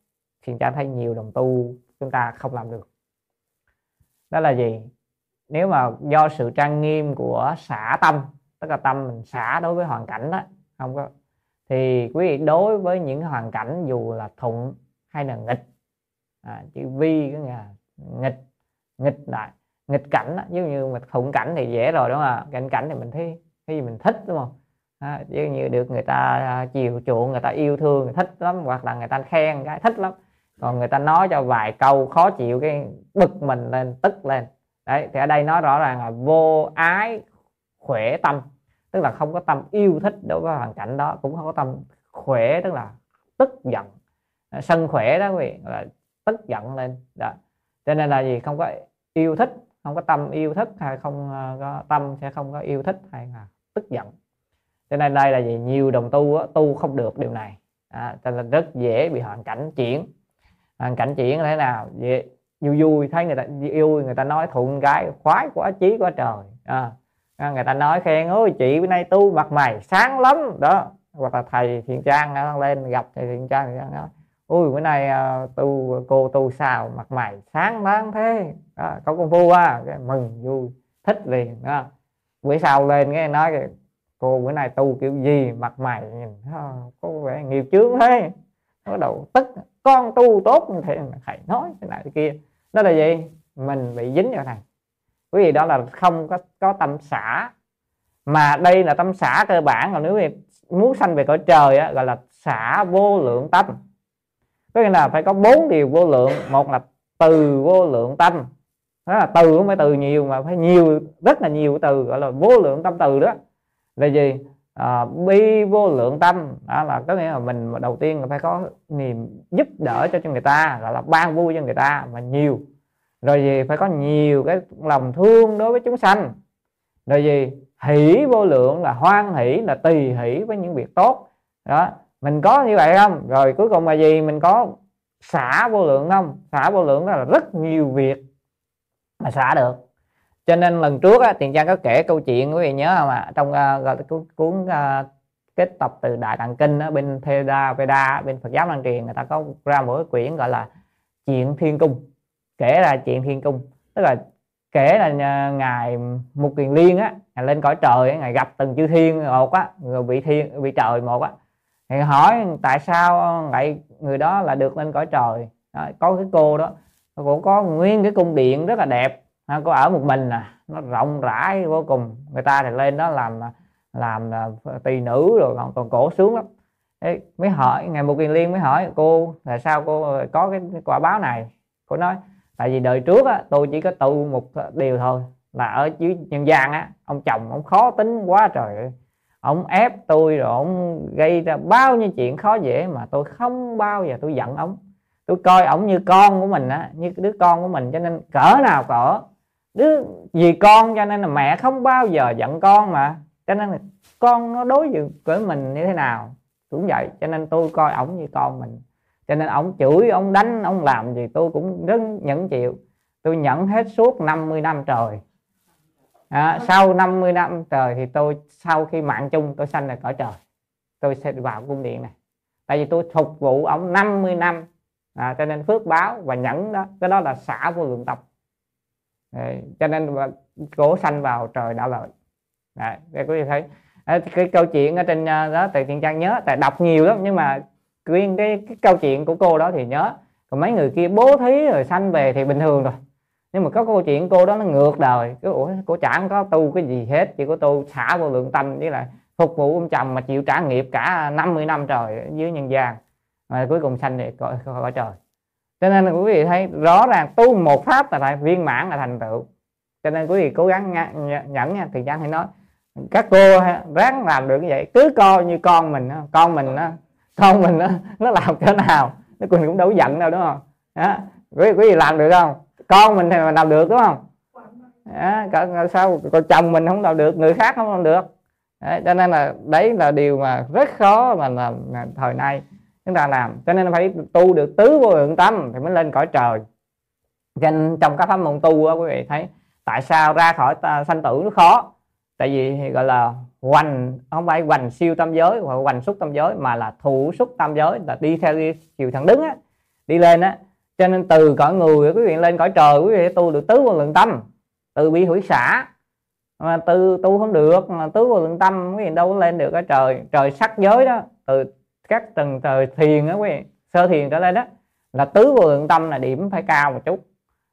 thiền cha thấy nhiều đồng tu chúng ta không làm được. Đó là gì? Nếu mà do sự trang nghiêm của xả tâm tức là tâm mình xả đối với hoàn cảnh đó không có thì quý vị đối với những hoàn cảnh dù là thuận hay là nghịch. À, chữ vi có nghĩa là nghịch nghịch lại nghịch cảnh ví dụ như mà khủng cảnh thì dễ rồi đúng không? Cảnh cảnh thì mình thấy cái gì mình thích đúng không? À, dụ như được người ta à, chiều chuộng người ta yêu thương người thích lắm hoặc là người ta khen cái thích lắm. Còn người ta nói cho vài câu khó chịu cái bực mình lên tức lên. Đấy thì ở đây nói rõ ràng là vô ái khỏe tâm. Tức là không có tâm yêu thích đối với hoàn cảnh đó cũng không có tâm khỏe tức là tức giận. Ờ, sân khỏe đó quý vị là tức giận lên. Đó. Cho nên là gì? Không có yêu thích không có tâm yêu thích hay không ờ, có tâm sẽ không có yêu thích hay là tức giận. Cho nên đây là gì? Nhiều đồng tu á, tu không được điều này. À, cho nên rất dễ bị hoàn cảnh chuyển. Hoàn cảnh chuyển là thế nào? Dễ vui vui thấy người ta vui người ta nói thuận cái khoái quá chí quá trời. À, người ta nói khen ôi chị bữa nay tu mặt mày sáng lắm. Đó. Hoặc là thầy thiện trang ờ, lên gặp thầy thiện trang thì nói ui bữa nay à, tu cô tu sao mặt mày sáng láng thế. Đó, có công phu quá cái mừng vui thích liền đó. Bữa sau lên cái nói cô bữa nay tu kiểu gì mặt mày nhìn có vẻ nghiệp chướng thế. Nó đầu tức con tu tốt như thế thầy nói thế này thế kia. Đó là gì? Mình bị dính vào này quý vị đó là không có có tâm xả. Mà đây là tâm xả cơ bản còn nếu muốn sanh về cõi trời á, gọi là xả vô lượng tâm có nghĩa là phải có bốn điều vô lượng. Một là từ vô lượng tâm. Đó là từ không phải từ nhiều mà phải nhiều rất là nhiều từ gọi là vô lượng tâm từ đó. Là gì? À, bi vô lượng tâm. Đó là có nghĩa là mình đầu tiên là phải có niềm giúp đỡ cho cho người ta gọi là ban vui cho người ta mà nhiều. Rồi gì? Phải có nhiều cái lòng thương đối với chúng sanh. Rồi gì? Hỷ vô lượng là hoan hỷ là tùy hỷ với những việc tốt. Đó mình có như vậy không? Rồi cuối cùng là gì? Mình có xả vô lượng không? Xả vô lượng đó là rất nhiều việc mà xả được. Cho nên lần trước á, tiền trang có kể câu chuyện quý vị nhớ không ạ? Trong uh, gọi cuốn, cuốn uh, kết tập từ đại tạng kinh ở bên Theda Veda bên Phật giáo Lan truyền người ta có ra một cái quyển gọi là chuyện thiên cung. Kể là chuyện thiên cung. Tức là kể là ờ, ngài mục kiền liên á ngài lên cõi trời ngài gặp từng chư thiên một á người vị thiên vị trời một á thì hỏi tại sao lại người đó là được lên cõi trời? Đó, có cái cô đó cũng có nguyên cái cung điện rất là đẹp. Cô ở một mình à nó rộng rãi vô cùng. Người ta thì lên đó làm làm à, tỳ nữ rồi còn còn cổ sướng lắm. Ê, mới hỏi ngày một kiền liên mới hỏi cô tại sao cô có cái quả báo này? Cô nói tại vì đời trước á, tôi chỉ có tu một điều thôi là ở dưới nhân gian á ông chồng ông khó tính quá trời ông ép tôi rồi ông gây ra bao nhiêu chuyện khó dễ mà tôi không bao giờ tôi giận ông. Tôi coi ổng như con của mình á, như đứa con của mình, cho nên cỡ nào cỡ. Đứa vì con cho nên là mẹ không bao giờ giận con mà. Cho nên là con nó đối xử với mình như thế nào, cũng vậy. Cho nên tôi coi ổng như con mình. Cho nên ổng chửi, ông đánh, ông làm gì tôi cũng rất nhẫn chịu. Tôi nhẫn hết suốt 50 năm trời à, sau 50 năm trời thì tôi sau khi mạng chung tôi sanh là cõi trời. Tôi sẽ vào cung điện này. Tại vì tôi phục vụ ông 50 năm. À, cho nên phước báo và nhẫn đó cái đó là xả vô lượng tập à, cho nên cổ sanh vào trời đã lợi. Đấy, để quý vị thấy. À, cái câu chuyện ở trên à, đó tại thiện trang nhớ tại đọc nhiều lắm nhưng mà riêng cái, cái câu chuyện của cô đó thì nhớ. Còn mấy người kia bố thí rồi sanh về thì bình thường rồi nhưng mà có câu chuyện cô đó nó ngược đời cái ủa cô chẳng có tu cái gì hết chỉ có tu xả vô lượng tâm với lại phục vụ ông chồng mà chịu trả nghiệp cả 50 năm trời dưới nhân gian. Mà cuối cùng sanh để cõi cõi trời. Cho nên quý vị thấy rõ ràng tu một pháp là lại viên mãn là thành tựu. Cho nên quý vị cố gắng nhẫn nha thì chẳng hay nói các cô ráng làm được như vậy. Cứ coi như con mình con mình con mình nó làm thế nào nó cũng cũng đâu giận đâu đúng không? Đó. quý, quý vị làm được không? Con mình thì mà làm được đúng không? Dạ, Đó, sao còn chồng mình không làm được người khác không làm được. Đấy, cho nên là đấy là điều mà rất khó mà làm thời nay chúng ta làm. Cho nên phải tu được tứ vô lượng tâm thì mới lên cõi trời. Cho nên trong các pháp môn tu á quý vị thấy tại sao ra khỏi sanh tử nó khó? Tại vì gọi là hoành không phải hoành siêu tâm giới hoặc hoành xúc tâm giới mà là thủ xúc tâm giới là đi theo đi chiều thẳng đứng á đi lên á cho nên từ cõi người quý vị lên cõi trời quý vị tu được tứ vô lượng tâm. Từ bi hủy xả. Mà từ tu không được mà tứ vô lượng tâm quý vị đâu có lên được ở trời. Trời sắc giới đó từ các tầng trời thiền đó quý vị sơ thiền trở lên đó là tứ vô lượng tâm là điểm phải cao một chút.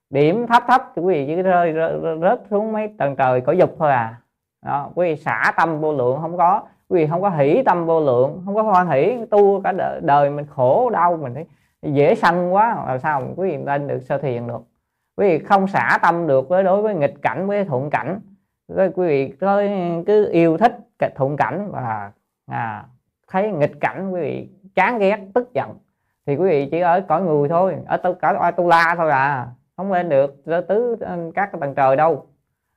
Điểm thấp thấp thì quý vị chỉ rơi, rớt xuống mấy tầng trời cõi dục thôi à. Đó, quý vị xả tâm vô lượng không có quý vị không có hỷ tâm vô lượng không có hoan hỷ tu cả đời, đời mình khổ đau mình thấy dễ sanh quá làm sao quý vị lên được sơ thiền được. Quý vị không xả tâm được với đối với nghịch cảnh với thuận cảnh. Quý vị cứ, cứ yêu thích thuận cảnh và à, thấy nghịch cảnh quý vị chán ghét tức giận. Thì quý vị chỉ ở cõi người thôi ở tu cõi tu la thôi à. Không lên được tứ các tầng trời đâu.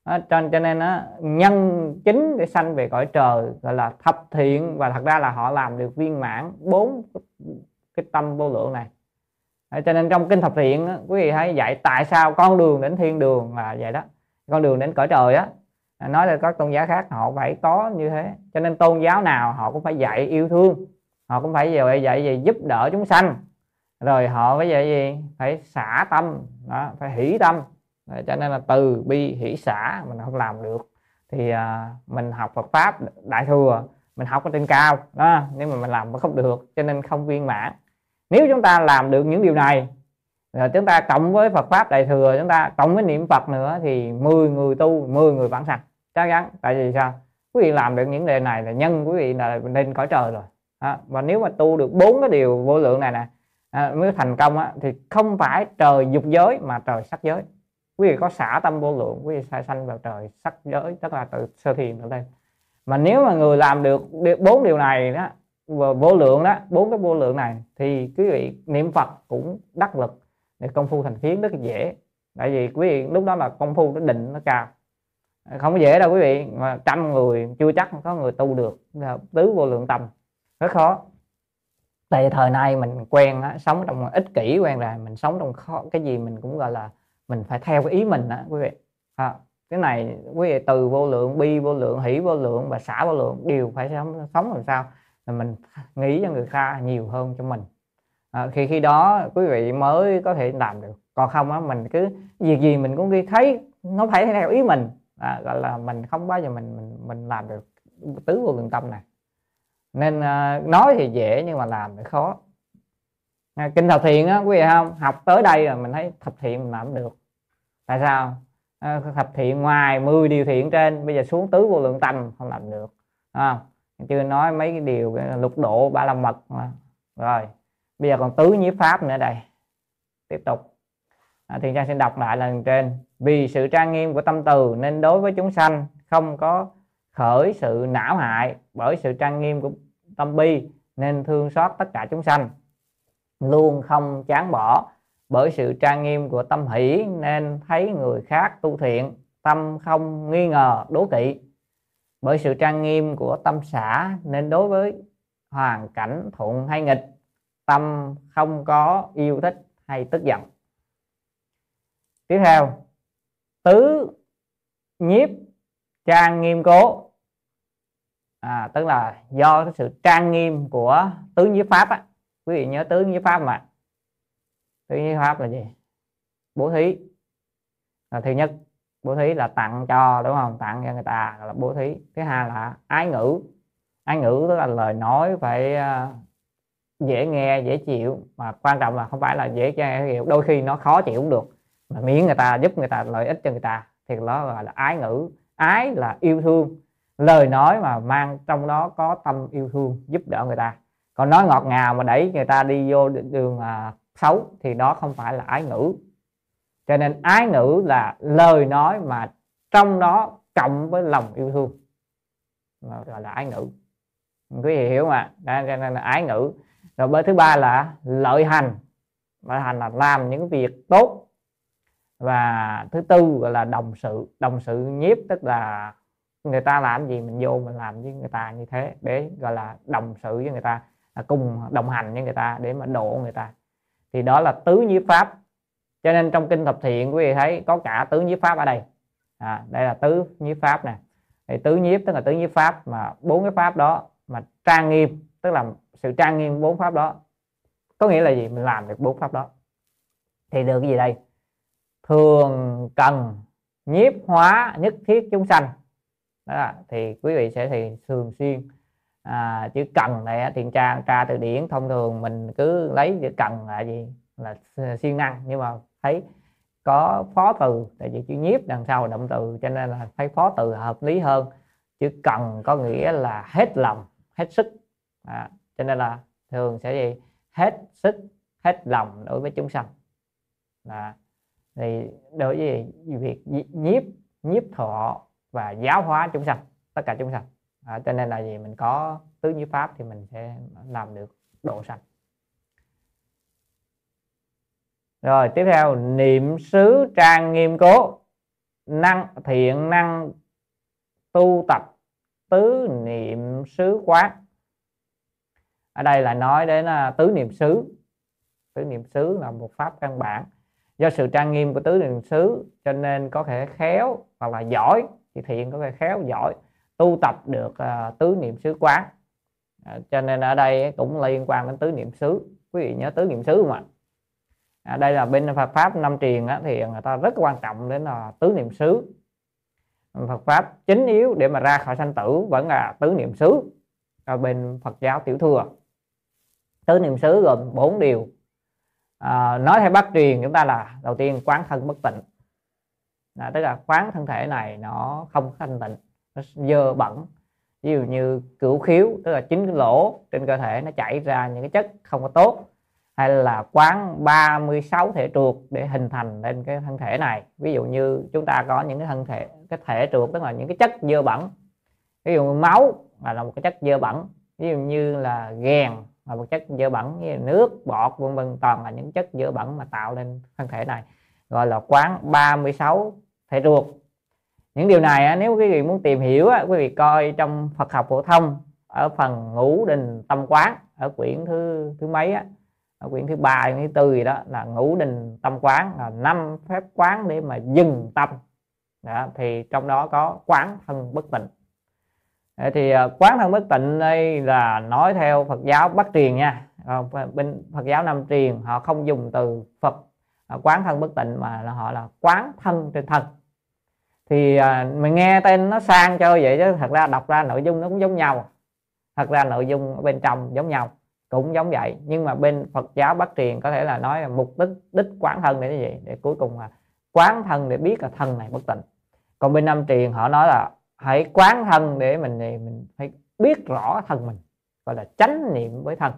À, cho, cho nên á, nhân chính để sanh về cõi trời gọi là thập thiện và thật ra là họ làm được viên mãn bốn cái tâm vô lượng này à, cho nên trong kinh thập thiện quý vị hãy dạy tại sao con đường đến thiên đường là vậy đó. Con đường đến cõi trời á à, nói là các tôn giáo khác họ phải có như thế. Cho nên tôn giáo nào họ cũng phải dạy yêu thương. Họ cũng phải dạy dạy gì? Giúp đỡ chúng sanh. Rồi họ phải dạy gì? Phải xả tâm đó, phải hỷ tâm. Cho nên là từ bi hỷ xả mình không làm được. Thì à, mình học Phật pháp đại thừa mình học ở trên cao đó nhưng mà mình làm mà không được cho nên không viên mãn nếu chúng ta làm được những điều này rồi chúng ta cộng với Phật pháp đại thừa chúng ta cộng với niệm Phật nữa thì 10 người tu 10 người vãng sanh. Chắc chắn. Tại vì sao? Quý vị làm được những điều này là nhân quý vị là lên cõi trời rồi. À, và nếu mà tu được bốn cái điều vô lượng này nè à, mới thành công á, thì không phải trời dục giới mà trời sắc giới. Quý vị có xả tâm vô lượng quý vị sai sanh vào trời sắc giới tức là từ sơ thiền trở lên. Mà nếu mà người làm được bốn điều này đó vô lượng đó bốn cái vô lượng này thì quý vị niệm phật cũng đắc lực để công phu thành kiến rất là dễ. Tại vì quý vị lúc đó là công phu nó định nó cao. Không có dễ đâu quý vị mà trăm người chưa chắc có người tu được. Tứ vô lượng tâm rất khó. Tại thời nay mình quen á, sống trong ích kỷ quen rồi mình sống trong khó, cái gì mình cũng gọi là mình phải theo cái ý mình á quý vị. À, cái này quý vị từ vô lượng bi vô lượng hỷ vô lượng và xả vô lượng đều phải sống sống làm sao? Là mình nghĩ cho người ta nhiều hơn cho mình. À, khi khi đó quý vị mới có thể làm được. Còn không á mình cứ việc gì mình cũng ghi thấy nó phải theo ý mình. À, gọi là mình không bao giờ mình mình mình làm được tứ vô lượng tâm này. Nên à, nói thì dễ nhưng mà làm thì khó. À, kinh thập thiện á quý vị không? Học tới đây rồi mình thấy thập thiện mình làm được. Tại sao? À, thập thiện ngoài 10 điều thiện trên bây giờ xuống tứ vô lượng tâm không làm được. À, chưa nói mấy cái điều lục độ ba la mật mà. rồi bây giờ còn tứ nhiếp pháp nữa đây. Tiếp tục. À, thì trang xin đọc lại lần trên. Vì sự trang nghiêm của tâm từ nên đối với chúng sanh không có khởi sự não hại. Bởi sự trang nghiêm của tâm bi nên thương xót tất cả chúng sanh. Luôn không chán bỏ. Bởi sự trang nghiêm của tâm hỷ nên thấy người khác tu thiện. Tâm không nghi ngờ đố kỵ bởi sự trang nghiêm của tâm xã nên đối với hoàn cảnh thuận hay nghịch tâm không có yêu thích hay tức giận. Tiếp theo tứ nhiếp trang nghiêm cố. À, tức là do cái sự trang nghiêm của tứ nhiếp pháp á. Quý vị nhớ tứ nhiếp pháp mà tứ nhiếp pháp là gì? Bố thí. Là thứ nhất bố thí là tặng cho đúng không? Tặng cho người ta là bố thí. Thứ hai là ái ngữ. Ái ngữ tức là lời nói phải ờ, dễ nghe dễ chịu. Mà quan trọng là không phải là dễ nghe đôi khi nó khó chịu cũng được mà miễn người ta giúp người ta lợi ích cho người ta thì đó gọi là ái ngữ. Ái là yêu thương. Lời nói mà mang trong đó có tâm yêu thương giúp đỡ người ta. Còn nói ngọt ngào mà đẩy người ta đi vô đường à, xấu thì đó không phải là ái ngữ cho nên ái ngữ là lời nói mà trong đó cộng với lòng yêu thương. Gọi là ái ngữ. Quý vị hiểu mà. Cho nên là ái ngữ. Rồi bên thứ ba là lợi hành. Lợi hành là làm những việc tốt. Và thứ tư gọi là đồng sự. Đồng sự nhiếp, tức là người ta làm gì mình vô mình làm với người ta như thế. Để gọi là đồng sự với người ta. Là cùng đồng hành với người ta để mà độ người ta. Thì đó là tứ nhiếp pháp cho nên trong kinh thập thiện quý vị thấy có cả tứ nhiếp pháp ở đây. À, đây là tứ nhiếp pháp nè. Thì tứ nhiếp tức là tứ nhiếp pháp mà bốn cái pháp đó mà trang nghiêm tức là sự trang nghiêm bốn pháp đó. Có nghĩa là gì? Mình làm được bốn pháp đó. Thì được cái gì đây? Thường cần nhiếp hóa nhất thiết chúng sanh. Đó là, thì quý vị sẽ thì thường xuyên à, chữ cần này thì tra tra từ điển. Thông thường mình cứ lấy chữ cần là gì? Là siêng năng. Nhưng mà thấy có phó từ tại vì chữ nhiếp đằng sau là động từ cho nên là thấy phó từ hợp lý hơn. Chữ cần có nghĩa là hết lòng hết sức. À, cho nên là thường sẽ gì? Hết sức hết lòng đối với chúng sanh. Là thì đối với việc nhiếp nhiếp thọ và giáo hóa chúng sanh tất cả chúng sanh. À, cho nên là gì? Mình có tứ nhiếp pháp thì mình sẽ làm được độ sanh. Rồi tiếp theo niệm xứ trang nghiêm cố. Năng thiện năng tu tập tứ niệm xứ quán. Ở đây là nói đến uh, tứ niệm xứ. Tứ niệm xứ là một pháp căn bản. Do sự trang nghiêm của tứ niệm xứ cho nên có thể khéo hoặc là giỏi thì thiện có thể khéo giỏi tu tập được uh, tứ niệm xứ quán. À, cho nên ở đây cũng liên quan đến tứ niệm xứ. Quý vị nhớ tứ niệm xứ không ạ? À, đây là bên Phật pháp năm truyền á, thì người ta rất quan trọng đến là tứ niệm xứ. Phật pháp chính yếu để mà ra khỏi sanh tử vẫn là tứ niệm xứ ở bên Phật giáo tiểu thừa. Tứ niệm xứ gồm bốn điều. À, nói theo bác truyền chúng ta là đầu tiên quán thân bất tịnh. À, tức là quán thân thể này nó không thanh tịnh nó dơ bẩn. Ví dụ như cửu khiếu tức là chính cái lỗ trên cơ thể nó chảy ra những cái chất không có tốt hay là quán 36 thể trượt để hình thành lên cái thân thể này. Ví dụ như chúng ta có những cái thân thể, cái thể trượt tức là những cái chất dơ bẩn. Ví dụ máu là một cái chất dơ bẩn. Ví dụ như là ghèn là một chất dơ bẩn. Như nước, bọt, vân vân, toàn là những chất dơ bẩn mà tạo lên thân thể này. Gọi là quán 36 thể ruột những điều này nếu quý vị muốn tìm hiểu quý vị coi trong Phật học phổ thông ở phần ngũ đình tâm quán, ở quyển thứ thứ mấy á ở quyển thứ ba thứ tư gì đó là ngũ đình tâm quán là năm phép quán để mà dừng tâm. Đó, thì trong đó có quán thân bất tịnh. Thì ờ, quán thân bất tịnh đây là nói theo Phật giáo Bắc truyền nha. Ờ, bên Phật giáo Nam truyền họ không dùng từ Phật ờ, quán thân bất tịnh mà là họ là quán thân trên thân. Thì mình nghe tên nó sang cho vậy chứ thật ra đọc ra nội dung nó cũng giống nhau. Thật ra nội dung ở bên trong giống nhau cũng giống vậy. Nhưng mà bên Phật giáo Bắc truyền có thể là nói là mục đích đích quán thân để gì để cuối cùng là quán thân để biết là thân này bất tịnh. Còn bên Nam truyền họ nói là hãy quán thân để mình thì mình phải biết rõ thân mình gọi là chánh niệm với thân.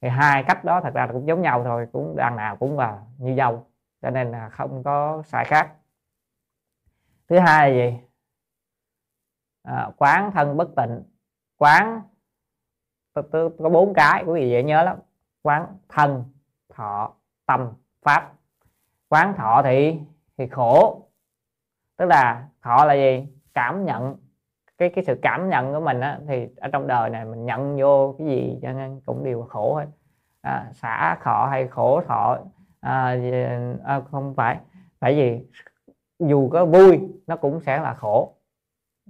Thì hai cách đó thật ra cũng giống nhau thôi cũng đằng nào cũng là như nhau cho nên là không có sai khác. Thứ hai là gì? À, quán thân bất tịnh quán có bốn cái quý vị dễ nhớ lắm. Quán thân thọ tâm pháp. Quán thọ thì thì khổ. Tức là thọ là gì? Cảm nhận. Cái cái sự cảm nhận của mình á, thì ở trong đời này mình nhận vô cái gì cho nên cũng đều khổ hết. À, xả thọ hay khổ thọ à, à, không phải. Phải gì dù có vui nó cũng sẽ là khổ.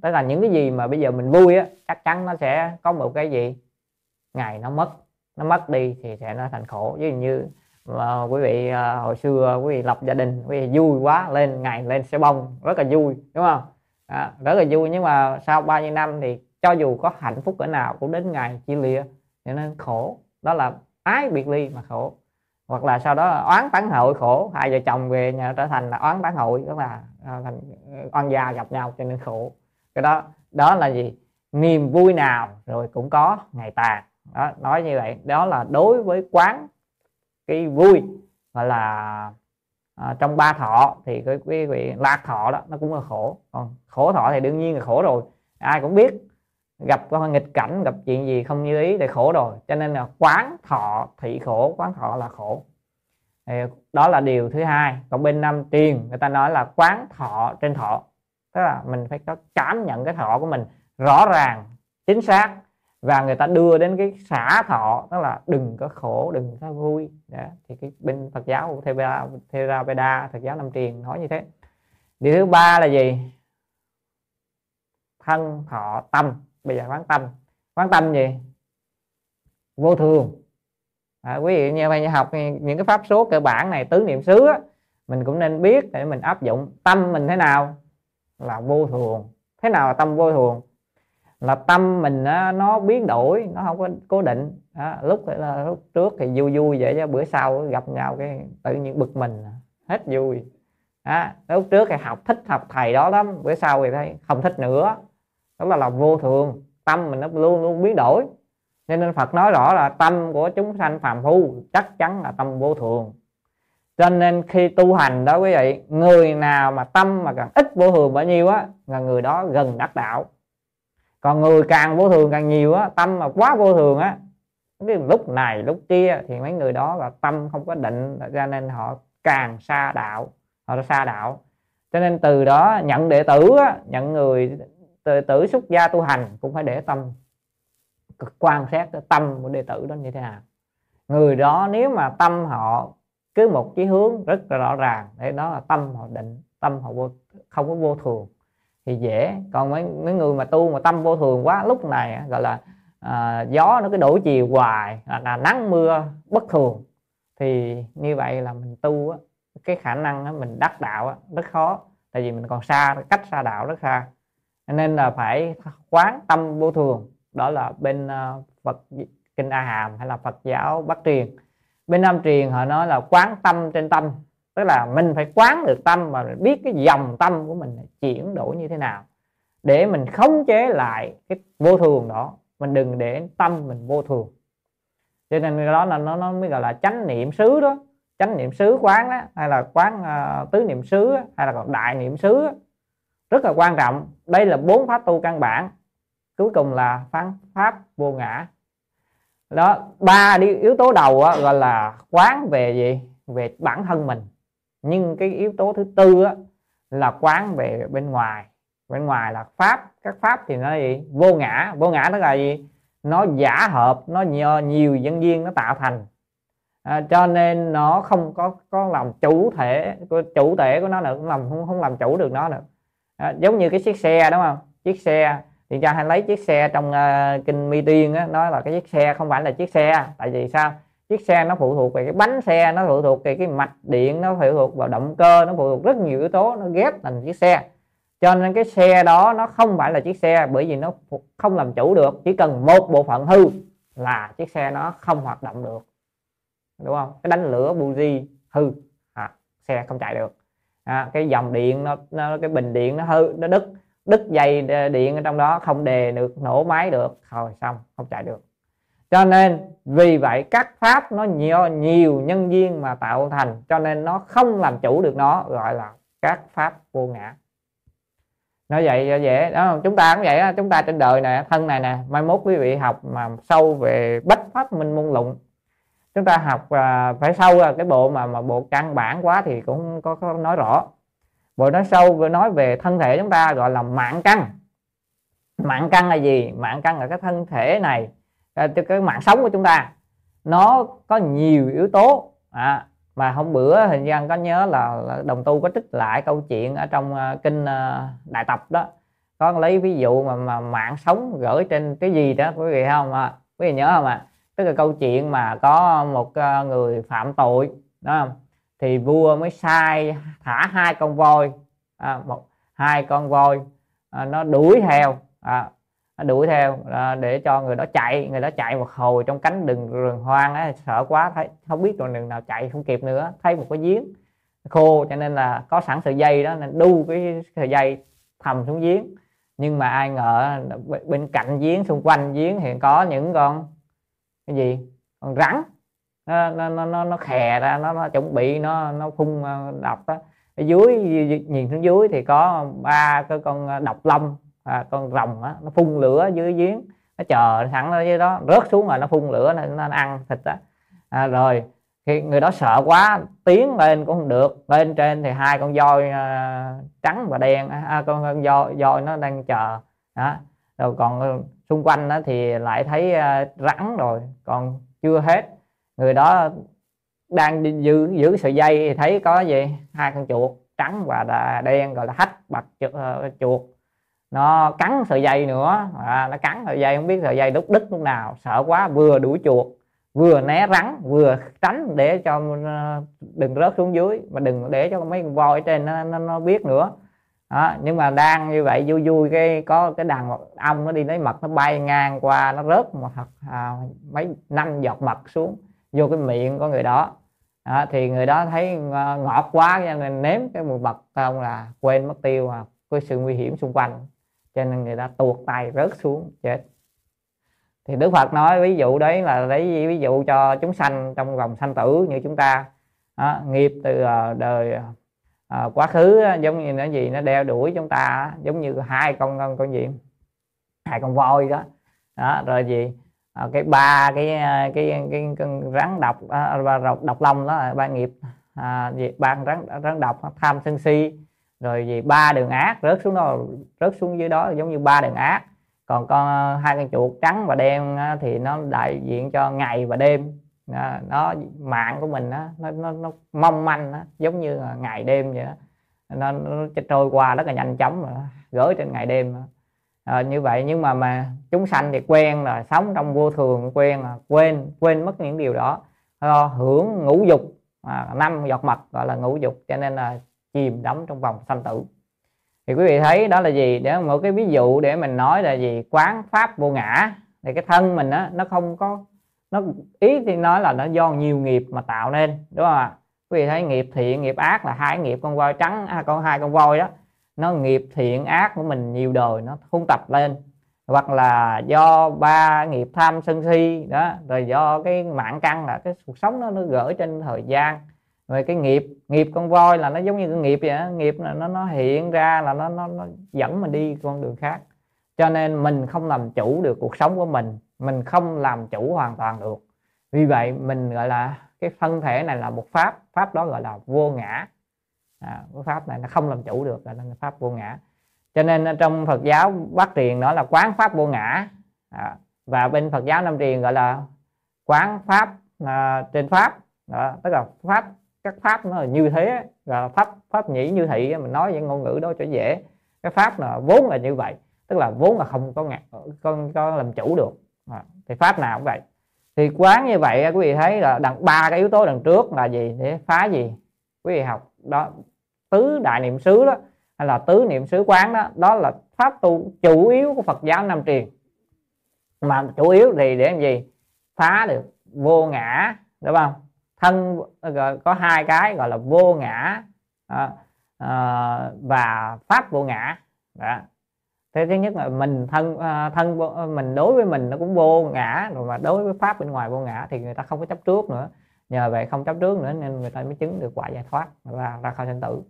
Tức là những cái gì mà bây giờ mình vui á chắc chắn nó sẽ có một cái gì? Ngày nó mất nó mất đi thì sẽ nó thành khổ. Ví dụ như mà quý vị à, hồi xưa quý vị lập gia đình quý vị vui quá lên ngày lên xe bông rất là vui đúng không? À, rất là vui. Nhưng mà sau bao nhiêu năm thì cho dù có hạnh phúc cỡ nào cũng đến ngày chia lìa cho nên khổ. Đó là ái biệt ly mà khổ. Hoặc là sau đó là oán tán hội khổ hai vợ chồng về nhà trở thành là oán tán hội tức là à, thành oan gia gặp nhau cho nên khổ. Cái đó đó là gì? Niềm vui nào rồi cũng có ngày tàn đó, nói như vậy. Đó là đối với quán cái vui và là à, trong ba thọ thì cái quý vị lạc thọ đó nó cũng là khổ. Còn khổ thọ thì đương nhiên là khổ rồi. Ai cũng biết gặp con nghịch cảnh gặp chuyện gì không như ý thì khổ rồi. Cho nên là quán thọ thị khổ quán thọ là khổ. Thì đó là điều thứ hai. Còn bên năm tiền người ta nói là quán thọ trên thọ. Tức là mình phải có cảm nhận cái thọ của mình rõ ràng chính xác và người ta đưa đến cái xả thọ đó là đừng có khổ đừng có vui. Đó. thì cái bên Phật giáo Theravada, Theravada Phật giáo Nam Truyền nói như thế. Điều thứ ba là gì? Thân thọ tâm. Bây giờ quán tâm. Quán tâm gì? Vô thường. À, quý vị như vậy học những cái pháp số cơ bản này tứ niệm xứ á, mình cũng nên biết để mình áp dụng tâm mình thế nào là vô thường. Thế nào là tâm vô thường? Là tâm mình á, nó biến đổi nó không có cố định. Đó, lúc là lúc trước thì vui vui vậy chứ bữa sau gặp nhau cái tự nhiên bực mình hết vui. Đó, lúc trước thì học thích học thầy đó lắm bữa sau thì thấy không thích nữa. Đó là lòng vô thường tâm mình nó luôn luôn biến đổi. Cho nên Phật nói rõ là tâm của chúng sanh phàm phu chắc chắn là tâm vô thường. Cho nên khi tu hành đó quý vị người nào mà tâm mà càng ít vô thường bao nhiêu á là người đó gần đắc đạo còn người càng vô thường càng nhiều á tâm mà quá vô thường á cái lúc này lúc kia thì mấy người đó là tâm không có định cho nên họ càng xa đạo họ xa đạo. Cho nên từ đó nhận đệ tử á, nhận người đệ tử xuất gia tu hành cũng phải để tâm quan sát cái tâm của đệ tử đó như thế nào. Người đó nếu mà tâm họ cứ một cái hướng rất là rõ ràng để đó là tâm họ định tâm họ vô, không có vô thường thì dễ. Còn mấy, mấy người mà tu mà tâm vô thường quá lúc này gọi là à, gió nó cứ đổi chiều hoài là, là nắng mưa bất thường thì như vậy là mình tu á, cái khả năng á, mình đắc đạo á, rất khó. Tại vì mình còn xa cách xa đạo rất xa. Nên là phải quán tâm vô thường. Đó là bên uh, Phật kinh A Hàm hay là Phật giáo Bắc truyền bên Nam truyền họ nói là quán tâm trên tâm tức là mình phải quán được tâm và biết cái dòng tâm của mình chuyển đổi như thế nào. Để mình khống chế lại cái vô thường đó mình đừng để tâm mình vô thường. Cho nên đó là nó nó mới gọi là chánh niệm xứ đó. Chánh niệm xứ quán đó hay là quán uh, tứ niệm xứ hay là còn đại niệm xứ rất là quan trọng. Đây là bốn pháp tu căn bản. Cuối cùng là phán pháp vô ngã. Đó ba đi yếu tố đầu á, gọi là quán về gì? Về bản thân mình nhưng cái yếu tố thứ tư á, là quán về bên ngoài. Bên ngoài là pháp. Các pháp thì nó gì? Vô ngã. Vô ngã tức là gì? Nó giả hợp nó nhiều, nhiều nhân viên nó tạo thành. À, cho nên nó không có có làm chủ thể chủ thể của nó nữa làm không không làm chủ được nó nữa. À, giống như cái chiếc xe đúng không? Chiếc xe. Thì cha hay lấy chiếc xe trong uh, kinh mi tiên á nói là cái chiếc xe không phải là chiếc xe. Tại vì sao? Chiếc xe nó phụ thuộc về cái bánh xe nó phụ thuộc về cái mạch điện nó phụ thuộc vào động cơ nó phụ thuộc rất nhiều yếu tố nó ghép thành chiếc xe. Cho nên cái xe đó nó không phải là chiếc xe bởi vì nó không làm chủ được chỉ cần một bộ phận hư là chiếc xe nó không hoạt động được. Đúng không? Cái đánh lửa buji hư à, xe không chạy được. À, cái dòng điện nó, nó cái bình điện nó hư nó đứt đứt dây điện ở trong đó không đề được nổ máy được thôi xong không chạy được cho nên vì vậy các pháp nó nhiều nhiều nhân duyên mà tạo thành cho nên nó không làm chủ được nó gọi là các pháp vô ngã. Nói vậy cho dễ đó chúng ta cũng vậy đó. chúng ta trên đời này thân này nè mai mốt quý vị học mà sâu về bách pháp minh môn luận. Chúng ta học à, phải sâu là cái bộ mà mà bộ căn bản quá thì cũng có, có nói rõ. Bộ nói sâu vừa nói về thân thể chúng ta gọi là mạng căn. Mạng căn là gì? Mạng căn là cái thân thể này à, cái mạng sống của chúng ta nó có nhiều yếu tố à, mà hôm bữa hình gian có nhớ là, là đồng tu có trích lại câu chuyện ở trong uh, kinh uh, đại tập đó có lấy ví dụ mà, mà mạng sống gửi trên cái gì đó quý vị không à? quý vị nhớ không ạ à? tức là câu chuyện mà có một uh, người phạm tội đó không? thì vua mới sai thả hai con voi à, một hai con voi à, nó đuổi theo à, nó đuổi theo à, để cho người đó chạy người đó chạy một hồi trong cánh rừng rừng hoang á sợ quá thấy không biết con đường nào chạy không kịp nữa thấy một cái giếng khô cho nên là có sẵn sợi dây đó nên đu cái sợi dây thầm xuống giếng. Nhưng mà ai ngờ bên cạnh giếng xung quanh giếng hiện có những con cái gì con rắn. Nó nó nó, nó khè ra nó, nó chuẩn bị nó nó phun ờ, độc đó ở dưới nhìn xuống dưới thì có ba cái con ờ, độc long à, con rồng á, nó phun lửa dưới giếng nó chờ sẵn ở dưới đó rớt xuống rồi nó phun lửa nó, nó ăn thịt đó à, rồi khi người đó sợ quá tiến lên cũng không được. Lên trên thì hai con voi à, trắng và đen à, à con, con voi voi nó đang chờ đó. Rồi còn xung quanh đó thì lại thấy à, rắn rồi còn chưa hết. Người đó đang giữ giữ sợi dây thì thấy có gì? Hai con chuột trắng và đen gọi là hách bạch ờ, chuột nó cắn sợi dây nữa. À, nó cắn sợi dây không biết sợi dây đúc đứt lúc nào. Sợ quá vừa đuổi chuột vừa né rắn vừa tránh để cho ờ, đừng rớt xuống dưới mà đừng để cho mấy con voi trên nó, nó, nó biết nữa. Đó, nhưng mà đang như vậy vui vui cái có cái đàn ong nó đi lấy mật nó bay ngang qua nó rớt một thật à, mấy năm giọt mật xuống vô cái miệng của người đó. Đó, thì người đó thấy ờ, ngọt quá cho nên nếm cái mùi mật không là quên mất tiêu à cái sự nguy hiểm xung quanh cho nên người ta tuột tay rớt xuống chết. Thì Đức Phật nói ví dụ đấy là lấy ví dụ cho chúng sanh trong vòng sanh tử như chúng ta. Đó, nghiệp từ ờ, đời à, quá khứ giống như nó gì nó đeo đuổi chúng ta giống như hai con con con gì? Hai con voi đó. Đó rồi gì? À, cái ba cái cái cái, cái rắn độc và độc, độc long đó ba nghiệp. À, gì? Ba rắn rắn độc tham sân si rồi gì ba đường ác rớt xuống đó rớt xuống dưới đó giống như ba đường ác. Còn con ờ, hai con chuột trắng và đen thì nó đại diện cho ngày và đêm. Nó mạng của mình nó nó nó mong manh đó, giống như ngày đêm vậy đó. nó, nó trôi qua rất là nhanh chóng gửi trên ngày đêm à, như vậy nhưng mà mà chúng sanh thì quen là sống trong vô thường quen là quên quên mất những điều đó. Hưởng ngũ dục à, năm giọt mật gọi là ngũ dục. Cho nên là chìm đắm trong vòng sanh tử. Thì quý vị thấy đó là gì? Để một cái ví dụ để mình nói là gì? Quán pháp vô ngã. Thì cái thân mình á nó không có nó ý thì nói là nó do nhiều nghiệp mà tạo nên đúng không ạ? Quý vị thấy nghiệp thiện nghiệp ác là hai nghiệp con voi trắng à, con hai con voi đó. Nó nghiệp thiện ác của mình nhiều đời nó thu tập lên. Hoặc là do ba nghiệp tham sân si đó rồi do cái mạng căn là cái cuộc sống nó nó gửi trên thời gian rồi cái nghiệp nghiệp con voi là nó giống như cái nghiệp vậy đó. nghiệp là nó nó hiện ra là nó, nó nó dẫn mình đi con đường khác. Cho nên mình không làm chủ được cuộc sống của mình. Mình không làm chủ hoàn toàn được. Vì vậy mình gọi là cái thân thể này là một pháp. Pháp đó gọi là vô ngã. À, cái pháp này nó không làm chủ được là pháp vô ngã. Cho nên trong Phật giáo Bắc truyền đó là quán pháp vô ngã. À, và bên Phật giáo Nam truyền gọi là quán pháp à, trên pháp. Đó, tức là pháp các pháp nó là như thế là pháp pháp nhĩ như thị mình nói những ngôn ngữ đó cho dễ. Cái pháp là vốn là như vậy tức là vốn là không có ngạc con có làm chủ được. À, thì pháp nào cũng vậy. Thì quán như vậy quý vị thấy là đằng ba cái yếu tố đằng trước là gì? Để phá gì? Quý vị học đó tứ đại niệm xứ đó hay là tứ niệm xứ quán đó đó là pháp tu chủ yếu của Phật giáo Nam truyền mà chủ yếu thì để làm gì? Phá được vô ngã đúng không? Thân ờ, có hai cái gọi là vô ngã à, à, và pháp vô ngã. Đó. Thế thứ nhất là mình thân thân mình đối với mình nó cũng vô ngã rồi mà đối với pháp bên ngoài vô ngã thì người ta không có chấp trước nữa. Nhờ vậy không chấp trước nữa nên người ta mới chứng được quả giải thoát và ra khỏi sinh tử.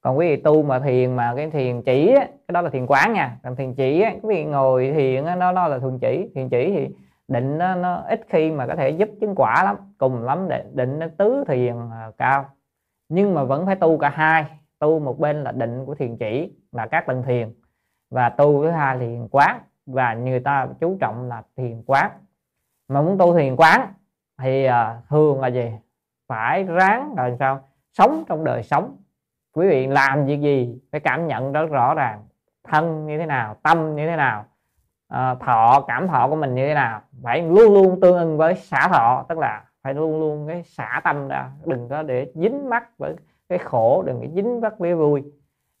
Còn quý vị tu mà thiền mà cái thiền chỉ cái đó là thiền quán nha. Còn thiền chỉ quý vị ngồi thiền nó đó là thường chỉ. Thiền chỉ thì định nó, nó ít khi mà có thể giúp chứng quả lắm cùng lắm để định nó tứ thiền à, cao. Nhưng mà vẫn phải tu cả hai tu một bên là định của thiền chỉ là các tầng thiền và tu thứ hai là thiền quán và người ta chú trọng là thiền quán. Mà muốn tu thiền quán thì à, thường là gì? Phải ráng là sao? Sống trong đời sống. Quý vị làm việc gì phải cảm nhận rất rõ ràng thân như thế nào tâm như thế nào à, thọ cảm thọ của mình như thế nào? Phải luôn luôn tương ưng với xả thọ tức là phải luôn luôn cái xả tâm ra đừng có để dính mắc với cái khổ đừng có dính mắc với vui.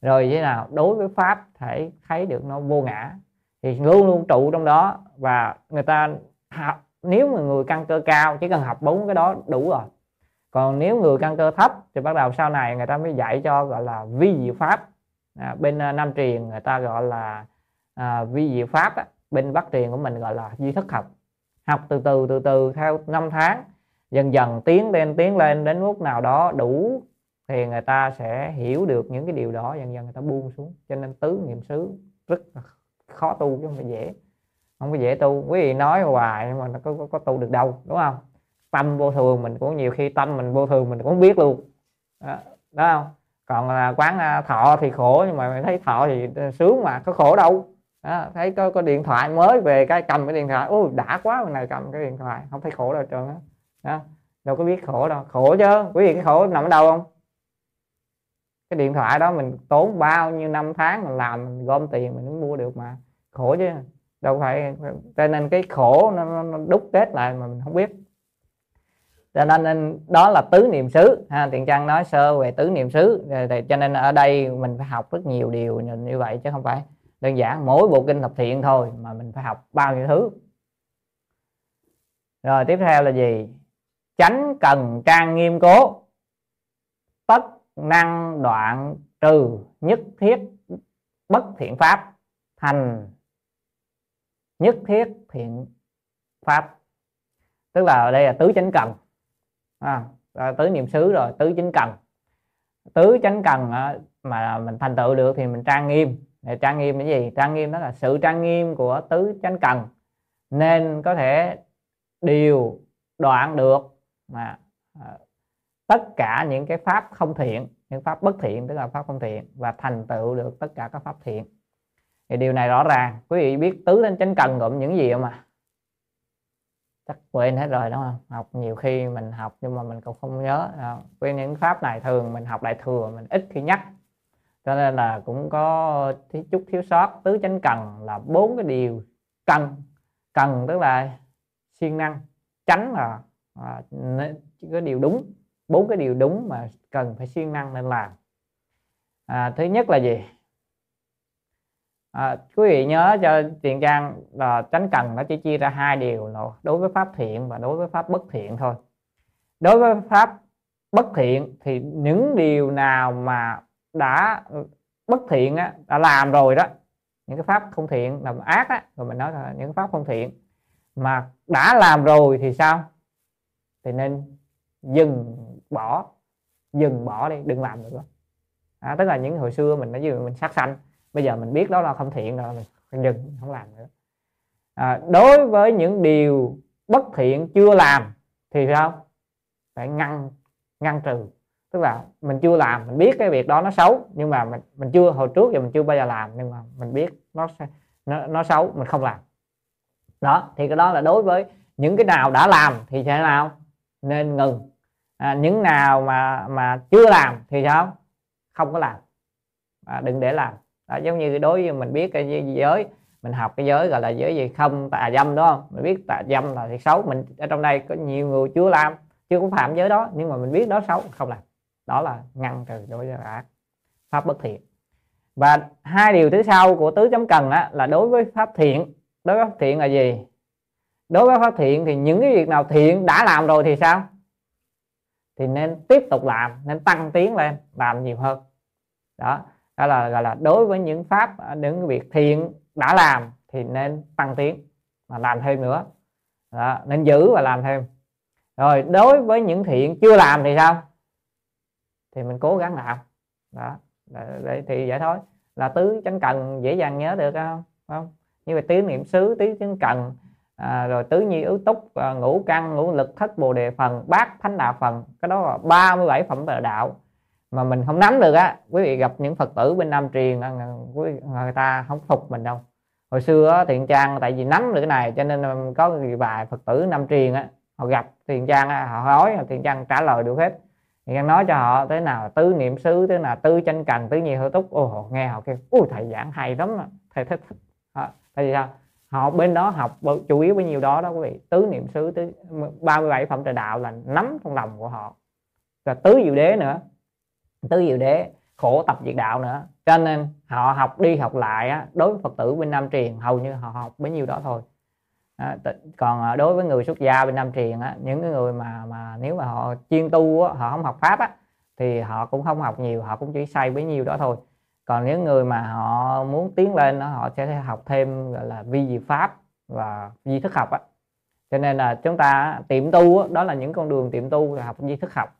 Rồi như thế nào? Đối với pháp thể thấy được nó vô ngã thì luôn luôn trụ trong đó và người ta học nếu mà người căn cơ cao chỉ cần học bốn cái đó đủ rồi. Còn nếu người căn cơ thấp thì bắt đầu sau này người ta mới dạy cho gọi là vi diệu pháp. À, bên à, nam truyền người ta gọi là à, vi diệu pháp á bên bắc truyền của mình gọi là duy thức học. Học từ từ từ từ theo năm tháng. Dần dần tiến lên tiến lên đến lúc nào đó đủ thì người ta sẽ hiểu được những cái điều đó. Dần dần người ta buông xuống. Cho nên tứ niệm xứ rất là khó tu chứ không phải dễ. Không có dễ tu. Quý vị nói hoài nhưng mà nó có, có, có tu được đâu đúng không? Tâm vô thường mình cũng nhiều khi tâm mình vô thường mình cũng không biết luôn. Đó, đó không? Còn là quán à, thọ thì khổ nhưng mà mình thấy thọ thì sướng mà có khổ đâu đó, thấy có có điện thoại mới về cái cầm cái điện thoại. Ôi đã quá mà này cầm cái điện thoại. Không thấy khổ đâu trơn á. Đâu có biết khổ đâu. Khổ chứ. Quý vị cái khổ nằm ở đâu không? Cái điện thoại đó mình tốn bao nhiêu năm tháng mình làm mình gom tiền mình mới mua được mà. Khổ chứ. Đâu phải cho nên cái khổ nó, nó đúc kết lại mà mình không biết. Cho nên, nên đó là tứ niệm xứ. Ha tiền trang nói sơ về tứ niệm xứ. Cho nên ở đây mình phải học rất nhiều điều như vậy chứ không phải đơn giản mỗi bộ kinh thập thiện thôi mà mình phải học bao nhiêu thứ. Rồi tiếp theo là gì? Chánh cần trang nghiêm cố. Tất năng đoạn trừ nhất thiết bất thiện pháp thành nhất thiết thiện pháp. Tức là ở đây là tứ chánh cần. À, à tứ niệm xứ rồi tứ chánh cần. Tứ chánh cần mà mình thành tựu được thì mình trang nghiêm trang nghiêm cái gì? Trang nghiêm đó là sự trang nghiêm của tứ chánh cần. Nên có thể điều đoạn được mà à, tất cả những cái pháp không thiện, những pháp bất thiện, tức là pháp không thiện, và thành tựu được tất cả các pháp thiện. Thì điều này rõ ràng. Quý vị biết tứ đến chánh cần gồm những gì không à chắc quên hết rồi, đúng không? Học nhiều khi mình học nhưng mà mình cũng không nhớ. À, quên những pháp này thường mình học đại thừa, mình ít khi nhắc cho nên là cũng có chút thiếu sót. Tứ chánh cần là bốn cái điều cần. Cần tức là siêng năng tránh là à, cái điều đúng. Bốn cái điều đúng mà cần phải siêng năng nên làm. À, thứ nhất là gì? À, quý vị nhớ cho tiền trang là tránh cần nó chỉ chia ra hai điều là đối với pháp thiện và đối với pháp bất thiện thôi. Đối với pháp bất thiện thì những điều nào mà đã bất thiện á, đã làm rồi đó những cái pháp không thiện làm ác á rồi mình nói là những pháp không thiện mà đã làm rồi thì sao? Thì nên dừng bỏ dừng bỏ đi đừng làm nữa. À, tức là những hồi xưa mình đã dừng mình sát sanh bây giờ mình biết đó là không thiện rồi mình dừng không làm nữa. À, đối với những điều bất thiện chưa làm thì sao? Phải ngăn ngăn trừ tức là mình chưa làm mình biết cái việc đó nó xấu nhưng mà mình mình chưa hồi trước giờ mình chưa bao giờ làm nhưng mà mình biết nó nó, nó xấu mình không làm. Đó thì cái đó là đối với những cái nào đã làm thì thế nào? Nên ngừng. À, những nào mà mà chưa làm thì sao? Không có làm. À, đừng để làm. Đó, giống như đối với mình biết cái giới mình học cái giới gọi là giới gì? Không tà dâm đúng không? Mình biết tà dâm là thì xấu mình ở trong đây có nhiều người chưa làm chưa có phạm giới đó nhưng mà mình biết đó xấu không làm đó là ngăn trừ đối với ác pháp bất thiện. Và hai điều thứ sau của tứ chấm cần á, là đối với pháp thiện. Đối với pháp thiện là gì? Đối với pháp thiện thì những cái việc nào thiện đã làm rồi thì sao? Thì nên tiếp tục làm nên tăng tiến lên làm nhiều hơn. Đó đó là gọi là đối với những pháp à, những việc thiện đã làm thì nên tăng tiến mà làm thêm nữa. Đó, nên giữ và làm thêm. Rồi đối với những thiện chưa làm thì sao? Thì mình cố gắng làm. Đó để thì vậy thôi. Là tứ chánh cần dễ dàng nhớ được không không? Như vậy tứ niệm xứ tứ chánh cần à, rồi tứ nhi ứ túc à, ngũ căn ngũ lực thất bồ đề phần bát thánh đạo phần. Cái đó là 37 phẩm về đạo mà mình không nắm được á. Quý vị gặp những phật tử bên nam truyền quý à, người ta không phục mình đâu. Hồi xưa á, thiện trang tại vì nắm được cái này cho nên có vài phật tử nam truyền á họ gặp thiện trang họ hỏi thiện trang trả lời được hết thì em nói cho họ thế nào tứ niệm xứ thế nào tứ tranh cần tứ nhi hữu túc. Ô họ nghe họ kêu ui thầy giảng hay lắm thầy thích. Tại vì sao? Họ bên đó học chủ yếu với nhiêu đó đó quý vị. Tứ niệm xứ tứ 37 phẩm trời đạo là nắm trong lòng của họ. Và tứ diệu đế nữa. Tứ diệu đế khổ tập diệt đạo nữa. Cho nên họ học đi học lại á, đối với phật tử bên nam truyền hầu như họ học bấy nhiêu đó thôi à, còn đối với người xuất gia bên nam truyền á, những cái người mà mà nếu mà họ chuyên tu á, họ không học pháp á, thì họ cũng không học nhiều họ cũng chỉ say bấy nhiêu đó thôi. Còn những người mà họ muốn tiến lên đó, họ sẽ học thêm gọi là vi diệu pháp và di thức học á. Cho nên là chúng ta tiệm tu đó, đó là những con đường tiệm tu là học di thức học.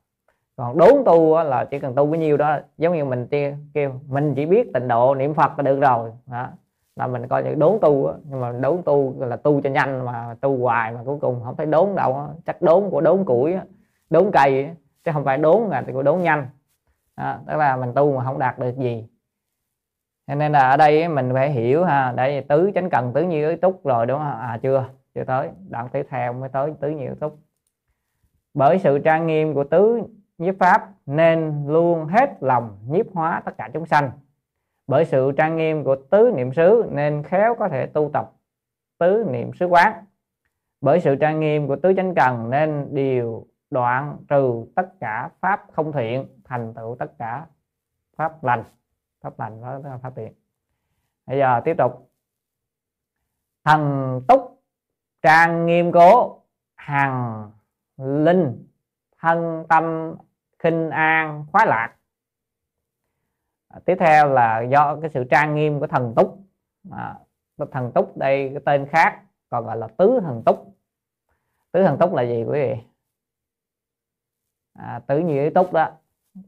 Còn đốn tu á, là chỉ cần tu bấy nhiêu đó giống như mình kêu mình chỉ biết tịnh độ niệm phật là được rồi đó là mình coi như đốn tu á. nhưng mà đốn tu là tu cho nhanh mà tu hoài mà cuối cùng không thấy đốn đâu á. chắc đốn của đốn củi á. đốn cây á. chứ không phải đốn là của đốn nhanh đó, tức là mình tu mà không đạt được gì cho nên là ở đây mình phải hiểu ha để tứ chánh cần tứ như túc rồi đúng không à chưa chưa tới đoạn tiếp theo mới tới tứ như túc bởi sự trang nghiêm của tứ nhiếp pháp nên luôn hết lòng nhiếp hóa tất cả chúng sanh bởi sự trang nghiêm của tứ niệm xứ nên khéo có thể tu tập tứ niệm xứ quán. Bởi sự trang nghiêm của tứ chánh cần nên điều đoạn trừ tất cả pháp không thiện, thành tựu tất cả pháp lành. Pháp lành đó là pháp thiện. Bây giờ tiếp tục. Thần túc, trang nghiêm cố, hằng linh, thân tâm, khinh an, khoái lạc tiếp theo là do cái sự trang nghiêm của thần túc. À, thần túc đây cái tên khác còn gọi là tứ thần túc. Tứ thần túc là gì quý vị? À, tứ như ý túc đó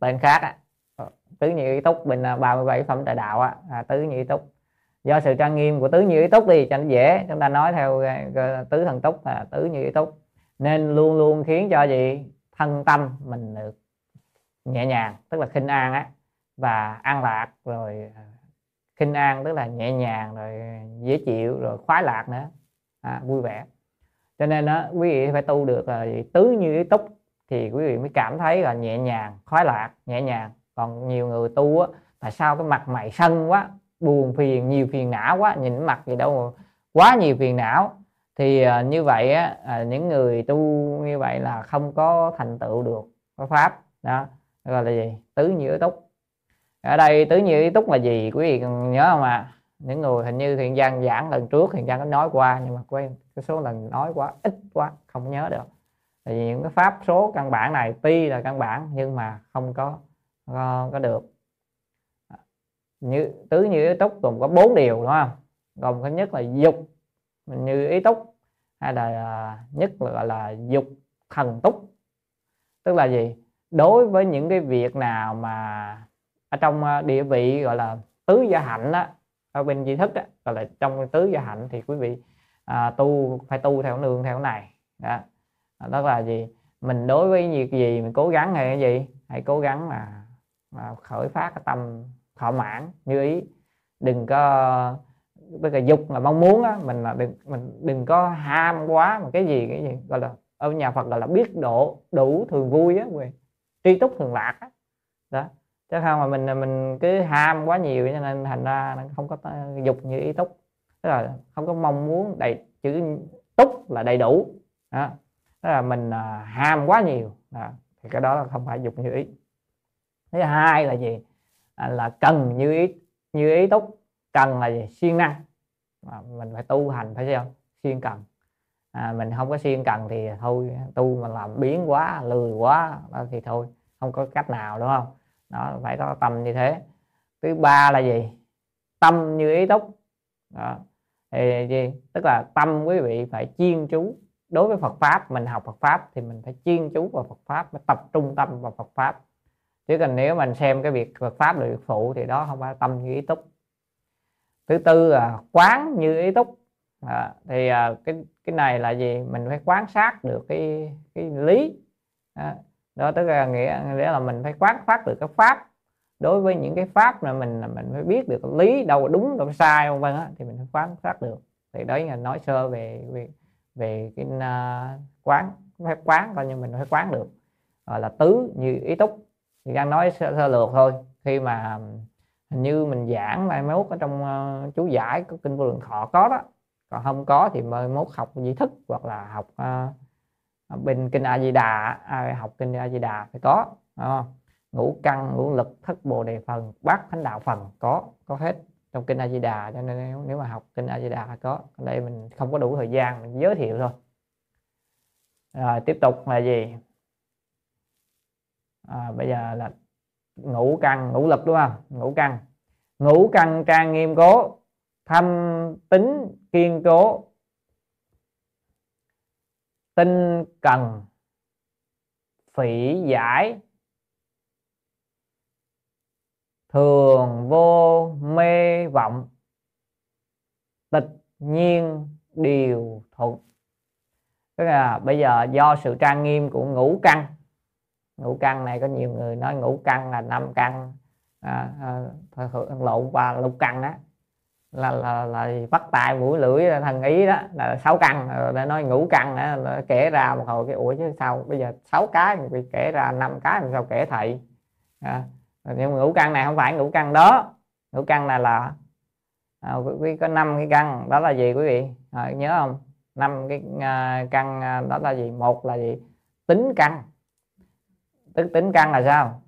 tên khác á. Ờ, tứ như ý túc bình 37 à, phẩm đại đạo á. À, tứ như ý túc. Do sự trang nghiêm của tứ như ý túc đi cho nó dễ chúng ta nói theo à, tứ thần túc là tứ như ý túc. Nên luôn luôn khiến cho gì? Thân tâm mình được nhẹ nhàng tức là khinh an á và an lạc rồi à, khinh an tức là nhẹ nhàng rồi dễ chịu rồi khoái lạc nữa. À, vui vẻ. Cho nên đó quý vị phải tu được là tứ như ý túc thì quý vị mới cảm thấy là nhẹ nhàng khoái lạc nhẹ nhàng. Còn nhiều người tu á tại sao cái mặt mày sân quá buồn phiền nhiều phiền não quá nhìn mặt gì đâu quá nhiều phiền não. Thì uh, như vậy á uh, những người tu như vậy là không có thành tựu được có pháp. Đó gọi là gì? Tứ như ý túc ở đây tứ như ý túc là gì? Quý vị nhớ không ạ? À? những người hình như thiện giang giảng lần trước thiện giang có nói qua nhưng mà quên cái số lần nói quá ít quá không nhớ được. Tại vì những cái pháp số căn bản này tuy là căn bản nhưng mà không có có, có được. Như tứ như ý túc gồm có bốn điều đúng không? Gồm cái nhất là dục như ý túc hay là à, nhất là gọi là dục thần túc. Tức là gì? Đối với những cái việc nào mà ở trong à, địa vị gọi là tứ gia hạnh đó ở bên di thức đó, gọi là trong tứ gia hạnh thì quý vị à, tu phải tu theo nương theo này đó. À, đó là gì? Mình đối với việc gì mình cố gắng hay cái gì? Hãy cố gắng mà, mà khởi phát cái tâm thỏa mãn như ý. Đừng có tức là dục là mong muốn á mình là đừng mình đừng có ham quá mà cái gì cái gì gọi là ở nhà Phật gọi là biết độ đủ thường vui á tri túc thường lạc á đó chứ không mà mình mình cứ ham quá nhiều cho nên thành ra nó không có ờ, dục như ý túc. Tức là không có mong muốn đầy chữ túc là đầy đủ. Đó. tức là mình à, ham quá nhiều. Đó. thì cái đó là không phải dục như ý. Thứ hai là gì? À, là cần như ý như ý túc. Cần là gì? Siêng năng. À, mình phải tu hành phải không siêng cần. À, mình không có siêng cần thì thôi tu mà làm biến quá lười quá thì thôi. Không có cách nào đúng không? Đó phải có tâm như thế. Thứ ba là gì? Tâm như ý túc. Đó. thì gì? Tức là tâm quý vị phải chuyên chú. Đối với Phật pháp mình học Phật pháp thì mình phải chuyên chú vào Phật pháp phải tập trung tâm vào Phật pháp. Chứ còn nếu mình xem cái việc Phật pháp là việc phụ thì đó không phải tâm như ý túc. Thứ tư là quán như ý túc. À, thì à, cái cái này là gì? Mình phải quán sát được cái cái lý. À, đó tức là nghĩa nghĩa là mình phải quán phát được cái pháp. Đối với những cái pháp mà mình mình phải biết được lý đâu đúng đâu sai vân vân á, thì mình phải quán phát được. Thì đấy là nói sơ về về về cái uh, quán phép quán coi như mình phải quán được. Gọi là tứ như ý túc. Thì đang nói sơ, sơ lược thôi. Khi mà hình như mình giảng mai mốt ở trong uh, chú giải của kinh vô lượng thọ có đó. Còn không có thì mai mốt học di thức hoặc là học uh, Ờ, bên kinh a di đà à, học kinh a di đà phải có uh, ngũ căn ngũ lực thất bồ đề phần bát thánh đạo phần có có hết trong kinh a di đà cho nên nếu, nếu mà học kinh a di đà có. Ở đây mình không có đủ thời gian mình giới thiệu thôi. Rồi tiếp tục là gì? À, bây giờ là ngũ căn ngũ lực đúng không? Ngũ căn. Ngũ căn trang nghiêm cố thanh tính kiên cố tinh cần phỉ giải. Thường vô mê vọng. Tịch nhiên điều thuận. Tức là bây giờ do sự trang nghiêm của ngũ căn. Ngũ căn này có nhiều người nói ngũ căn là năm căn. À, à, lộn và lục căn đó là là là bắt tay mũi lưỡi thần ý đó là sáu căn ờ, để nói ngũ căn đó, là kể ra một hồi cái ủa chứ sao bây giờ sáu cái bị kể ra năm cái làm sao kể thầy? À, nhưng ngũ căn này không phải ngũ căn đó. Ngũ căn này là à, quý, quý có năm cái căn đó là gì quý vị? À, nhớ không? Năm cái uh, căn à, đó là gì? Một là gì? Tính căn. Tức tính căn là sao?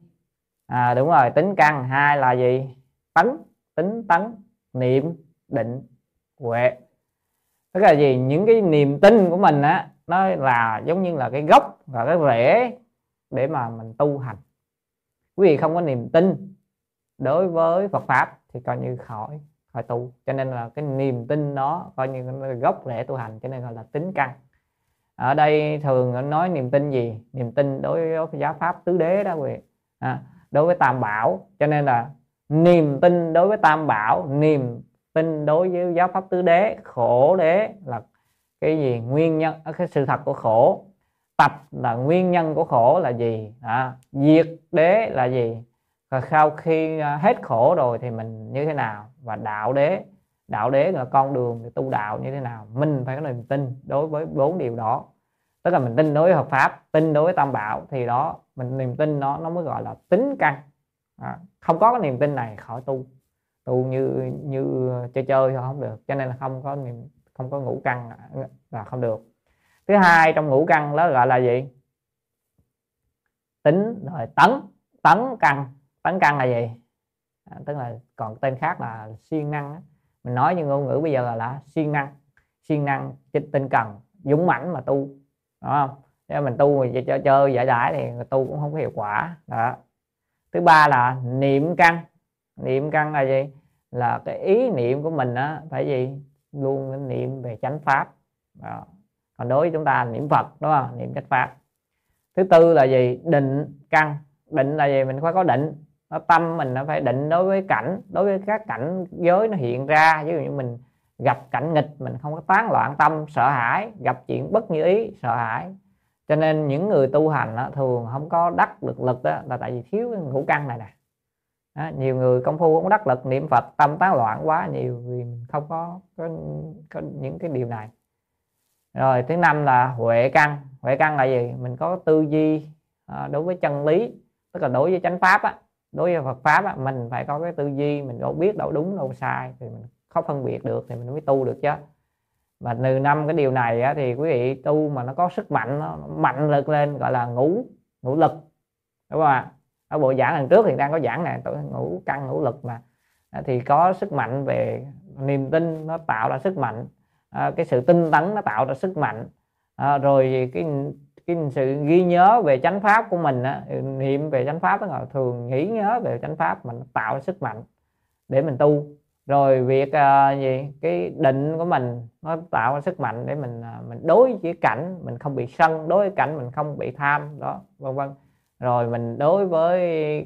À, đúng rồi tính căn. Hai là gì? Tấn tính tấn niệm định huệ. Tức là gì? Những cái niềm tin của mình á nó là giống như là cái gốc và cái rễ để mà mình tu hành. Quý vị không có niềm tin đối với Phật pháp thì coi như khỏi khỏi tu. Cho nên là cái niềm tin đó coi như là gốc rễ tu hành cho nên gọi là tính căn. Ở đây thường nói niềm tin gì? Niềm tin đối với giáo pháp tứ đế đó quý vị. À, đối với tam bảo cho nên là niềm tin đối với tam bảo niềm tin đối với giáo pháp tứ đế khổ đế là cái gì? Nguyên nhân à, cái sự thật của khổ. Tập là nguyên nhân của khổ là gì? À, diệt đế là gì? Và sau khi à, hết khổ rồi thì mình như thế nào? Và đạo đế đạo đế là con đường để tu đạo như thế nào? Mình phải có niềm tin đối với bốn điều đó. Tức là mình tin đối với hợp pháp tin đối với tam bảo thì đó mình niềm tin nó nó mới gọi là tính căn. À, không có cái niềm tin này khỏi tu. Tu như như chơi chơi thôi không được. Cho nên là không có niềm không có ngủ căng là không được. Thứ hai trong ngũ căn đó gọi là gì? Tính rồi tấn. Tấn căn. Tấn căn là gì? À, tức là còn tên khác là siêng năng mình nói như ngôn ngữ bây giờ là, là siêng năng. Siêng năng tinh cần dũng mãnh mà tu. Đúng không? Nếu mình tu mà chơi chơi giải đãi thì tu cũng không có hiệu quả. Đó thứ ba là niệm căn. Niệm căn là gì? Là cái ý niệm của mình á, phải gì? Luôn niệm về chánh pháp. Đó. Còn đối với chúng ta niệm phật, đúng không? Niệm chánh pháp. Thứ tư là gì? Định căn. Định là gì? Mình phải có định. Nó tâm mình nó phải định đối với cảnh. Đối với các cảnh giới nó hiện ra. Ví dụ như mình gặp cảnh nghịch, mình không có tán loạn tâm, sợ hãi. Gặp chuyện bất như ý, sợ hãi cho nên những người tu hành đó, thường không có đắc được lực đó là tại vì thiếu cái ngũ căn này nè. Đó, nhiều người công phu cũng đắc lực niệm phật tâm tán loạn quá nhiều vì không có, có có những cái điều này. Rồi thứ năm là huệ căn. Huệ căn là gì? Mình có tư duy à, đối với chân lý tức là đối với chánh pháp á đối với Phật pháp á, mình phải có cái tư duy mình đâu biết đâu đúng đâu sai thì mình không phân biệt được thì mình mới tu được chứ và từ năm cái điều này á, thì quý vị tu mà nó có sức mạnh nó mạnh lực lên gọi là ngủ ngủ lực. Đúng không ạ? Ở bộ giảng lần trước thì đang có giảng này tôi ngủ căng ngủ lực mà. Thì có sức mạnh về niềm tin nó tạo ra sức mạnh. À, cái sự tinh tấn nó tạo ra sức mạnh. À, rồi cái cái sự ghi nhớ về chánh pháp của mình á, niệm về chánh pháp đó là thường nghĩ nhớ về chánh pháp mình tạo ra sức mạnh để mình tu rồi việc uh, gì? Cái định của mình nó tạo ra sức mạnh để mình uh, mình đối với cảnh mình không bị sân đối với cảnh mình không bị tham đó vân vân. Rồi mình đối với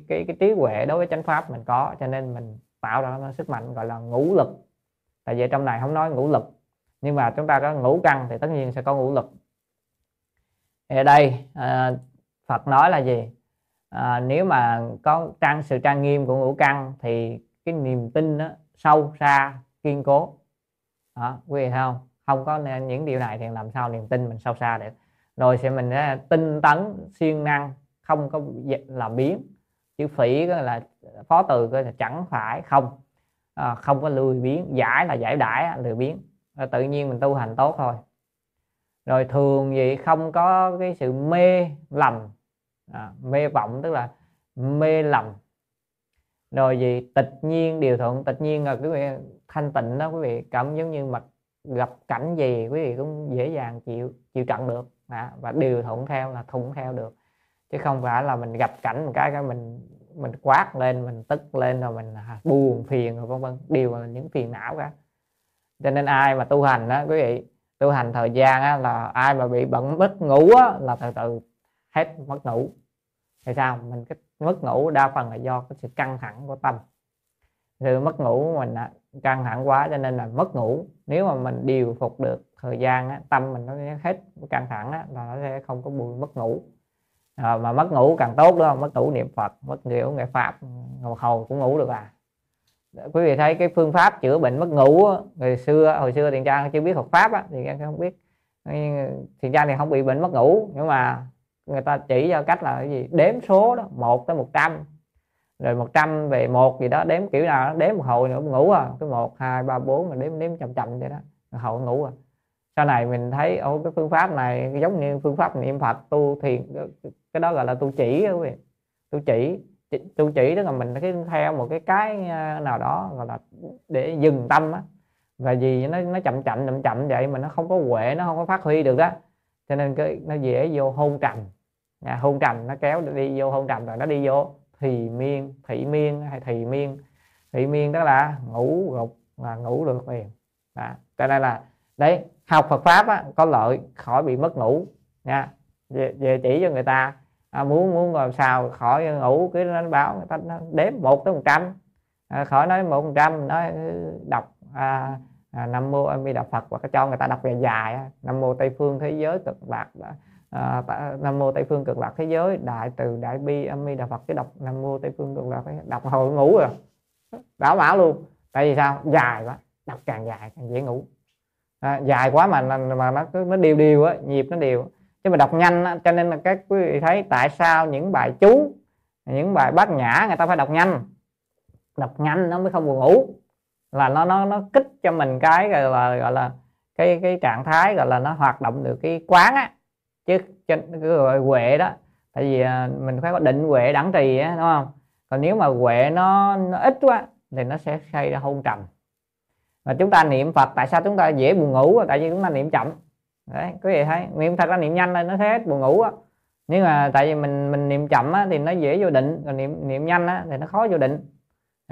cái cái trí huệ đối với chánh pháp mình có cho nên mình tạo ra sức mạnh gọi là ngũ lực. Tại vì trong này không nói ngũ lực nhưng mà chúng ta có ngũ căn thì tất nhiên sẽ có ngũ lực. Thì ở đây à, Phật nói là gì? À, nếu mà có trang sự trang nghiêm của ngũ căn thì cái niềm tin đó, sâu xa kiên cố. Đó, quý vị thấy không? Không có những điều này thì làm sao niềm tin mình sâu xa được? Rồi sẽ mình sẽ tinh tấn siêng năng không có là biến. Chữ phỉ là phó từ là chẳng phải không. À, không có lười biến giải là giải đãi lười biến à, ờ, tự nhiên mình tu hành tốt thôi. Rồi thường gì không có cái sự mê lầm. À, mê vọng tức là mê lầm rồi gì tịch nhiên điều thuận tịch nhiên là quý vị thanh tịnh đó quý vị cảm giống như mặt gặp cảnh gì quý vị cũng dễ dàng chịu chịu trận được. À, và điều thuận theo là thuận theo được. Chứ không phải là mình gặp cảnh một cái cái mình mình quát lên mình tức lên rồi mình à, buồn phiền rồi vân vân. Đều là những phiền não cả. Cho nên ai mà tu hành đó quý vị tu hành thời gian á, là ai mà bị bận mất ngủ á, là từ từ hết mất ngủ. Thì sao? Mình cái mất ngủ đa phần là do cái sự căng thẳng của tâm. Sự mất ngủ mình căng thẳng quá cho nên là mất ngủ. Nếu mà mình điều phục được thời gian á, tâm mình nó hết căng thẳng á, là nó sẽ không có buồn mất ngủ. À, mà mất ngủ càng tốt đó mất ngủ niệm phật mất ngủ nghệ pháp ngồi hầu cũng ngủ được à. Quý vị thấy cái phương pháp chữa bệnh mất ngủ ngày xưa hồi xưa tiền trang chưa biết Phật pháp á, thì không biết. Thì trang thì không bị bệnh mất ngủ nhưng mà người ta chỉ cho cách là cái gì? Đếm số đó một tới một trăm. Rồi 100 về một gì đó đếm kiểu nào đó, đếm một hồi nữa ngủ à. Cái một hai ba bốn mà đếm đếm chậm chậm vậy đó. Hồi ngủ à. Sau này mình thấy ô cái phương pháp này giống như phương pháp niệm phật tu thiền cái đó gọi là tu chỉ quý vị. Tu chỉ tu chỉ tức là mình cái theo một cái cái à, nào đó gọi là để dừng tâm á. Và vì nó nó chậm chậm chậm chậm vậy mà nó không có huệ nó không có phát huy được đó cho nên cái nó dễ vô hôn trầm à, hôn trầm nó kéo đi vô hôn trầm rồi nó đi vô. Thì miên thị miên hay thì miên. Thị miên đó là ngủ gục là ngủ được liền. Đó. cho nên là đấy học Phật pháp á, có lợi khỏi bị mất ngủ nha. Về, về chỉ cho người ta à, muốn muốn làm sao khỏi ngủ cứ nó báo người ta nó đếm một tới một trăm. À, khỏi nói một trăm nói ừ, đọc à, à, nam mô a di đà phật và cho người ta đọc dài dài nam mô tây phương thế giới cực lạc à, nam mô tây phương cực lạc thế giới đại từ đại bi âm mi đà phật cái đọc nam mô tây phương cực lạc thế đọc hồi ngủ rồi. Đảo mã luôn. Tại vì sao? Dài quá. Đọc càng dài càng dễ ngủ. À, dài quá mà mà nó cứ nó đều đều á nhịp nó đều chứ mà đọc nhanh á, cho nên là các quý vị thấy tại sao những bài chú những bài bát nhã người ta phải đọc nhanh? Đọc nhanh nó mới không buồn ngủ. Là nó nó nó kích cho mình cái gọi là gọi là cái cái trạng thái gọi là nó hoạt động được cái quán á chứ trên cái gọi huệ đó tại vì à, mình phải có định huệ đẳng trì á đúng không? Còn nếu mà huệ nó, nó ít quá thì nó sẽ gây ra hôn trầm. Và chúng ta niệm phật tại sao chúng ta dễ buồn ngủ tại vì chúng ta niệm chậm. Đấy quý vị thấy niệm thật ra niệm nhanh lên nó hết buồn ngủ á. Nhưng mà tại vì mình mình niệm chậm á, thì nó dễ vô định còn niệm niệm nhanh á, thì nó khó vô định.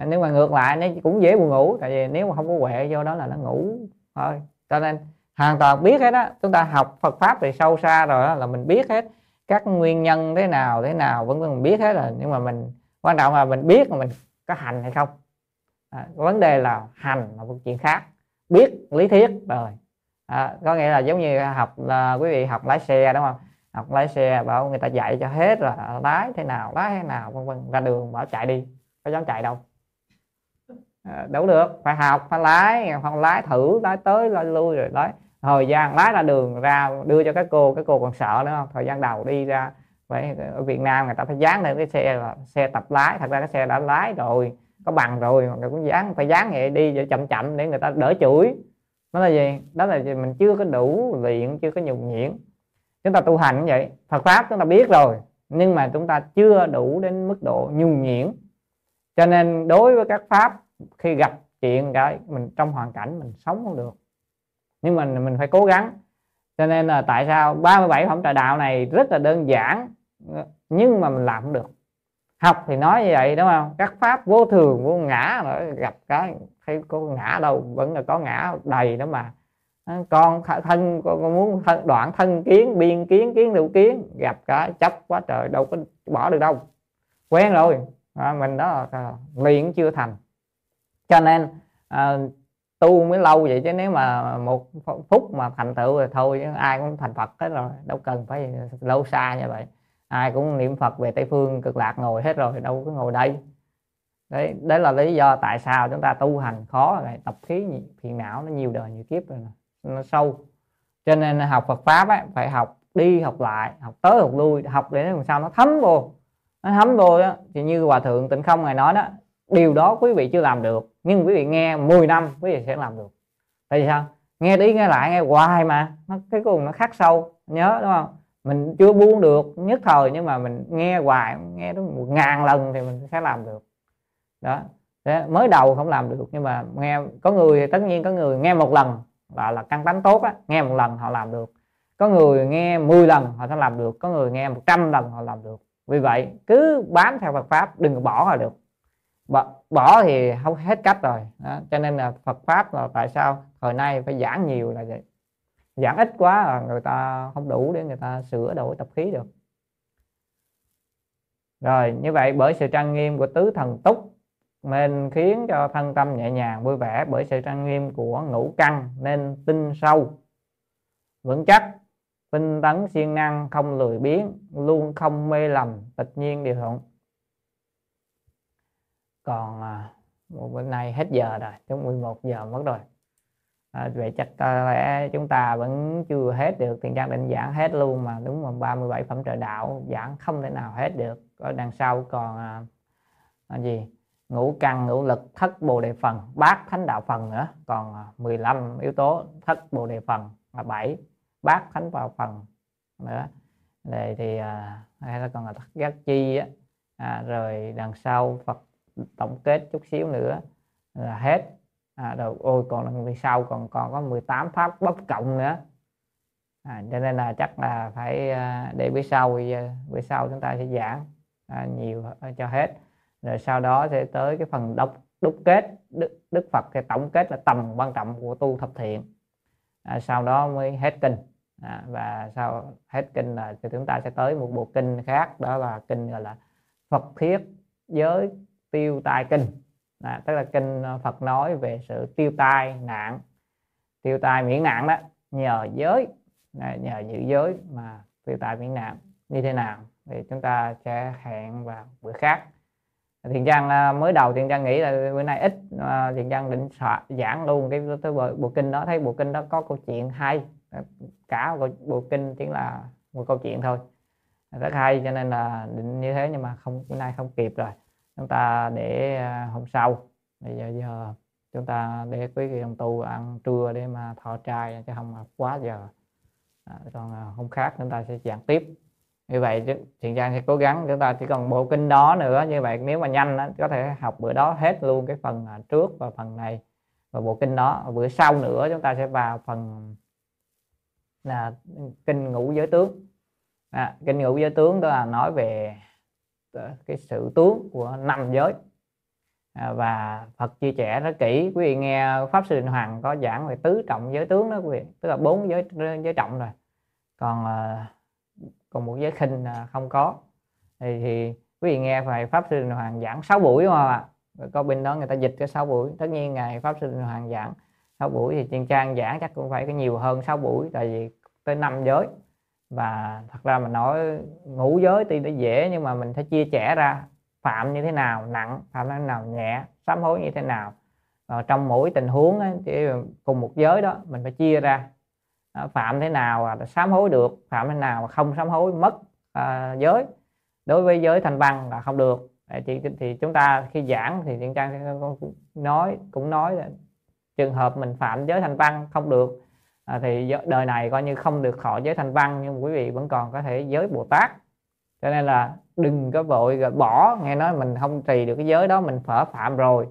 Nếu mà ngược lại nó cũng dễ buồn ngủ tại vì nếu mà không có huệ vô đó là nó ngủ thôi. Cho nên hoàn toàn biết hết á. Chúng ta học Phật pháp thì sâu xa rồi đó, là mình biết hết các nguyên nhân thế nào thế nào vẫn mình biết hết rồi. Nhưng mà mình quan trọng là mình biết mà mình có hành hay không. À, vấn đề là hành là một chuyện khác. Biết lý thuyết rồi. À, có nghĩa là giống như học là quý vị học lái xe đúng không? Học lái xe bảo người ta dạy cho hết rồi à, lái thế nào lái thế nào vân vân ra đường bảo chạy đi có dám chạy đâu. À, đâu được phải học phải lái phải lái thử lái tới lái lui rồi lái thời gian lái ra đường ra, đưa cho các cô các cô còn sợ nữa không? Thời gian đầu đi ra vậy ở Việt Nam người ta phải dán lên cái xe là xe tập lái. Thật ra cái xe đã lái rồi, có bằng rồi, mà cũng dán, phải dán vậy đi chậm chậm để người ta đỡ chửi. Đó là gì? Đó là gì? mình chưa có đủ luyện, chưa có nhuần nhuyễn. Chúng ta tu hành như vậy, Phật pháp chúng ta biết rồi, nhưng mà chúng ta chưa đủ đến mức độ nhuần nhuyễn. Cho nên đối với các pháp, khi gặp chuyện cái, mình trong hoàn cảnh mình sống không được nhưng mình mình phải cố gắng. Cho nên là tại sao 37 phẩm trợ đạo này rất là đơn giản nhưng mà mình làm không được. Học thì nói như vậy đúng không? Các pháp vô thường vô ngã rồi gặp cái thấy có ngã đâu vẫn là có ngã đầy đó mà. Con thân con, muốn thân, đoạn thân kiến biên kiến kiến đủ kiến gặp cái chấp quá trời đâu có bỏ được đâu. Quen rồi. À, mình đó là luyện chưa thành. Cho nên à, tu mới lâu vậy chứ nếu mà một phút mà thành tựu rồi thôi chứ ai cũng thành phật hết rồi đâu cần phải lâu xa như vậy. Ai cũng niệm phật về tây phương cực lạc ngồi hết rồi đâu có ngồi đây. Đấy đấy là lý do tại sao chúng ta tu hành khó này tập khí phiền não nó nhiều đời nhiều kiếp rồi nó sâu. Cho nên học Phật pháp ấy, phải học đi học lại học tới học lui học để làm sao nó thấm vô. Nó thấm vô đó, thì như hòa thượng tịnh không ngài nói đó điều đó quý vị chưa làm được, nhưng quý vị nghe 10 năm quý vị sẽ làm được. Tại vì sao? Nghe đi nghe lại, nghe hoài mà, nó, cái cùng nó khắc sâu, nhớ, đúng không? Mình chưa buông được, nhất thời nhưng mà mình nghe hoài, nghe đến một ngàn lần thì mình sẽ làm được. Đó, Thế mới đầu không làm được, nhưng mà nghe, có người thì tất nhiên có người nghe một lần là là căn tánh tốt á, nghe một lần họ làm được. Có người nghe 10 lần họ sẽ làm được, có người nghe 100 lần họ làm được. Vì vậy, cứ bám theo Phật pháp, đừng bỏ là được bỏ, bỏ thì không hết cách rồi. Đó. cho nên là Phật pháp là tại sao thời nay phải giảng nhiều là vậy? Giảng ít quá là người ta không đủ để người ta sửa đổi tập khí được. Rồi như vậy bởi sự trang nghiêm của tứ thần túc nên khiến cho thân tâm nhẹ nhàng vui vẻ. Bởi sự trang nghiêm của ngũ căn nên tinh sâu vững chắc tinh tấn siêng năng không lười biếng luôn không mê lầm tự nhiên điều thuận còn à, một bữa nay hết giờ rồi chúng 11 giờ mất rồi. À, vậy chắc có lẽ chúng ta vẫn chưa hết được tiền trang định giảng hết luôn mà đúng mà 37 phẩm trợ đạo giảng không thể nào hết được. Ở đằng sau còn à, à, gì? Ngũ căn ngũ lực thất bồ đề phần bát thánh đạo phần nữa. Còn à, 15 yếu tố thất bồ đề phần là 7 bát thánh vào phần nữa. Đây thì à, hay là còn là thất giác chi á. À, rồi đằng sau Phật tổng kết chút xíu nữa là hết. À, rồi ôi còn lần sau còn còn có 18 pháp bất cộng nữa. À, cho nên là chắc là phải à, để bữa sau bữa sau chúng ta sẽ giảng à, nhiều à, cho hết. Rồi sau đó sẽ tới cái phần đốc đúc kết. Đức, đức phật cái tổng kết là tầm quan trọng của tu thập thiện. À, sau đó mới hết kinh. À, và sau hết kinh là thì chúng ta sẽ tới một bộ kinh khác đó là kinh gọi là phật thiết giới tiêu tai kinh. À, tức là kinh ờ, phật nói về sự tiêu tai nạn. Tiêu tai miễn nạn đó nhờ giới à, nhờ giữ giới mà tiêu tai miễn nạn. Như thế nào? Thì chúng ta sẽ hẹn vào bữa khác. Thiện trang ờ, mới đầu thiện trang nghĩ là bữa nay ít ờ, thiện trang định giảng luôn cái tới bộ, bộ kinh đó thấy bộ kinh đó có câu chuyện hay. Cả bộ, bộ kinh chỉ là một câu chuyện thôi. Rất hay cho nên là định như thế nhưng mà không bữa nay không kịp rồi chúng ta để à, hôm sau. Bây giờ giờ chúng ta để quý vị đồng tu ăn trưa để mà thọ trai chứ không quá giờ. À, còn à, hôm khác chúng ta sẽ giảng tiếp. Như vậy thiện trang sẽ cố gắng chúng ta chỉ còn bộ kinh đó nữa. Như vậy nếu mà nhanh đó, có thể học bữa đó hết luôn cái phần à, trước và phần này. Và bộ kinh đó bữa sau nữa chúng ta sẽ vào phần là kinh ngũ giới tướng. À, kinh ngũ giới tướng đó là nói về Ờ, cái sự tướng của năm giới. À, và Phật chia sẻ rất kỹ. Quý vị nghe pháp sư Định Hoàng có giảng về tứ trọng giới tướng đó quý vị. Tức là bốn giới giới trọng rồi. Còn ờ, còn một giới khinh không có. Thì, thì quý vị nghe phải pháp sư hoàng giảng 6 buổi mà ạ. Có bên đó người ta dịch cái 6 buổi. Tất nhiên ngày pháp sư hoàng giảng 6 buổi thì trên trang giảng chắc cũng phải có nhiều hơn 6 buổi. Tại vì tới năm giới và thật ra mà nói ngũ giới thì nó dễ nhưng mà mình phải chia sẻ ra phạm như thế nào nặng phạm như thế nào nhẹ sám hối như thế nào. Và trong mỗi tình huống ấy, thì cùng một giới đó mình phải chia ra. Phạm thế nào là sám hối được phạm thế nào mà không sám hối mất à, giới. Đối với giới thành văn là không được. Thì, thì chúng ta khi giảng thì thiện trang nói cũng nói là trường hợp mình phạm giới thành văn không được à, thì đời này coi như không được khỏi giới thanh văn nhưng quý vị vẫn còn có thể giới bồ tát. Cho nên là đừng có vội rồi bỏ nghe nói mình không trì được cái giới đó mình phở phạm rồi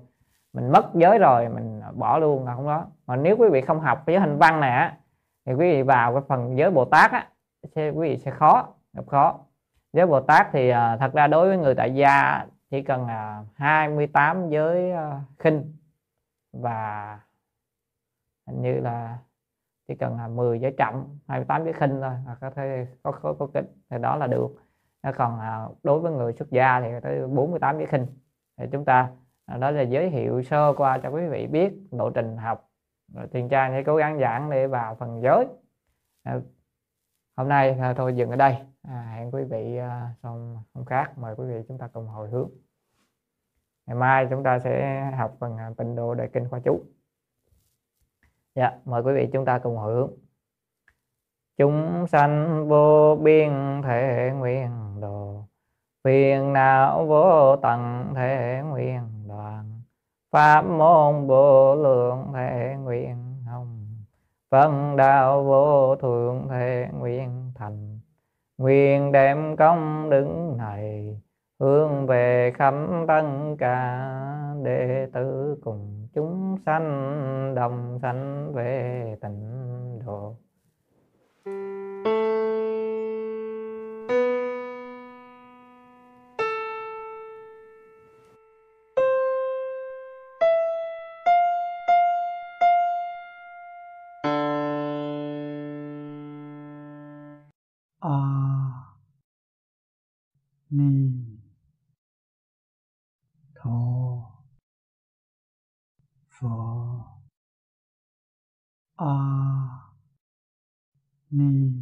mình mất giới rồi mình bỏ luôn là không đó. Mà nếu quý vị không học cái giới hành văn này á thì quý vị vào cái phần giới Bồ Tát á sẽ quý vị sẽ khó gặp khó. Giới Bồ Tát thì à, thật ra đối với người tại gia chỉ cần là 28 giới uh, khinh và hình như là chỉ cần là 10 giới chậm 28 giới khinh thôi hoặc có thể có có, có kích thì đó là được. Còn à, đối với người xuất gia thì tới 48 giới khinh. Thì chúng ta à, đó là giới thiệu sơ qua cho quý vị biết lộ trình học. Rồi tiền trang sẽ cố gắng giảng để vào phần giới. À, hôm nay thôi dừng ở đây. À, hẹn quý vị xong hôm khác mời quý vị chúng ta cùng hồi hướng. Ngày mai chúng ta sẽ học phần à, tịnh độ đại kinh khoa chú dạ mời quý vị chúng ta cùng hồi hướng chúng sanh vô biên thể nguyện đồ, phiền não vô tận thể nguyện đoàn. Pháp môn vô lượng thể nguyện hồng, phân đạo vô thượng thể nguyện thành. Nguyện đem công đứng này, hướng về khắp tất cả đệ tử cùng chúng sanh đồng sanh về tịnh độ. Ờ. ni